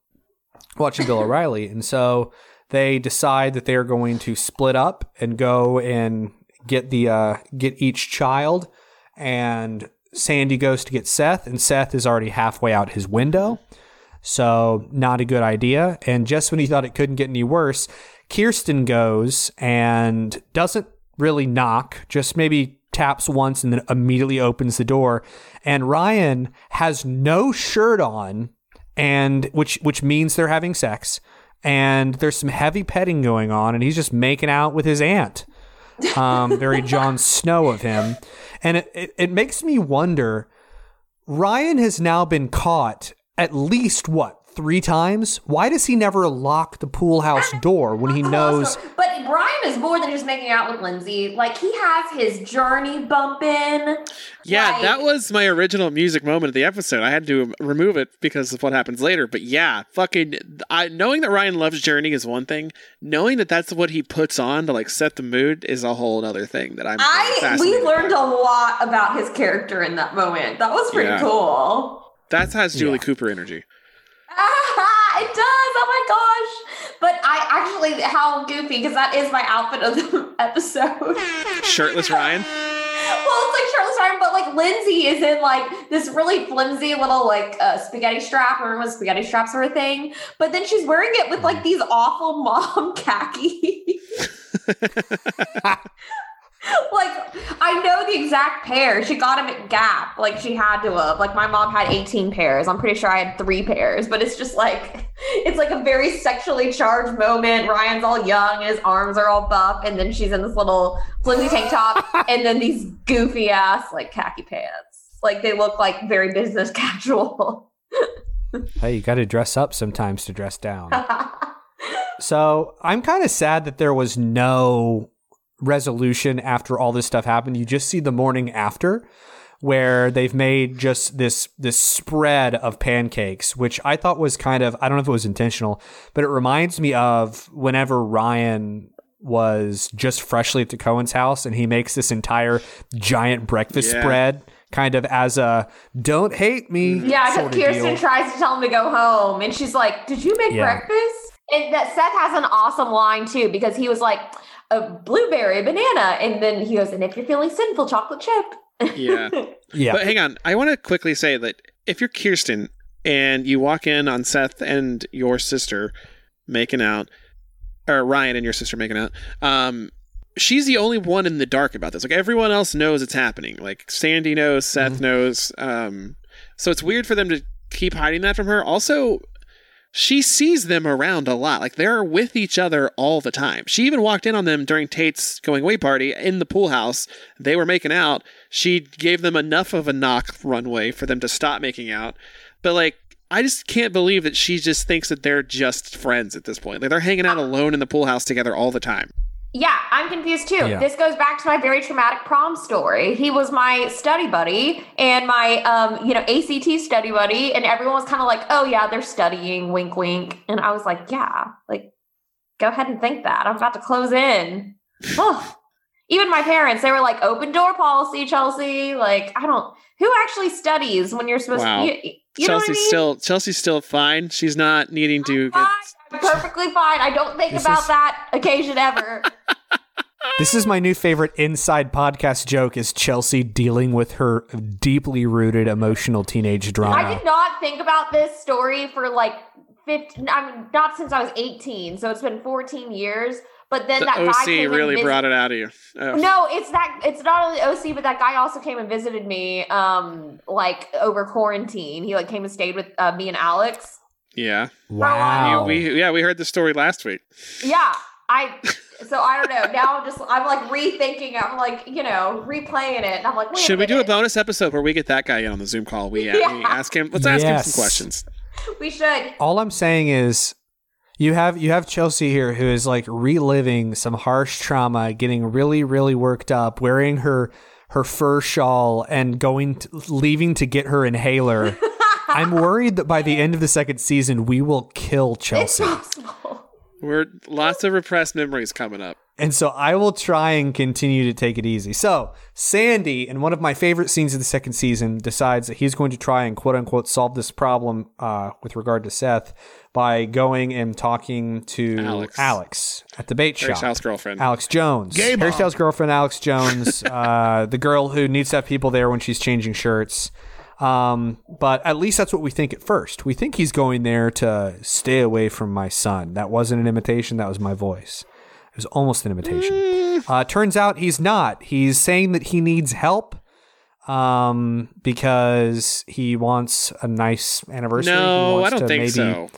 watching Bill O'Reilly. And so they decide that they are going to split up and go and get the uh, get each child. And Sandy goes to get Seth, and Seth is already halfway out his window. So not a good idea. And just when he thought it couldn't get any worse, Kirsten goes and doesn't really knock, just maybe taps once and then immediately opens the door. And Ryan has no shirt on and which which means they're having sex. And there's some heavy petting going on, and he's just making out with his aunt. Um, very Jon Snow of him. And it, it, it makes me wonder Ryan has now been caught at least what, three times? Why does he never lock the pool house door when he knows but Brian is more than just making out with Lindsay. Like he has his journey bumping. Yeah, Like- that was my original music moment of the episode. I had to remove it because of what happens later. But yeah, fucking, I, knowing that Ryan loves Journey is one thing. Knowing that that's what he puts on to like set the mood is a whole other thing that I'm. I we learned by. a lot about his character in that moment. That was pretty Yeah. cool. That has Julie Yeah. Cooper energy. Ah, it does. Oh my gosh. But I actually, how goofy, because that is my outfit of the episode. Shirtless Ryan. Well, it's like Charlotte Ryan, but like Lindsay is in like this really flimsy little like uh, spaghetti strap. Remember when spaghetti straps were a thing? But then she's wearing it with like these awful mom khakis. like I know the exact pair. She got them at Gap. Like she had to have. Like my mom had 18 pairs. I'm pretty sure I had three pairs. But it's just like it's like a very sexually charged moment. Ryan's all young, his arms are all buff, and then she's in this little flimsy tank top, and then these goofy ass like khaki pants. Like they look like very business casual. Hey, you got to dress up sometimes to dress down. so I'm kind of sad that there was no resolution after all this stuff happened. You just see the morning after where they've made just this this spread of pancakes, which I thought was kind of I don't know if it was intentional, but it reminds me of whenever Ryan was just freshly at the Cohen's house and he makes this entire giant breakfast Yeah. spread kind of as a don't hate me mm-hmm. Yeah, because Kirsten deal. tries to tell him to go home, and she's like, "Did you make Yeah. breakfast?" And that Seth has an awesome line too because he was like, "A blueberry, banana," and then he goes, "And if you're feeling sinful, chocolate chip." Yeah. yeah. But hang on, I want to quickly say that if you're Kirsten and you walk in on Seth and your sister making out, or Ryan and your sister making out, um, she's the only one in the dark about this. Like everyone else knows it's happening. Like Sandy knows, Seth knows. Um, so it's weird for them to keep hiding that from her. Also, she sees them around a lot. Like they're with each other all the time. She even walked in on them during Tate's going away party in the pool house. They were making out. She gave them enough of a knock runway for them to stop making out. But like I just can't believe that she just thinks that they're just friends at this point. Like they're hanging out alone in the pool house together all the time. Yeah, I'm confused too. Yeah. This goes back to my very traumatic prom story. He was my study buddy and my um, you know, ACT study buddy, and everyone was kind of like, "Oh yeah, they're studying." Wink, wink. And I was like, "Yeah, like, go ahead and think that. I'm about to close in." Even my parents, they were like, "Open door policy, Chelsea." Like, I don't. Who actually studies when you're supposed Wow. to? You, you know what I Chelsea's mean? still Chelsea's still fine. She's not needing to get perfectly fine. I don't think This about is- that occasion ever. This is my new favorite inside podcast joke is Chelsea dealing with her deeply rooted emotional teenage drama. I did not think about this story for like 15, I mean, not since I was 18. So it's been 14 years. But then the that guy OC came really and brought it out of you. Oh. No, it's that it's not only OC, but that guy also came and visited me, um, like over quarantine. He like came and stayed with uh, me and Alex. Yeah. Wow. We yeah we heard the story last week. Yeah, I. So I don't know. Now I'm just I'm like rethinking. I'm like you know replaying it, and I'm like, wait Should a we do a bonus episode where we get that guy in on the Zoom call? We, uh, we ask him. Let's ask him some questions. We should. All I'm saying is you have you have Chelsea here who is like reliving some harsh trauma, getting really really worked up, wearing her her fur shawl and going to, leaving to get her inhaler. I'm worried that by the end of the second season we will kill Chelsea. It's Chelsea. possible. We're lots of repressed memories coming up. And so I will try and continue to take it easy. So, Sandy, in one of my favorite scenes of the second season, decides that he's going to try and quote unquote solve this problem uh, with regard to Seth by going and talking to Alex. Alex, at the bait Harry shop. Styles' girlfriend. Alex Jones. Gay Harry. Styles' girlfriend, Alex Jones, uh, the girl who needs to have people there when she's changing shirts. Um, but at least that's what we think at first. We think he's going there to stay away from my son. That wasn't an imitation, that was my voice. It was almost an imitation. Uh, turns out he's not. He's saying that he needs help um, because he wants a nice anniversary. He No, I don't to think maybe- so.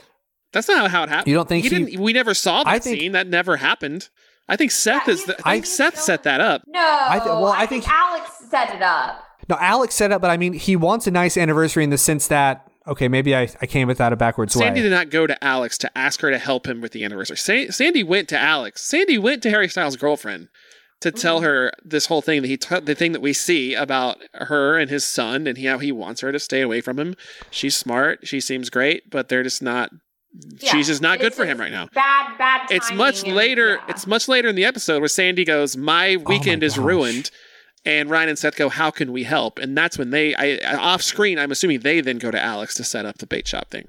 That's not how it happened. You don't think he, he- didn't? We never saw that I think- scene. That never happened. I think Seth is. The, I think Seth set that up. No, I thi- well, I think, think- Alex set it up. No, Alex said it, but I mean, he wants a nice anniversary in the sense that, okay, maybe I, I came at that a backwards Sandy way. did not go to Alex to ask her to help him with the anniversary. Sa- Sandy went to Alex. Sandy went to Harry Styles' girlfriend to tell Mm-hmm. her this whole thing that he t- the thing that we see about her and his son and how he wants her to stay away from him. She's smart. She seems great, but they're just not. Yeah, she's just not good it's for him right now. Bad, bad. It's much and- later. yeah. It's much later in the episode where Sandy goes, "My weekend is gosh. ruined," and Ryan and Seth go, "How can we help?" And that's when they, I, off screen, I'm assuming they then go to Alex to set up the bait shop thing.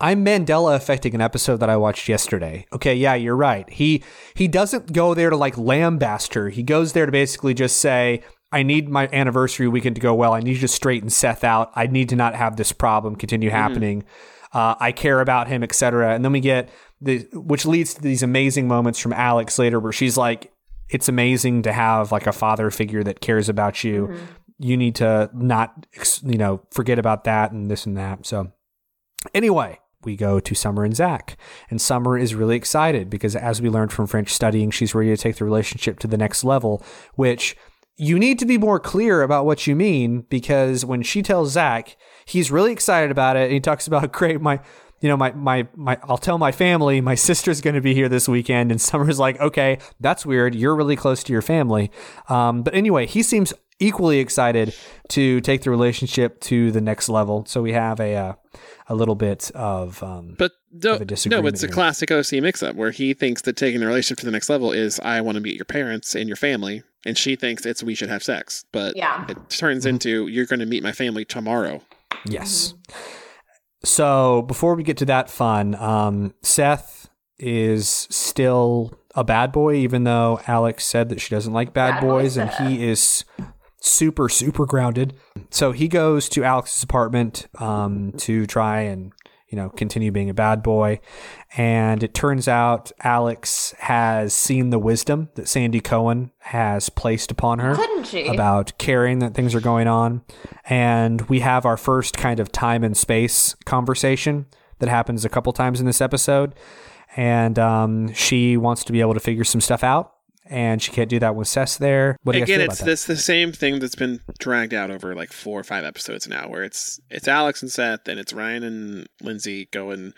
I'm Mandela affecting an episode that I watched yesterday. Okay, yeah, you're right. He he doesn't go there to like lambaste her. He goes there to basically just say, I need my anniversary weekend to go well. I need you to straighten Seth out. I need to not have this problem continue happening. Uh, I care about him, etc. And then we get the which leads to these amazing moments from Alex later where she's like, It's amazing to have like a father figure that cares about you. Mm-hmm. You need to not you know, forget about that and this and that. So Anyway, we go to Summer and Zach. And Summer is really excited because, as we learned from French studying, she's ready to take the relationship to the next level, which you need to be more clear about what you mean because when she tells Zach, he's really excited about it. And he talks about, great, my. You know, my, my, my, I'll tell my family my sister's going to be here this weekend. And Summer's like, okay, that's weird. You're really close to your family. Um, but anyway, he seems equally excited to take the relationship to the next level. So we have a, uh, a little bit of um, But no, Of a no, disagreement it's a classic OC mix-up where he thinks that taking the relationship to the next level is I want to meet your parents and your family, and she thinks it's we should have sex. But Yeah. it turns into you're going to meet my family tomorrow. yes. So before we get to that fun, um, Seth is still a bad boy, even though Alex said that she doesn't like bad, Bad boy boys, and he is super super grounded. So he goes to Alex's apartment um, to try and you know continue being a bad boy, and it turns out Alex has seen the wisdom that Sandy Cohen has placed upon her Couldn't she? about caring that things are going on. And we have our first kind of time and space conversation that happens a couple times in this episode. And um, she wants to be able to figure some stuff out. And she can't do that with Seth there. What do you guys Again, feel it's about that? this the same thing that's been dragged out over like four or five episodes now, where it's it's Alex and Seth, and it's Ryan and Lindsay going,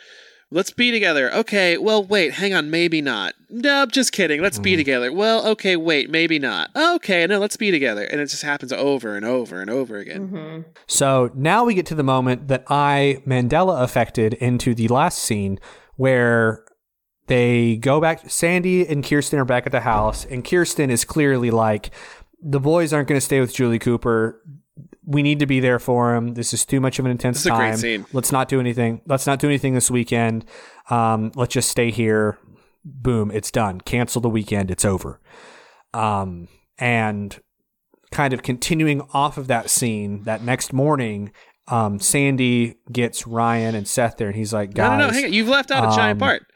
"Let's be together." Okay, well, wait, hang on, maybe not. No, just kidding. Let's Mm-hmm. be together. Well, okay, wait, maybe not. Okay, no, let's be together, and it just happens over and over and over again. Mm-hmm. So now we get to the moment that I Mandela affected into the last scene where they go back. Sandy and Kirsten are back at the house, and Kirsten is clearly like, the boys aren't going to stay with Julie Cooper. We need to be there for him. This is too much of an intense This is a great time. scene. Let's not do anything. Let's not do anything this weekend. Um, let's just stay here. Boom, it's done. Cancel the weekend. It's over. Um, and kind of continuing off of that scene, that next morning, um, Sandy gets Ryan and Seth there, and he's like, No, "Guys, no, no, hang on. You've left out a giant um, part.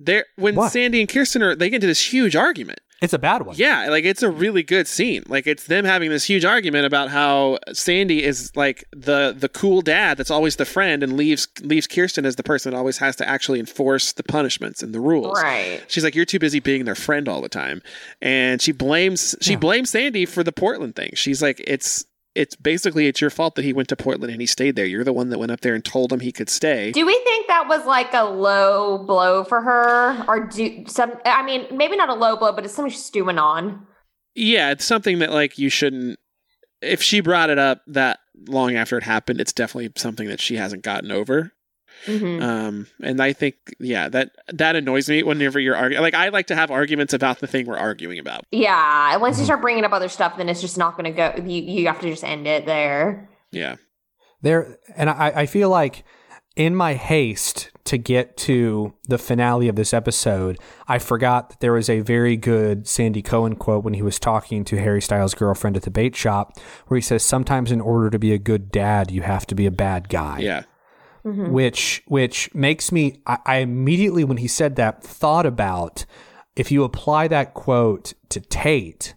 There, when what? Sandy and Kirsten are, they get into this huge argument. It's a bad one. Yeah, like it's a really good scene. Like it's them having this huge argument about how Sandy is like the the cool dad that's always the friend and leaves leaves Kirsten as the person that always has to actually enforce the punishments and the rules. Right. She's like, You're too busy being their friend all the time. And she blames she blames Sandy for the Portland thing. She's like, It's it's basically it's your fault that he went to Portland and he stayed there. You're the one that went up there and told him he could stay. Do we think that was like a low blow for her, or do some? I mean, maybe not a low blow, but it's something she's stewing on. Yeah, it's something that like you shouldn't. If she brought it up that long after it happened, it's definitely something that she hasn't gotten over. Mhm. Um, and I think yeah, that that annoys me whenever you're arguing. Like I like to have arguments about the thing we're arguing about. Yeah, And once you start bringing up other stuff, then it's just not going to go. You you have to just end it there. Yeah, There and I, I feel like in my haste to get to the finale of this episode, I forgot that there was a very good Sandy Cohen quote when he was talking to Harry Styles' girlfriend at the bait shop, where he says, Sometimes in order to be a good dad, you have to be a bad guy. yeah. Which which makes me I, I immediately when he said that thought about if you apply that quote to Tate,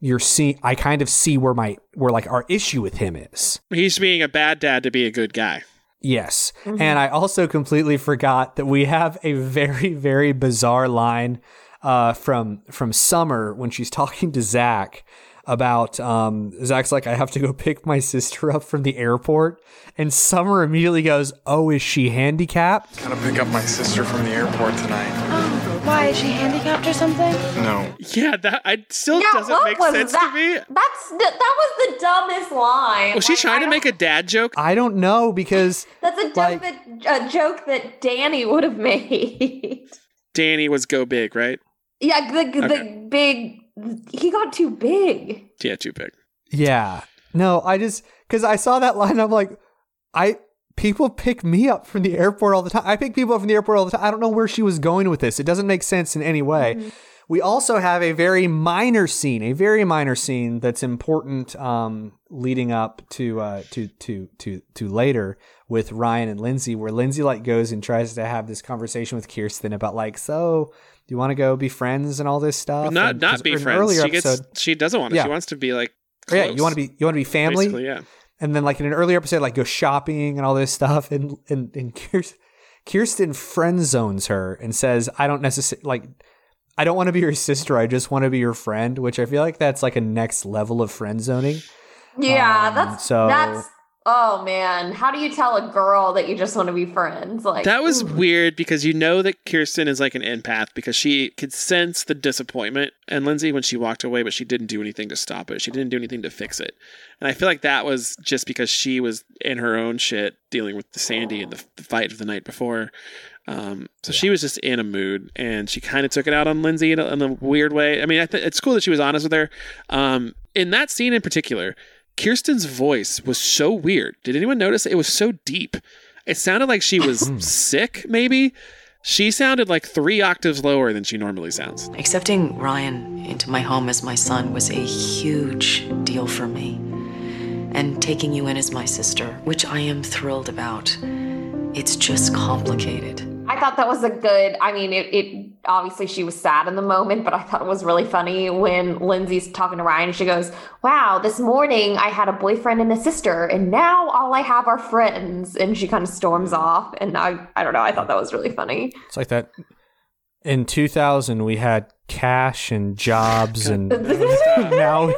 you're see I kind of see where my where like our issue with him is. He's being a bad dad to be a good guy. Yes. And I also completely forgot that we have a very, very bizarre line uh, from from Summer when she's talking to Zach about um, Zach's like, I have to go pick my sister up from the airport. And Summer immediately goes, Oh, is she handicapped? Gotta pick up my sister from the airport tonight. Oh, Why is she handicapped or something? No. Yeah, that I still Yeah, doesn't make sense that? to me. That's the, that was the dumbest line. Was she Like, I trying to make a dad joke? I don't know because That's a joke like- that a joke that Danny would have made. Danny was go big, right? yeah, the the Okay. big. He got too big. Yeah, too big. Yeah. No, I just because I saw that line, I'm like, I people pick me up from the airport all the time. I pick people up from the airport all the time. I don't know where she was going with this. It doesn't make sense in any way. We also have a very minor scene, a very minor scene that's important, um, leading up to uh, to to to to later with Ryan and Lindsay, where Lindsay like goes and tries to have this conversation with Kirsten about like, so do you want to go be friends and all this stuff? not And- not 'cause be friends. earlier She gets episode- she doesn't want to. Yeah. She wants to be like yeah, you want to be you want to be family. basically, yeah. And then like in an earlier episode, like go shopping and all this stuff, and and and Kirsten, Kirsten friend zones her and says, "I don't necessarily like, I don't want to be your sister. I just want to be your friend." Which I feel like that's like a next level of friend zoning. Yeah, Um, that's so- that's. Oh man, how do you tell a girl that you just want to be friends? Like That was ooh. weird because you know that Kirsten is like an empath because she could sense the disappointment and Lindsay when she walked away, but she didn't do anything to stop it. She didn't do anything to fix it. And I feel like that was just because she was in her own shit dealing with the Sandy and the, the fight of the night before. Um, so she was just in a mood and she kind of took it out on Lindsay in a, in a weird way. I mean, I th- it's cool that she was honest with her. Um, in that scene in particular, Kirsten's voice was so weird. Did anyone notice it was so deep? It sounded like she was hmm. sick, maybe. She sounded like three octaves lower than she normally sounds. Accepting Ryan into my home as my son was a huge deal for me. And taking you in as my sister, which I am thrilled about, it's just complicated. I thought that was a good. I mean, it, it obviously she was sad in the moment, but I thought it was really funny when Lindsay's talking to Ryan. She goes, "Wow, this morning I had a boyfriend and a sister, and now all I have are friends." And she kind of storms mm. off, and I, I don't know. I thought that was really funny. It's like that. In 2000, we had cash and jobs, and now.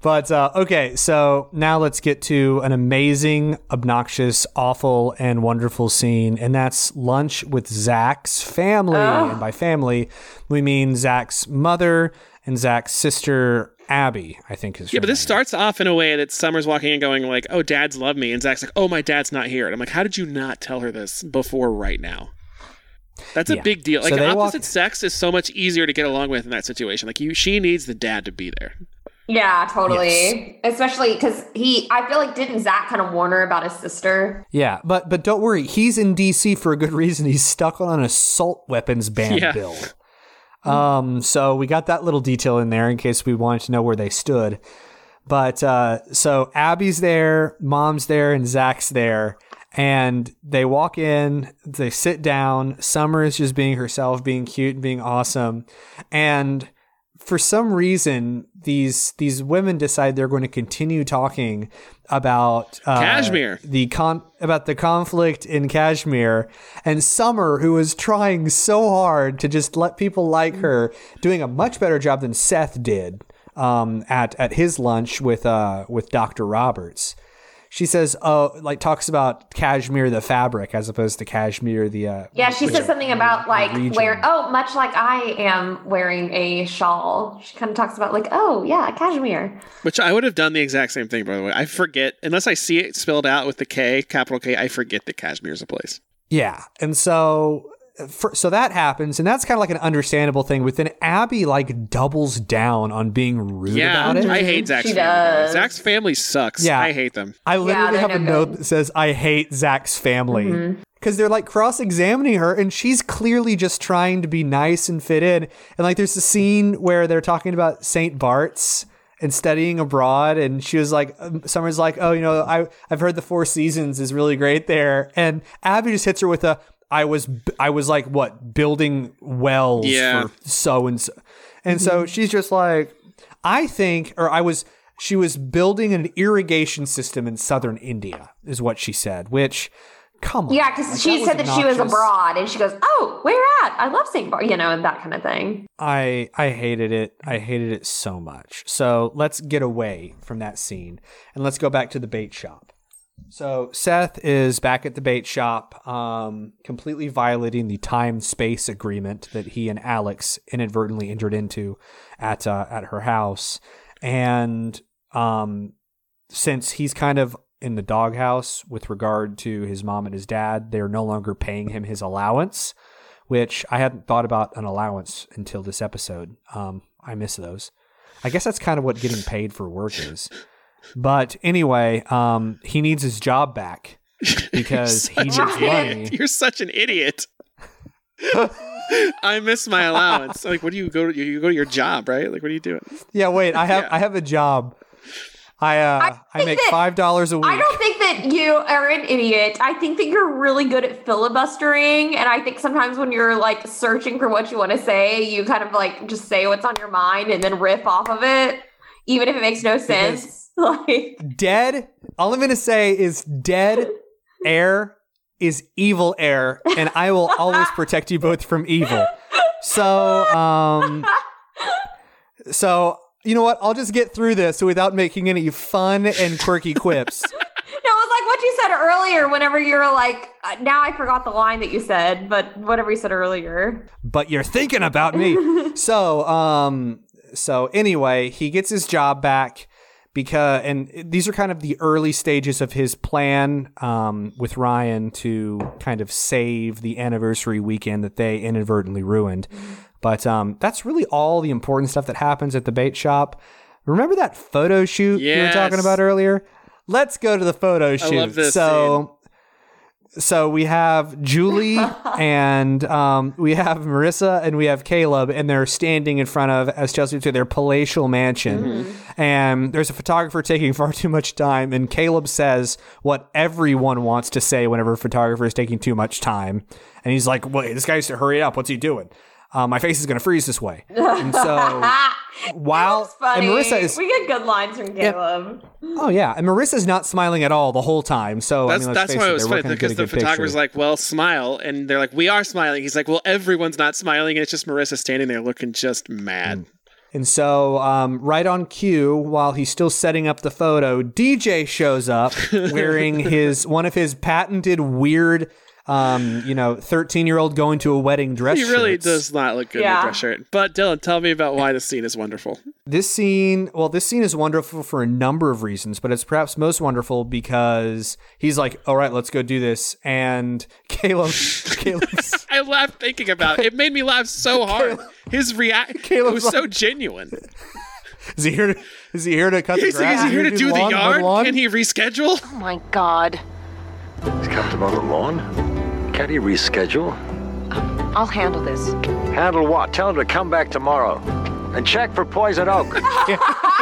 But uh, okay, so now let's get to an amazing, obnoxious, awful, and wonderful scene, and that's lunch with Zach's family. Oh. And by family, we mean Zach's mother and Zach's sister, Abby. I think is Yeah, but this name. starts off in a way that Summer's walking in going like, "Oh, Dad's love me," and Zach's like, "Oh, my dad's not here." And I'm like, "How did you not tell her this before right now?" That's a Yeah. big deal. Like they opposite walk- sex is so much easier to get along with in that situation. Like you, she needs the dad to be there. Yeah, totally. Especially because he, I feel like didn't Zach kind of warn her about his sister? Yeah, but but don't worry, he's in DC for a good reason. He's stuck on an assault weapons ban Yeah. bill. Um, so we got that little detail in there in case we wanted to know where they stood. But uh, so Abby's there, Mom's there, and Zach's there, and they walk in. They sit down. Summer is just being herself, being cute and being awesome, and for some reason these these women decide they're going to continue talking about uh, Kashmir. the con about the conflict in Kashmir and Summer who is trying so hard to just let people like her doing a much better job than Seth did um, at at his lunch with uh with Dr. Roberts she says oh like talks about cashmere the fabric as opposed to cashmere the uh Yeah, she says something about like region. wear. Oh, much like I am wearing a shawl. She kind of talks about like, oh yeah, cashmere. Which I would have done the exact same thing, by the way. I forget, unless I see it spelled out with the K, capital K, I forget that Kashmir is a place. Yeah, and so for, so that happens, and that's kind of like an understandable thing. But then Abby like doubles down on being rude Yeah, about it. I hate Zach's She family. does. Zach's family sucks. Yeah. I hate them. I literally they're have a no note good. that says I hate Zach's family. Mm-hmm. Because they're like cross examining her, and she's clearly just trying to be nice and fit in. And like, there's a scene where they're talking about St. Bart's and studying abroad, and she was like, um, Summer's like, oh, you know, I I've heard the Four Seasons is really great there, and Abby just hits her with a, I was b- I was like what building wells Yeah. for so and so, and so mm-hmm. she's just like, I think, or I was. She was building an irrigation system in southern India, is what she said. Which, come on, Yeah, because like, she that said that she was abroad, and she goes, "Oh, where at? I love St. Bar," you know, and that kind of thing. I I hated it. I hated it so much. So let's get away from that scene and let's go back to the bait shop. So Seth is back at the bait shop, um, completely violating the time space agreement that he and Alex inadvertently entered into at uh, at her house, and um, since he's kind of in the doghouse with regard to his mom and his dad, they're no longer paying him his allowance which I hadn't thought about an allowance until this episode. Um, I miss those. I guess that's kind of what getting paid for work is. But anyway, um, he needs his job back because he needs money. You're such an idiot. I miss my allowance. Like, what do you go to? You go to your job, right? Like, what are you doing? Yeah, wait, I have I have a job. I uh I, think make that- five dollars a week. I don't think that you are an idiot. I think that you're really good at filibustering, and I think sometimes when you're like searching for what you want to say, you kind of like just say what's on your mind and then riff off of it, even if it makes no sense. like, dead. All I'm gonna say is dead air is evil air, and I will always protect you both from evil. So, um, so you know what? I'll just get through this without making any fun and quirky quips. no, it was like what you said earlier. Whenever you were like, uh, now I forgot the line that you said, but whatever you said earlier. but you're thinking about me. so, um, so anyway, he gets his job back because, and these are kind of the early stages of his plan, um, with Ryan to kind of save the anniversary weekend that they inadvertently ruined. But, um, that's really all the important stuff that happens at the bait shop. Remember that photo shoot you were talking about earlier? Let's go to the photo shoot. love this so, so we have Julie and um, we have Marissa and we have Caleb, and they're standing in front of, as Chelsea would say, their palatial mansion. And there's a photographer taking far too much time, and Caleb says what everyone wants to say whenever a photographer is taking too much time. And he's like, "Wait, this guy needs to hurry up. What's he doing? Uh, my face is going to freeze this way." And so while funny. and Marissa is we get good lines from Caleb. oh yeah, and Marissa's not smiling at all the whole time. So That's I mean, that's why it, it was funny because the a good picture. photographer's like, "Well, smile," and they're like, "We are smiling." He's like, "Well, everyone's not smiling," and it's just Marissa standing there looking just mad. And so, um, right on cue, while he's still setting up the photo, DJ shows up wearing his one of his patented weird, um, you know, thirteen-year-old going to a wedding dress. he really shirts. does not look good in a dress shirt. But Dylan, tell me about why this scene is wonderful. This scene, well, this scene is wonderful for a number of reasons, but it's perhaps most wonderful because he's like, "All right, let's go do this," and Caleb, Caleb's I laughed thinking about it. It made me laugh so hard. His react Caleb's it was so genuine. is he here? To, is he here to cut He's, the grass? is he here to do the lawn, yard? lawn? Can he reschedule? Oh my god. He's come to mow the lawn. Can't he reschedule? I'll handle this. Handle what? Tell him to come back tomorrow. And check for poison oak.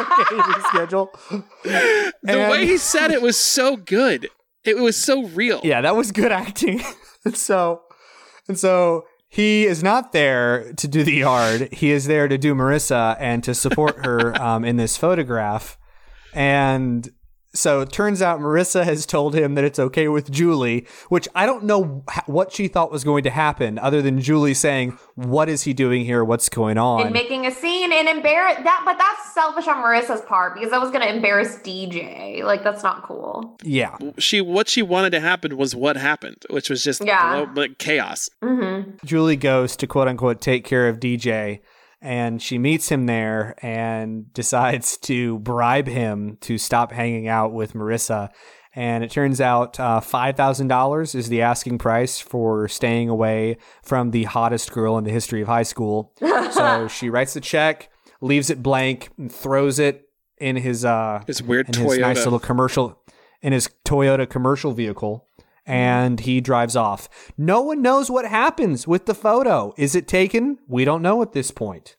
reschedule? The And- way he said it was so good. It was so real. Yeah, that was good acting. and so, and so he is not there to do the yard. He is there to do Marissa and to support her um, in this photograph. And so it turns out Marissa has told him that it's okay with Julie, which I don't know what she thought was going to happen, other than Julie saying, "What is he doing here? What's going on?" and making a scene and embarrass that but that's selfish on marissa's part because i was going to embarrass dj like that's not cool yeah, She what she wanted to happen was what happened, which was just Yeah. blow- like chaos. mm-hmm. Julie goes to quote unquote take care of DJ and she meets him there and decides to bribe him to stop hanging out with Marissa. And it turns out uh, $5,000 is the asking price for staying away from the hottest girl in the history of high school. so she writes the check, leaves it blank, and throws it in his uh His weird in his nice little commercial in his Toyota commercial vehicle Mm-hmm. and he drives off. No one knows what happens with the photo. Is it taken? We don't know at this point.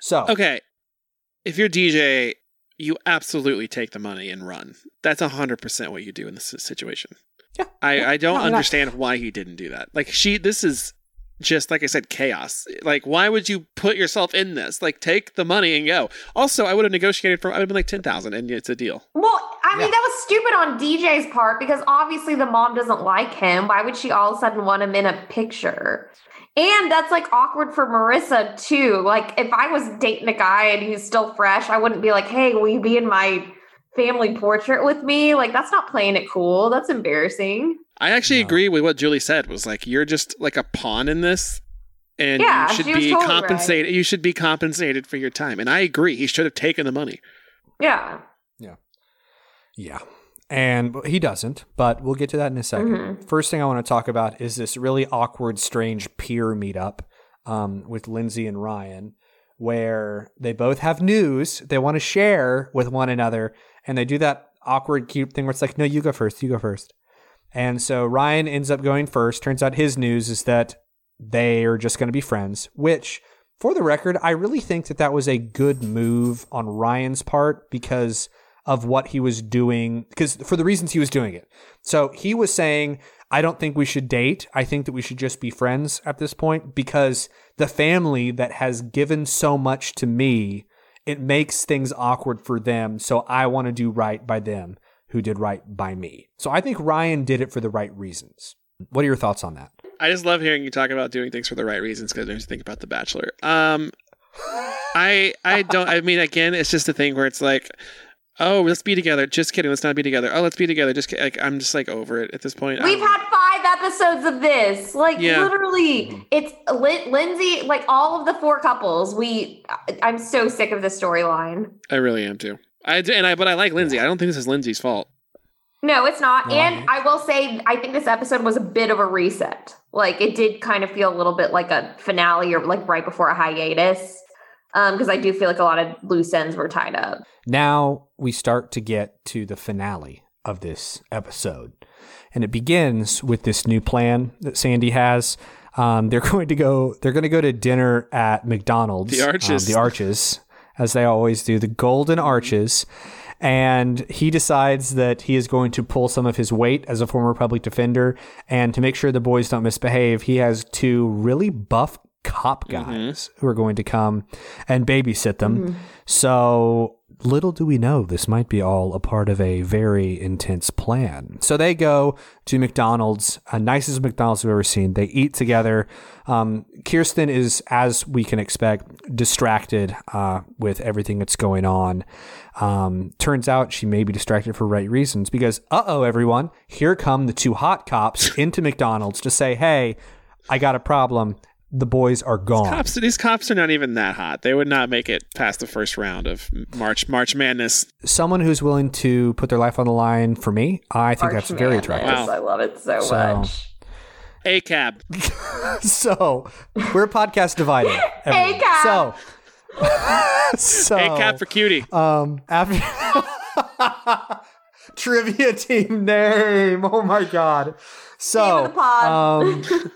So, Okay, if you're DJ, you absolutely take the money and run. That's hundred percent what you do in this situation. Yeah, I I don't No, understand why he didn't do that. Like she, this is just like I said, chaos. Like why would you put yourself in this? Like take the money and go. Also, I would have negotiated for. I would have been like ten thousand, and it's a deal. well i mean that was stupid on dj's part because obviously the mom doesn't like him why would she all of a sudden want him in a picture and that's like awkward for marissa too like if i was dating a guy and he's still fresh i wouldn't be like hey will you be in my family portrait with me like that's not playing it cool that's embarrassing I actually agree with what Julie said. Was like you're just like a pawn in this, and Yeah, you should be totally right. compensated. You should be compensated for your time. And I agree. He should have taken the money. yeah yeah. Yeah. And he doesn't, but we'll get to that in a 2nd First thing I want to talk about is this really awkward, strange peer meetup um, with Lindsay and Ryan, where they both have news they want to share with one another, and they do that awkward, cute thing where it's like, no, you go first, you go first. And so Ryan ends up going first. Turns out his news is that they are just going to be friends, which, for the record, I really think that that was a good move on Ryan's part because of what he was doing, because for the reasons he was doing it. So he was saying, I don't think we should date. I think that we should just be friends at this point because the family that has given so much to me, it makes things awkward for them. So I want to do right by them who did right by me. So I think Ryan did it for the right reasons. What are your thoughts on that? I just love hearing you talk about doing things for the right reasons because it makes think about The Bachelor. Um, I I don't. I mean, again, it's just a thing where it's like, oh, let's be together. Just kidding. Let's not be together. Oh, let's be together. Just ki- like I'm just like over it at this point. We've Um, had five episodes of this. Like Yeah. literally, it's Lin- Lindsay. Like all of the four couples. We. I'm so sick of the storyline. I really am too. I d- and I but I like Lindsay. I don't think this is Lindsay's fault. No, it's not. No, and I will say, I think this episode was a bit of a reset. Like it did kind of feel a little bit like a finale or like right before a hiatus. Um, because I do feel like a lot of loose ends were tied up. Now we start to get to the finale of this episode. And it begins with this new plan that Sandy has. Um, they're going to go. They're going to go to dinner at McDonald's. The Arches. um, the Arches, as they always do, the Golden mm-hmm. Arches. And he decides that he is going to pull some of his weight as a former public defender, and to make sure the boys don't misbehave, he has two really buff cop mm-hmm. guys who are going to come and babysit them. Mm-hmm. So little do we know, this might be all a part of a very intense plan. So they go to McDonald's, a nicest McDonald's we've ever seen. They eat together. Um, Kirsten is, as we can expect, distracted uh, with everything that's going on. Um, turns out she may be distracted for right reasons because, uh oh, everyone, here come the two hot cops into McDonald's to say, hey, I got a problem. The boys are gone. Cops. These cops are not even that hot. They would not make it past the first round of March March Madness. someone who's willing to put their life on the line for me, I think that's very attractive. Wow. I love it so, So- much. A cab. so we're podcast divided. everyone. Hey, Cap. So, so A cab for cutie. um after trivia team name. Oh my god. So the pod. um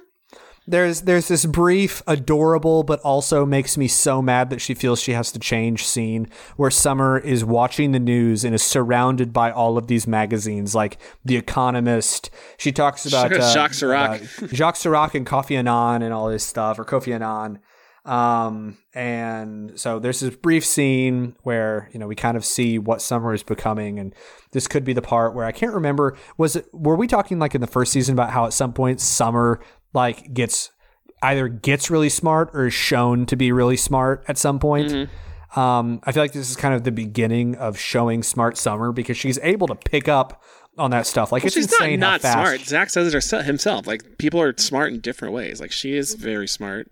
there's there's this brief, adorable, but also makes me so mad that she feels she has to change scene where Summer is watching the news and is surrounded by all of these magazines, like The Economist. She talks about uh, Jacques Chirac. Jacques Chirac and Kofi Annan and all this stuff, or Kofi Annan. Um, and so there's this brief scene where, you know, we kind of see what Summer is becoming. And this could be the part where I can't remember. Was it, were we talking like in the first season about how at some point Summer like gets either gets really smart or is shown to be really smart at some point? Um, I feel like this is kind of the beginning of showing smart Summer because she's able to pick up on that stuff. Like Well, it's she's not insane how not fast smart. Zach says it herse- himself. Like people are smart in different ways. Like she is very smart.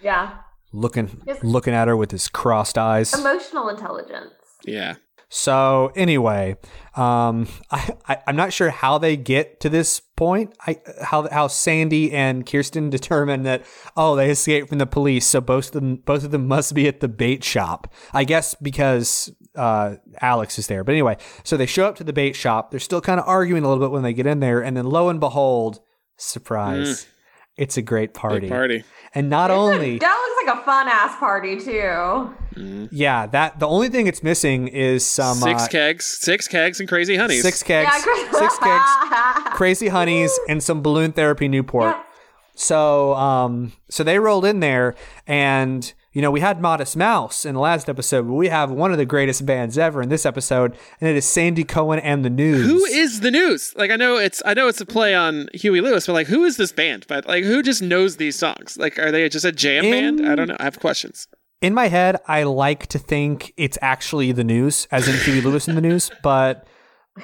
Yeah. looking Yes. looking at her with his crossed eyes. Emotional intelligence. Yeah. So anyway, um, I, I I'm not sure how they get to this point. I how how Sandy and Kirsten determine that oh they escaped from the police, so both of them both of them must be at the bait shop. I guess because uh, Alex is there. But anyway, so they show up to the bait shop. They're still kind of arguing a little bit when they get in there, and then lo and behold, surprise, it's a great party. party. And not only That looks like a fun ass party too. yeah, that the only thing it's missing is some six uh, kegs, six kegs, and crazy honeys. Six kegs, six kegs, crazy honeys, and some balloon therapy Newport. So, um, so they rolled in there, and you know we had Modest Mouse in the last episode, but we have one of the greatest bands ever in this episode, and it is Sandy Cohen and the News. Who is the news? Like I know it's I know it's a play on Huey Lewis, but like who is this band? But like who just knows these songs? Like are they just a jam In- band? I don't know. I have questions. In my head, I like to think it's actually the News, as in Huey Lewis in the News, but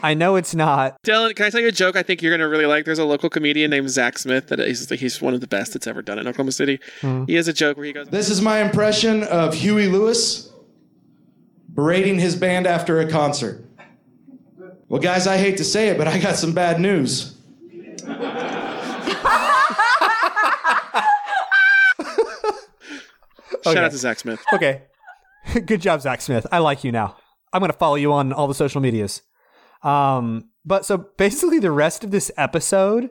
I know it's not. Dylan, can I tell you a joke? I think you're gonna really like. There's a local comedian named Zach Smith that he's he's one of the best that's ever done in Oklahoma City. Hmm. He has a joke where he goes, This is my impression of Huey Lewis berating his band after a concert. Well, guys, I hate to say it, but I got some bad news. Shout Okay. out to Zach Smith. Okay. Good job, Zach Smith. I like you now. I'm going to follow you on all the social medias. Um, but so basically, the rest of this episode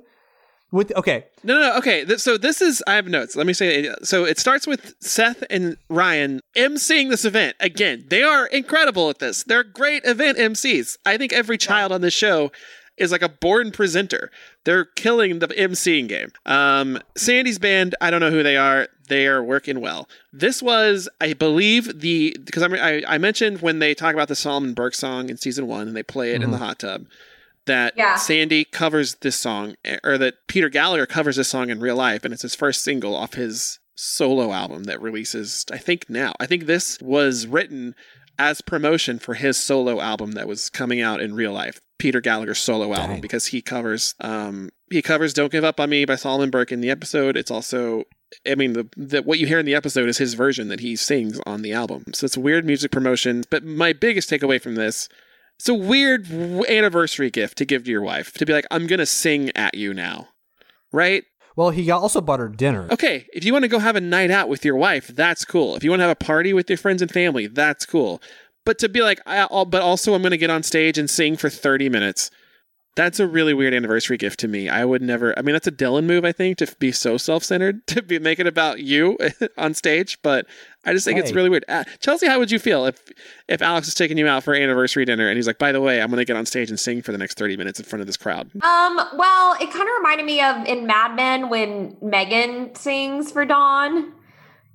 with okay, No, no, no. Okay. So this is, I have notes. Let me say, so it starts with Seth and Ryan emceeing this event. Again, they are incredible at this. They're great event MCs. I think every child on this show is like a born presenter. They're killing the emceeing game. Um, Sandy's band, I don't know who they are. They are working well. This was, I believe, the, because I, I, I mentioned when they talk about the Solomon Burke song in season one and they play it in the hot tub that Yeah. Sandy covers this song, or that Peter Gallagher covers this song in real life, and it's his first single off his solo album that releases, I think, now. I think this was written as promotion for his solo album that was coming out in real life. Peter Gallagher's solo album because he covers um he covers Don't Give Up on Me by Solomon Burke in the episode. It's also I mean the, the what you hear in the episode is his version that he sings on the album. So it's weird music promotion, but my biggest takeaway from this it's a weird w- anniversary gift to give to your wife to be like, I'm gonna sing at you now, right? Well, he also bought her dinner. Okay, if you want to go have a night out with your wife, that's cool. If you want to have a party with your friends and family, that's cool. But to be like, I, I'll, but also I'm gonna get on stage and sing for 30 minutes. That's a really weird anniversary gift to me. I would never. I mean, that's a Dylan move, I think, to be so self-centered to be make it about you on stage. But I just think it's really weird. Uh, Chelsea, how would you feel if if Alex is taking you out for anniversary dinner and he's like, by the way, I'm going to get on stage and sing for the next 30 minutes in front of this crowd? Um, well, it kind of reminded me of in Mad Men when Megan sings for Don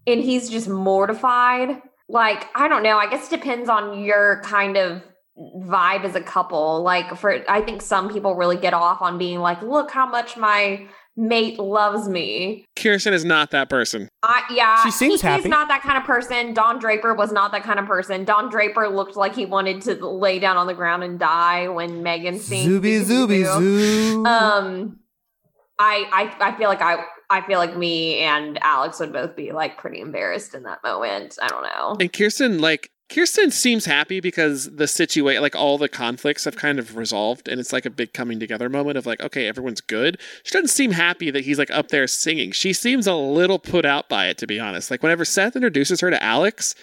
and he's just mortified. Like, I don't know. I guess it depends on your kind of vibe as a couple. Like, for I think some people really get off on being like, look how much my mate loves me. Kirsten is not that person. I, yeah, She seems he- happy. He's not that kind of person. Don Draper was not that kind of person. Don Draper looked like he wanted to lay down on the ground and die when Megan sings. Zooby zooby zoo. Um, I, I I feel like I I feel like me and Alex would both be like pretty embarrassed in that moment. I don't know. And Kirsten, like, Kirsten seems happy because the situation, like, all the conflicts have kind of resolved, and it's like a big coming together moment of like, okay, everyone's good. She doesn't seem happy that he's like up there singing. She seems a little put out by it, to be honest. Like, whenever Seth introduces her to Alex,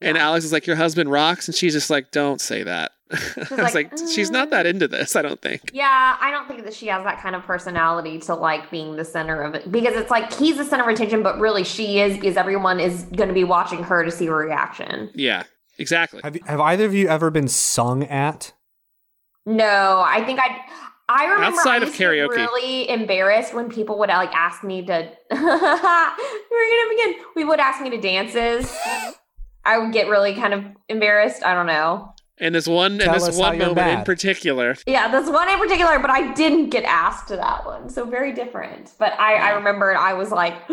and Alex is like, "Your husband rocks," and she's just like, "Don't say that." I was like, like, she's not that into this. I don't think. Yeah, I don't think that she has that kind of personality to like being the center of it because it's like he's the center of attention, but really she is because everyone is going to be watching her to see her reaction. Yeah, exactly. Have, you, have either of you ever been sung at? No, I think I. I remember Outside I of used to get karaoke. really embarrassed when people would like ask me to. We're gonna begin. We would ask me to dances. I would get really kind of embarrassed. I don't know. And this one, Tell and this one you're moment in particular. Yeah, this one in particular, but I didn't get asked to that one. So very different. But I, I remember I was like,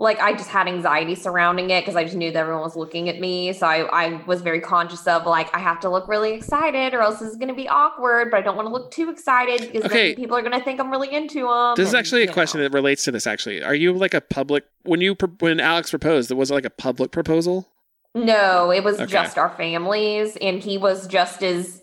like I just had anxiety surrounding it because I just knew that everyone was looking at me. So I, I was very conscious of like, I have to look really excited or else this is going to be awkward, but I don't want to look too excited because Okay. then people are going to think I'm really into them. This is actually a question that relates to this. Actually, are you like a public when you when Alex proposed? It was it like a public proposal? No, it was Okay. just our families, and he was just as.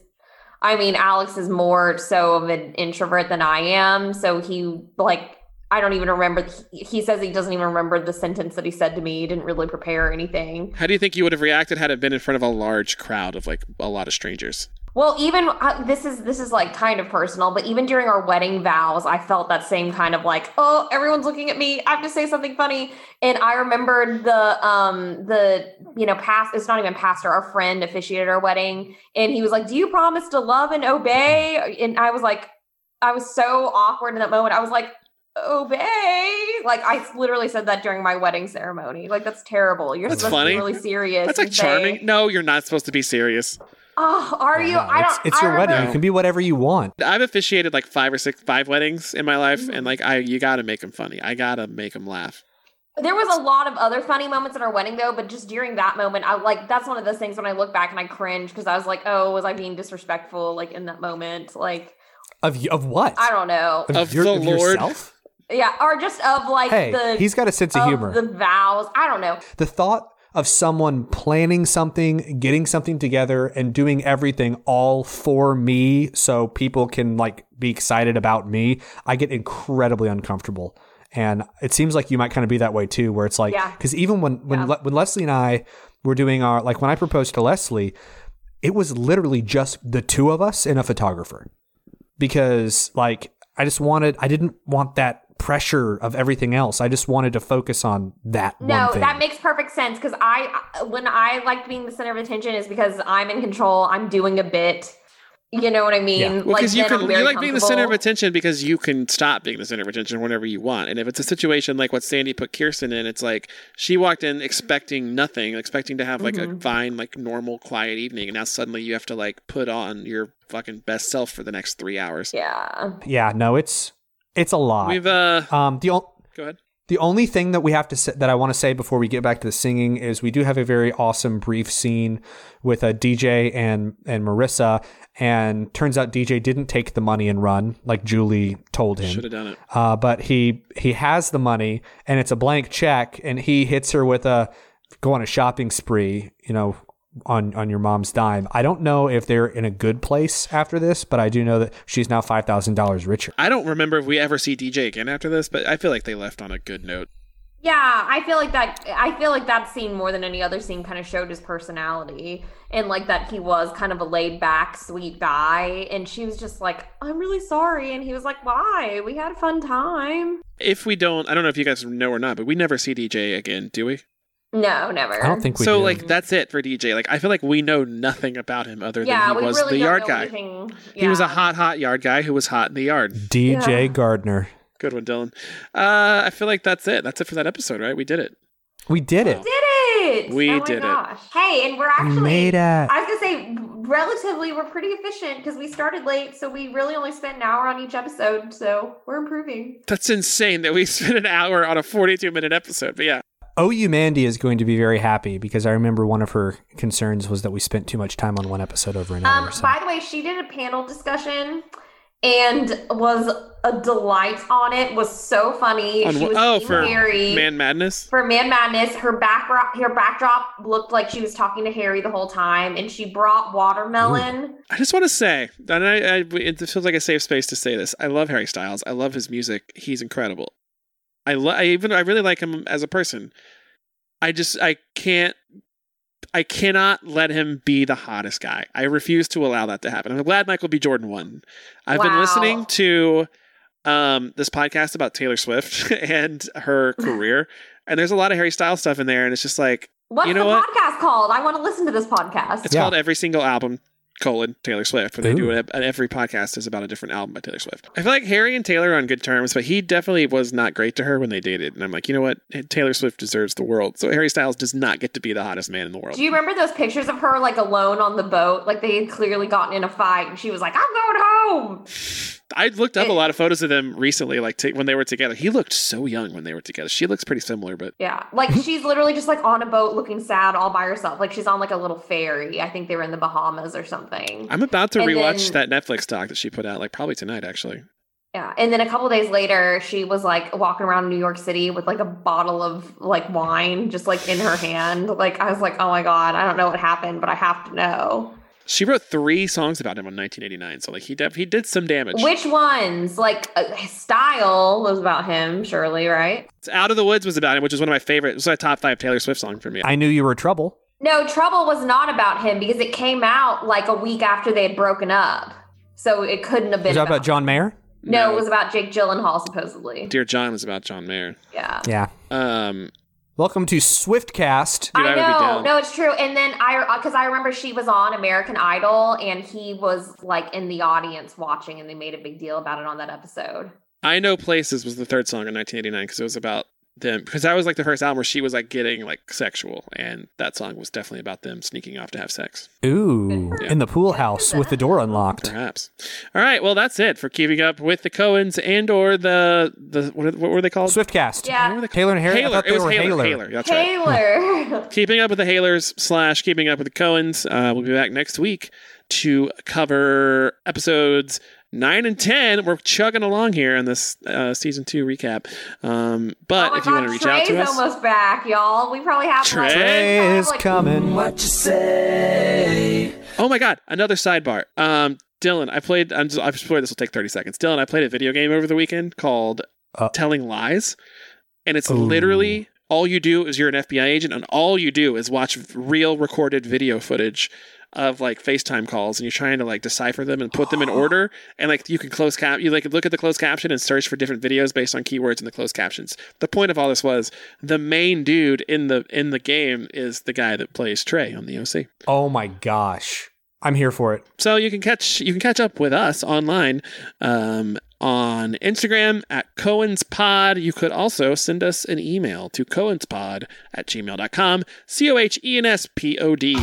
I mean, Alex is more so of an introvert than I am, so he like I don't even remember. He, says he doesn't even remember the sentence that he said to me. He didn't really prepare anything. How do you think you would have reacted had it been in front of a large crowd of like a lot of strangers? Well, even uh, this is this is like kind of personal, but even during our wedding vows, I felt that same kind of like, oh, everyone's looking at me. I have to say something funny. And I remembered the um the you know past. It's not even pastor. Our friend officiated our wedding, and he was like, "Do you promise to love and obey?" And I was like, I was so awkward in that moment. I was like. Obey, like I literally said that during my wedding ceremony. Like that's terrible. You're That's supposed funny. to be really serious. That's like and say, charming. No, you're not supposed to be serious. Oh, are you? I it's don't. it's I your wedding. You can be whatever you want. I've officiated like five or six, five weddings in my life, Mm-hmm. and like I, you got to make them funny. I gotta make them laugh. There was a lot of other funny moments at our wedding though, but just during that moment, I like that's one of those things when I look back and I cringe because I was like, oh, was I being disrespectful like in that moment? Like, Of y- of what? I don't know. Of, Of your- the of Lord. yourself? Yeah, or just of like Hey, the he's got a sense of humor. The vows. I don't know. The thought of someone planning something, getting something together, and doing everything all for me so people can like be excited about me, I get incredibly uncomfortable. And it seems like you might kind of be that way too, where it's like, Yeah. because even when when Yeah. Le- when Leslie and I were doing our like when I proposed to Leslie, it was literally just the two of us and a photographer, because like I just wanted, I didn't want that pressure of everything else. I just wanted to focus on that No, one thing. that makes perfect sense because I, when I like being the center of attention, is because I'm in control. I'm doing a bit. You know what I mean? Yeah. Well, Like, because you can, you like being the center of attention because you can stop being the center of attention whenever you want. And if it's a situation like what Sandy put Kirsten in, it's like she walked in expecting nothing, expecting to have like Mm-hmm. a fine, like normal, quiet evening, and now suddenly you have to like put on your fucking best self for the next three hours. Yeah. yeah, no, it's it's a lot. We've uh, um the o- go ahead. the only thing that we have to say, that I want to say before we get back to the singing is we do have a very awesome brief scene with a DJ and and Marissa, and turns out DJ didn't take the money and run like Julie told him. Should have done it. Uh, but he he has the money and it's a blank check, and he hits her with a go on a shopping spree, you know, on on your mom's dime. I don't know if they're in a good place after this, but I do know that she's now five thousand dollars richer. I don't remember if we ever see DJ again after this, but I feel like they left on a good note. Yeah, I feel like that. I feel like that scene more than any other scene kind of showed his personality and like that he was kind of a laid back, sweet guy. And she was just like, "I'm really sorry," and he was like, "Why? We had a fun time." If we don't, I don't know if you guys know or not, but we never see DJ again, do we? No, never. I don't think we so do. like that's it for DJ. Like I feel like we know nothing about him other Yeah, than he was really the yard guy. anything- He was a hot, hot yard guy who was hot in the yard. DJ Yeah. Gardner. Good one, Dylan. Uh, I feel like that's it. That's it for that episode, right? We did it. We did it. did it. We oh my did it. gosh. Hey, and we're actually. made it. I was gonna say, relatively, we're pretty efficient because we started late, so we really only spent an hour on each episode. So we're improving. That's insane that we spent an hour on a 42 minute episode. But yeah, OU Mandy is going to be very happy because I remember one of her concerns was that we spent too much time on one episode over another. Um, so. by the way, she did a panel discussion and was a delight on it. Was so funny. on she was oh for Harry Man Madness. for Man Madness. Her backdrop, her backdrop looked like she was talking to Harry the whole time, and she brought watermelon. I just want to say, and I, I, it feels like a safe space to say this. I love Harry Styles. I love his music. He's incredible. I, lo- I even I really like him as a person. I just I can't I cannot let him be the hottest guy. I refuse to allow that to happen. I'm glad Michael B. Jordan won. I've been listening to um, this podcast about Taylor Swift and her career, and there's a lot of Harry Styles stuff in there, and it's just like, What's you know the what? podcast called? I want to listen to this podcast. It's called Every Single Album colon Taylor Swift, where they do it. And every podcast is about a different album by Taylor Swift. I feel like Harry and Taylor are on good terms, but he definitely was not great to her when they dated. And I'm like, you know what? Taylor Swift deserves the world. So Harry Styles does not get to be the hottest man in the world. Do you remember those pictures of her like alone on the boat? Like they had clearly gotten in a fight, and she was like, "I'm going home." I looked up a lot of photos of them recently, like when they were together. He looked so young when they were together. She looks pretty similar, but Yeah, like she's literally just like on a boat, looking sad all by herself. Like she's on like a little ferry. I think they were in the Bahamas or something. I'm about to And rewatch then- that Netflix doc that she put out, like probably tonight, actually. Yeah, and then a couple days later, she was like walking around New York City with like a bottle of like wine just like in her hand. Like I was like, oh my god, I don't know what happened, but I have to know. She wrote three songs about him in 1989, so like he def- he did some damage. Which ones? Like uh, style was about him, surely, right? Out of the Woods was about him, which is one of my favorite. It was a top five Taylor Swift song for me. I knew you were trouble. No, Trouble was not about him because it came out like a week after they had broken up. So it couldn't have been Was that about, about John Mayer? No, it was about Jake Gyllenhaal supposedly. Dear John was about John Mayer. Yeah. Yeah. Um, Welcome to Swiftcast. Dude, I I would know. No, it's true. And then I, because I remember she was on American Idol and he was like in the audience watching and they made a big deal about it on that episode. I Know Places was the third song in 1989 because it was about them. Because that was like the first album where she was like getting like sexual, and that song was definitely about them sneaking off to have sex. Ooh, in the pool house with the door unlocked. Perhaps. All right. Well, that's it for keeping up with the Cohens and or the the what, what were they called? Swiftcast. Yeah. Taylor and Harry. I Haylor. thought It was were Haylor. Haylor. Haylor. That's right. Taylor. Keeping up with the Haylors slash keeping up with the Cohens. Uh, we'll be back next week to cover episodes nine and ten. We're chugging along here in this uh, season two recap. Um, but oh my if you want to reach Trey's out to us, almost back, y'all. We probably have like, Trey we probably have, is like, coming. What you say? oh my god, another sidebar. Um, Dylan, I played. I'm just, I'm sure this will take thirty seconds. Dylan, I played a video game over the weekend called Uh, Telling Lies, and it's Ooh. literally all you do is you're an FBI agent, and all you do is watch real recorded video footage of like FaceTime calls, and you're trying to like decipher them and put them in order, and like you can close cap, you like look at the closed caption and search for different videos based on keywords in the closed captions. The point of all this was the main dude in the in the game is the guy that plays Trey on the OC. Oh my gosh. I'm here for it. So you can catch you can catch up with us online um, on Instagram at Cohen's Pod. You could also send us an email to cohenspod at gmail.com. C O H E N S P O D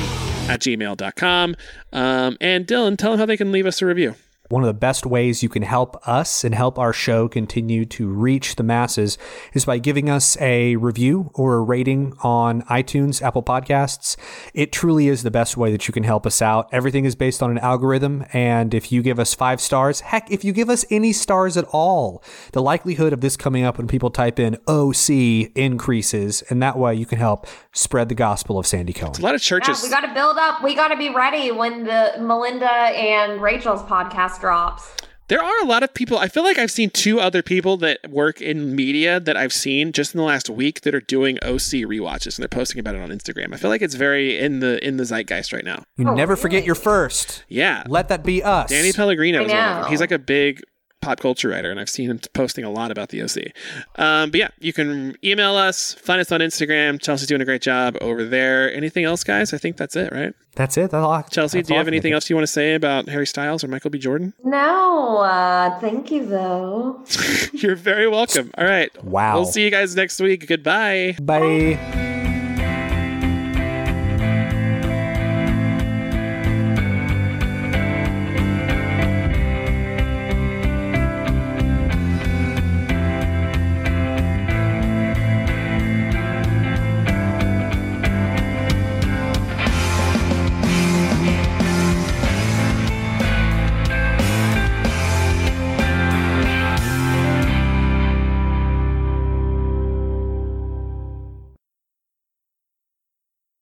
at gmail.com. Um, and Dylan, tell them how they can leave us a review. One of the best ways you can help us and help our show continue to reach the masses is by giving us a review or a rating on iTunes, Apple Podcasts. It truly is the best way that you can help us out. Everything is based on an algorithm, and if you give us five stars, heck, if you give us any stars at all, the likelihood of this coming up when people type in OC increases, and that way you can help spread the gospel of Sandy Cohen. A lot of Yeah, churches. we got to build up. We got to be ready when the Melinda and Rachel's podcast drops. There are a lot of people. I feel like I've seen two other people that work in media that I've seen just in the last week that are doing OC rewatches and they're posting about it on Instagram. I feel like it's very in the in the zeitgeist right now. You Oh, never forget your first. Yeah, Let that be us. Danny Pellegrino is one of them. He's like a big pop culture writer, and I've seen him posting a lot about the OC. Um, but yeah, you can email us, find us on Instagram. Chelsea's doing a great job over there. Anything else, guys? I think that's it, right? That's it. That's all. Chelsea, that's do you all have anything else you want to say about Harry Styles or Michael B. Jordan? No, uh, thank you though. You're very welcome. All right. Wow. We'll see you guys next week. Goodbye. of. Bye.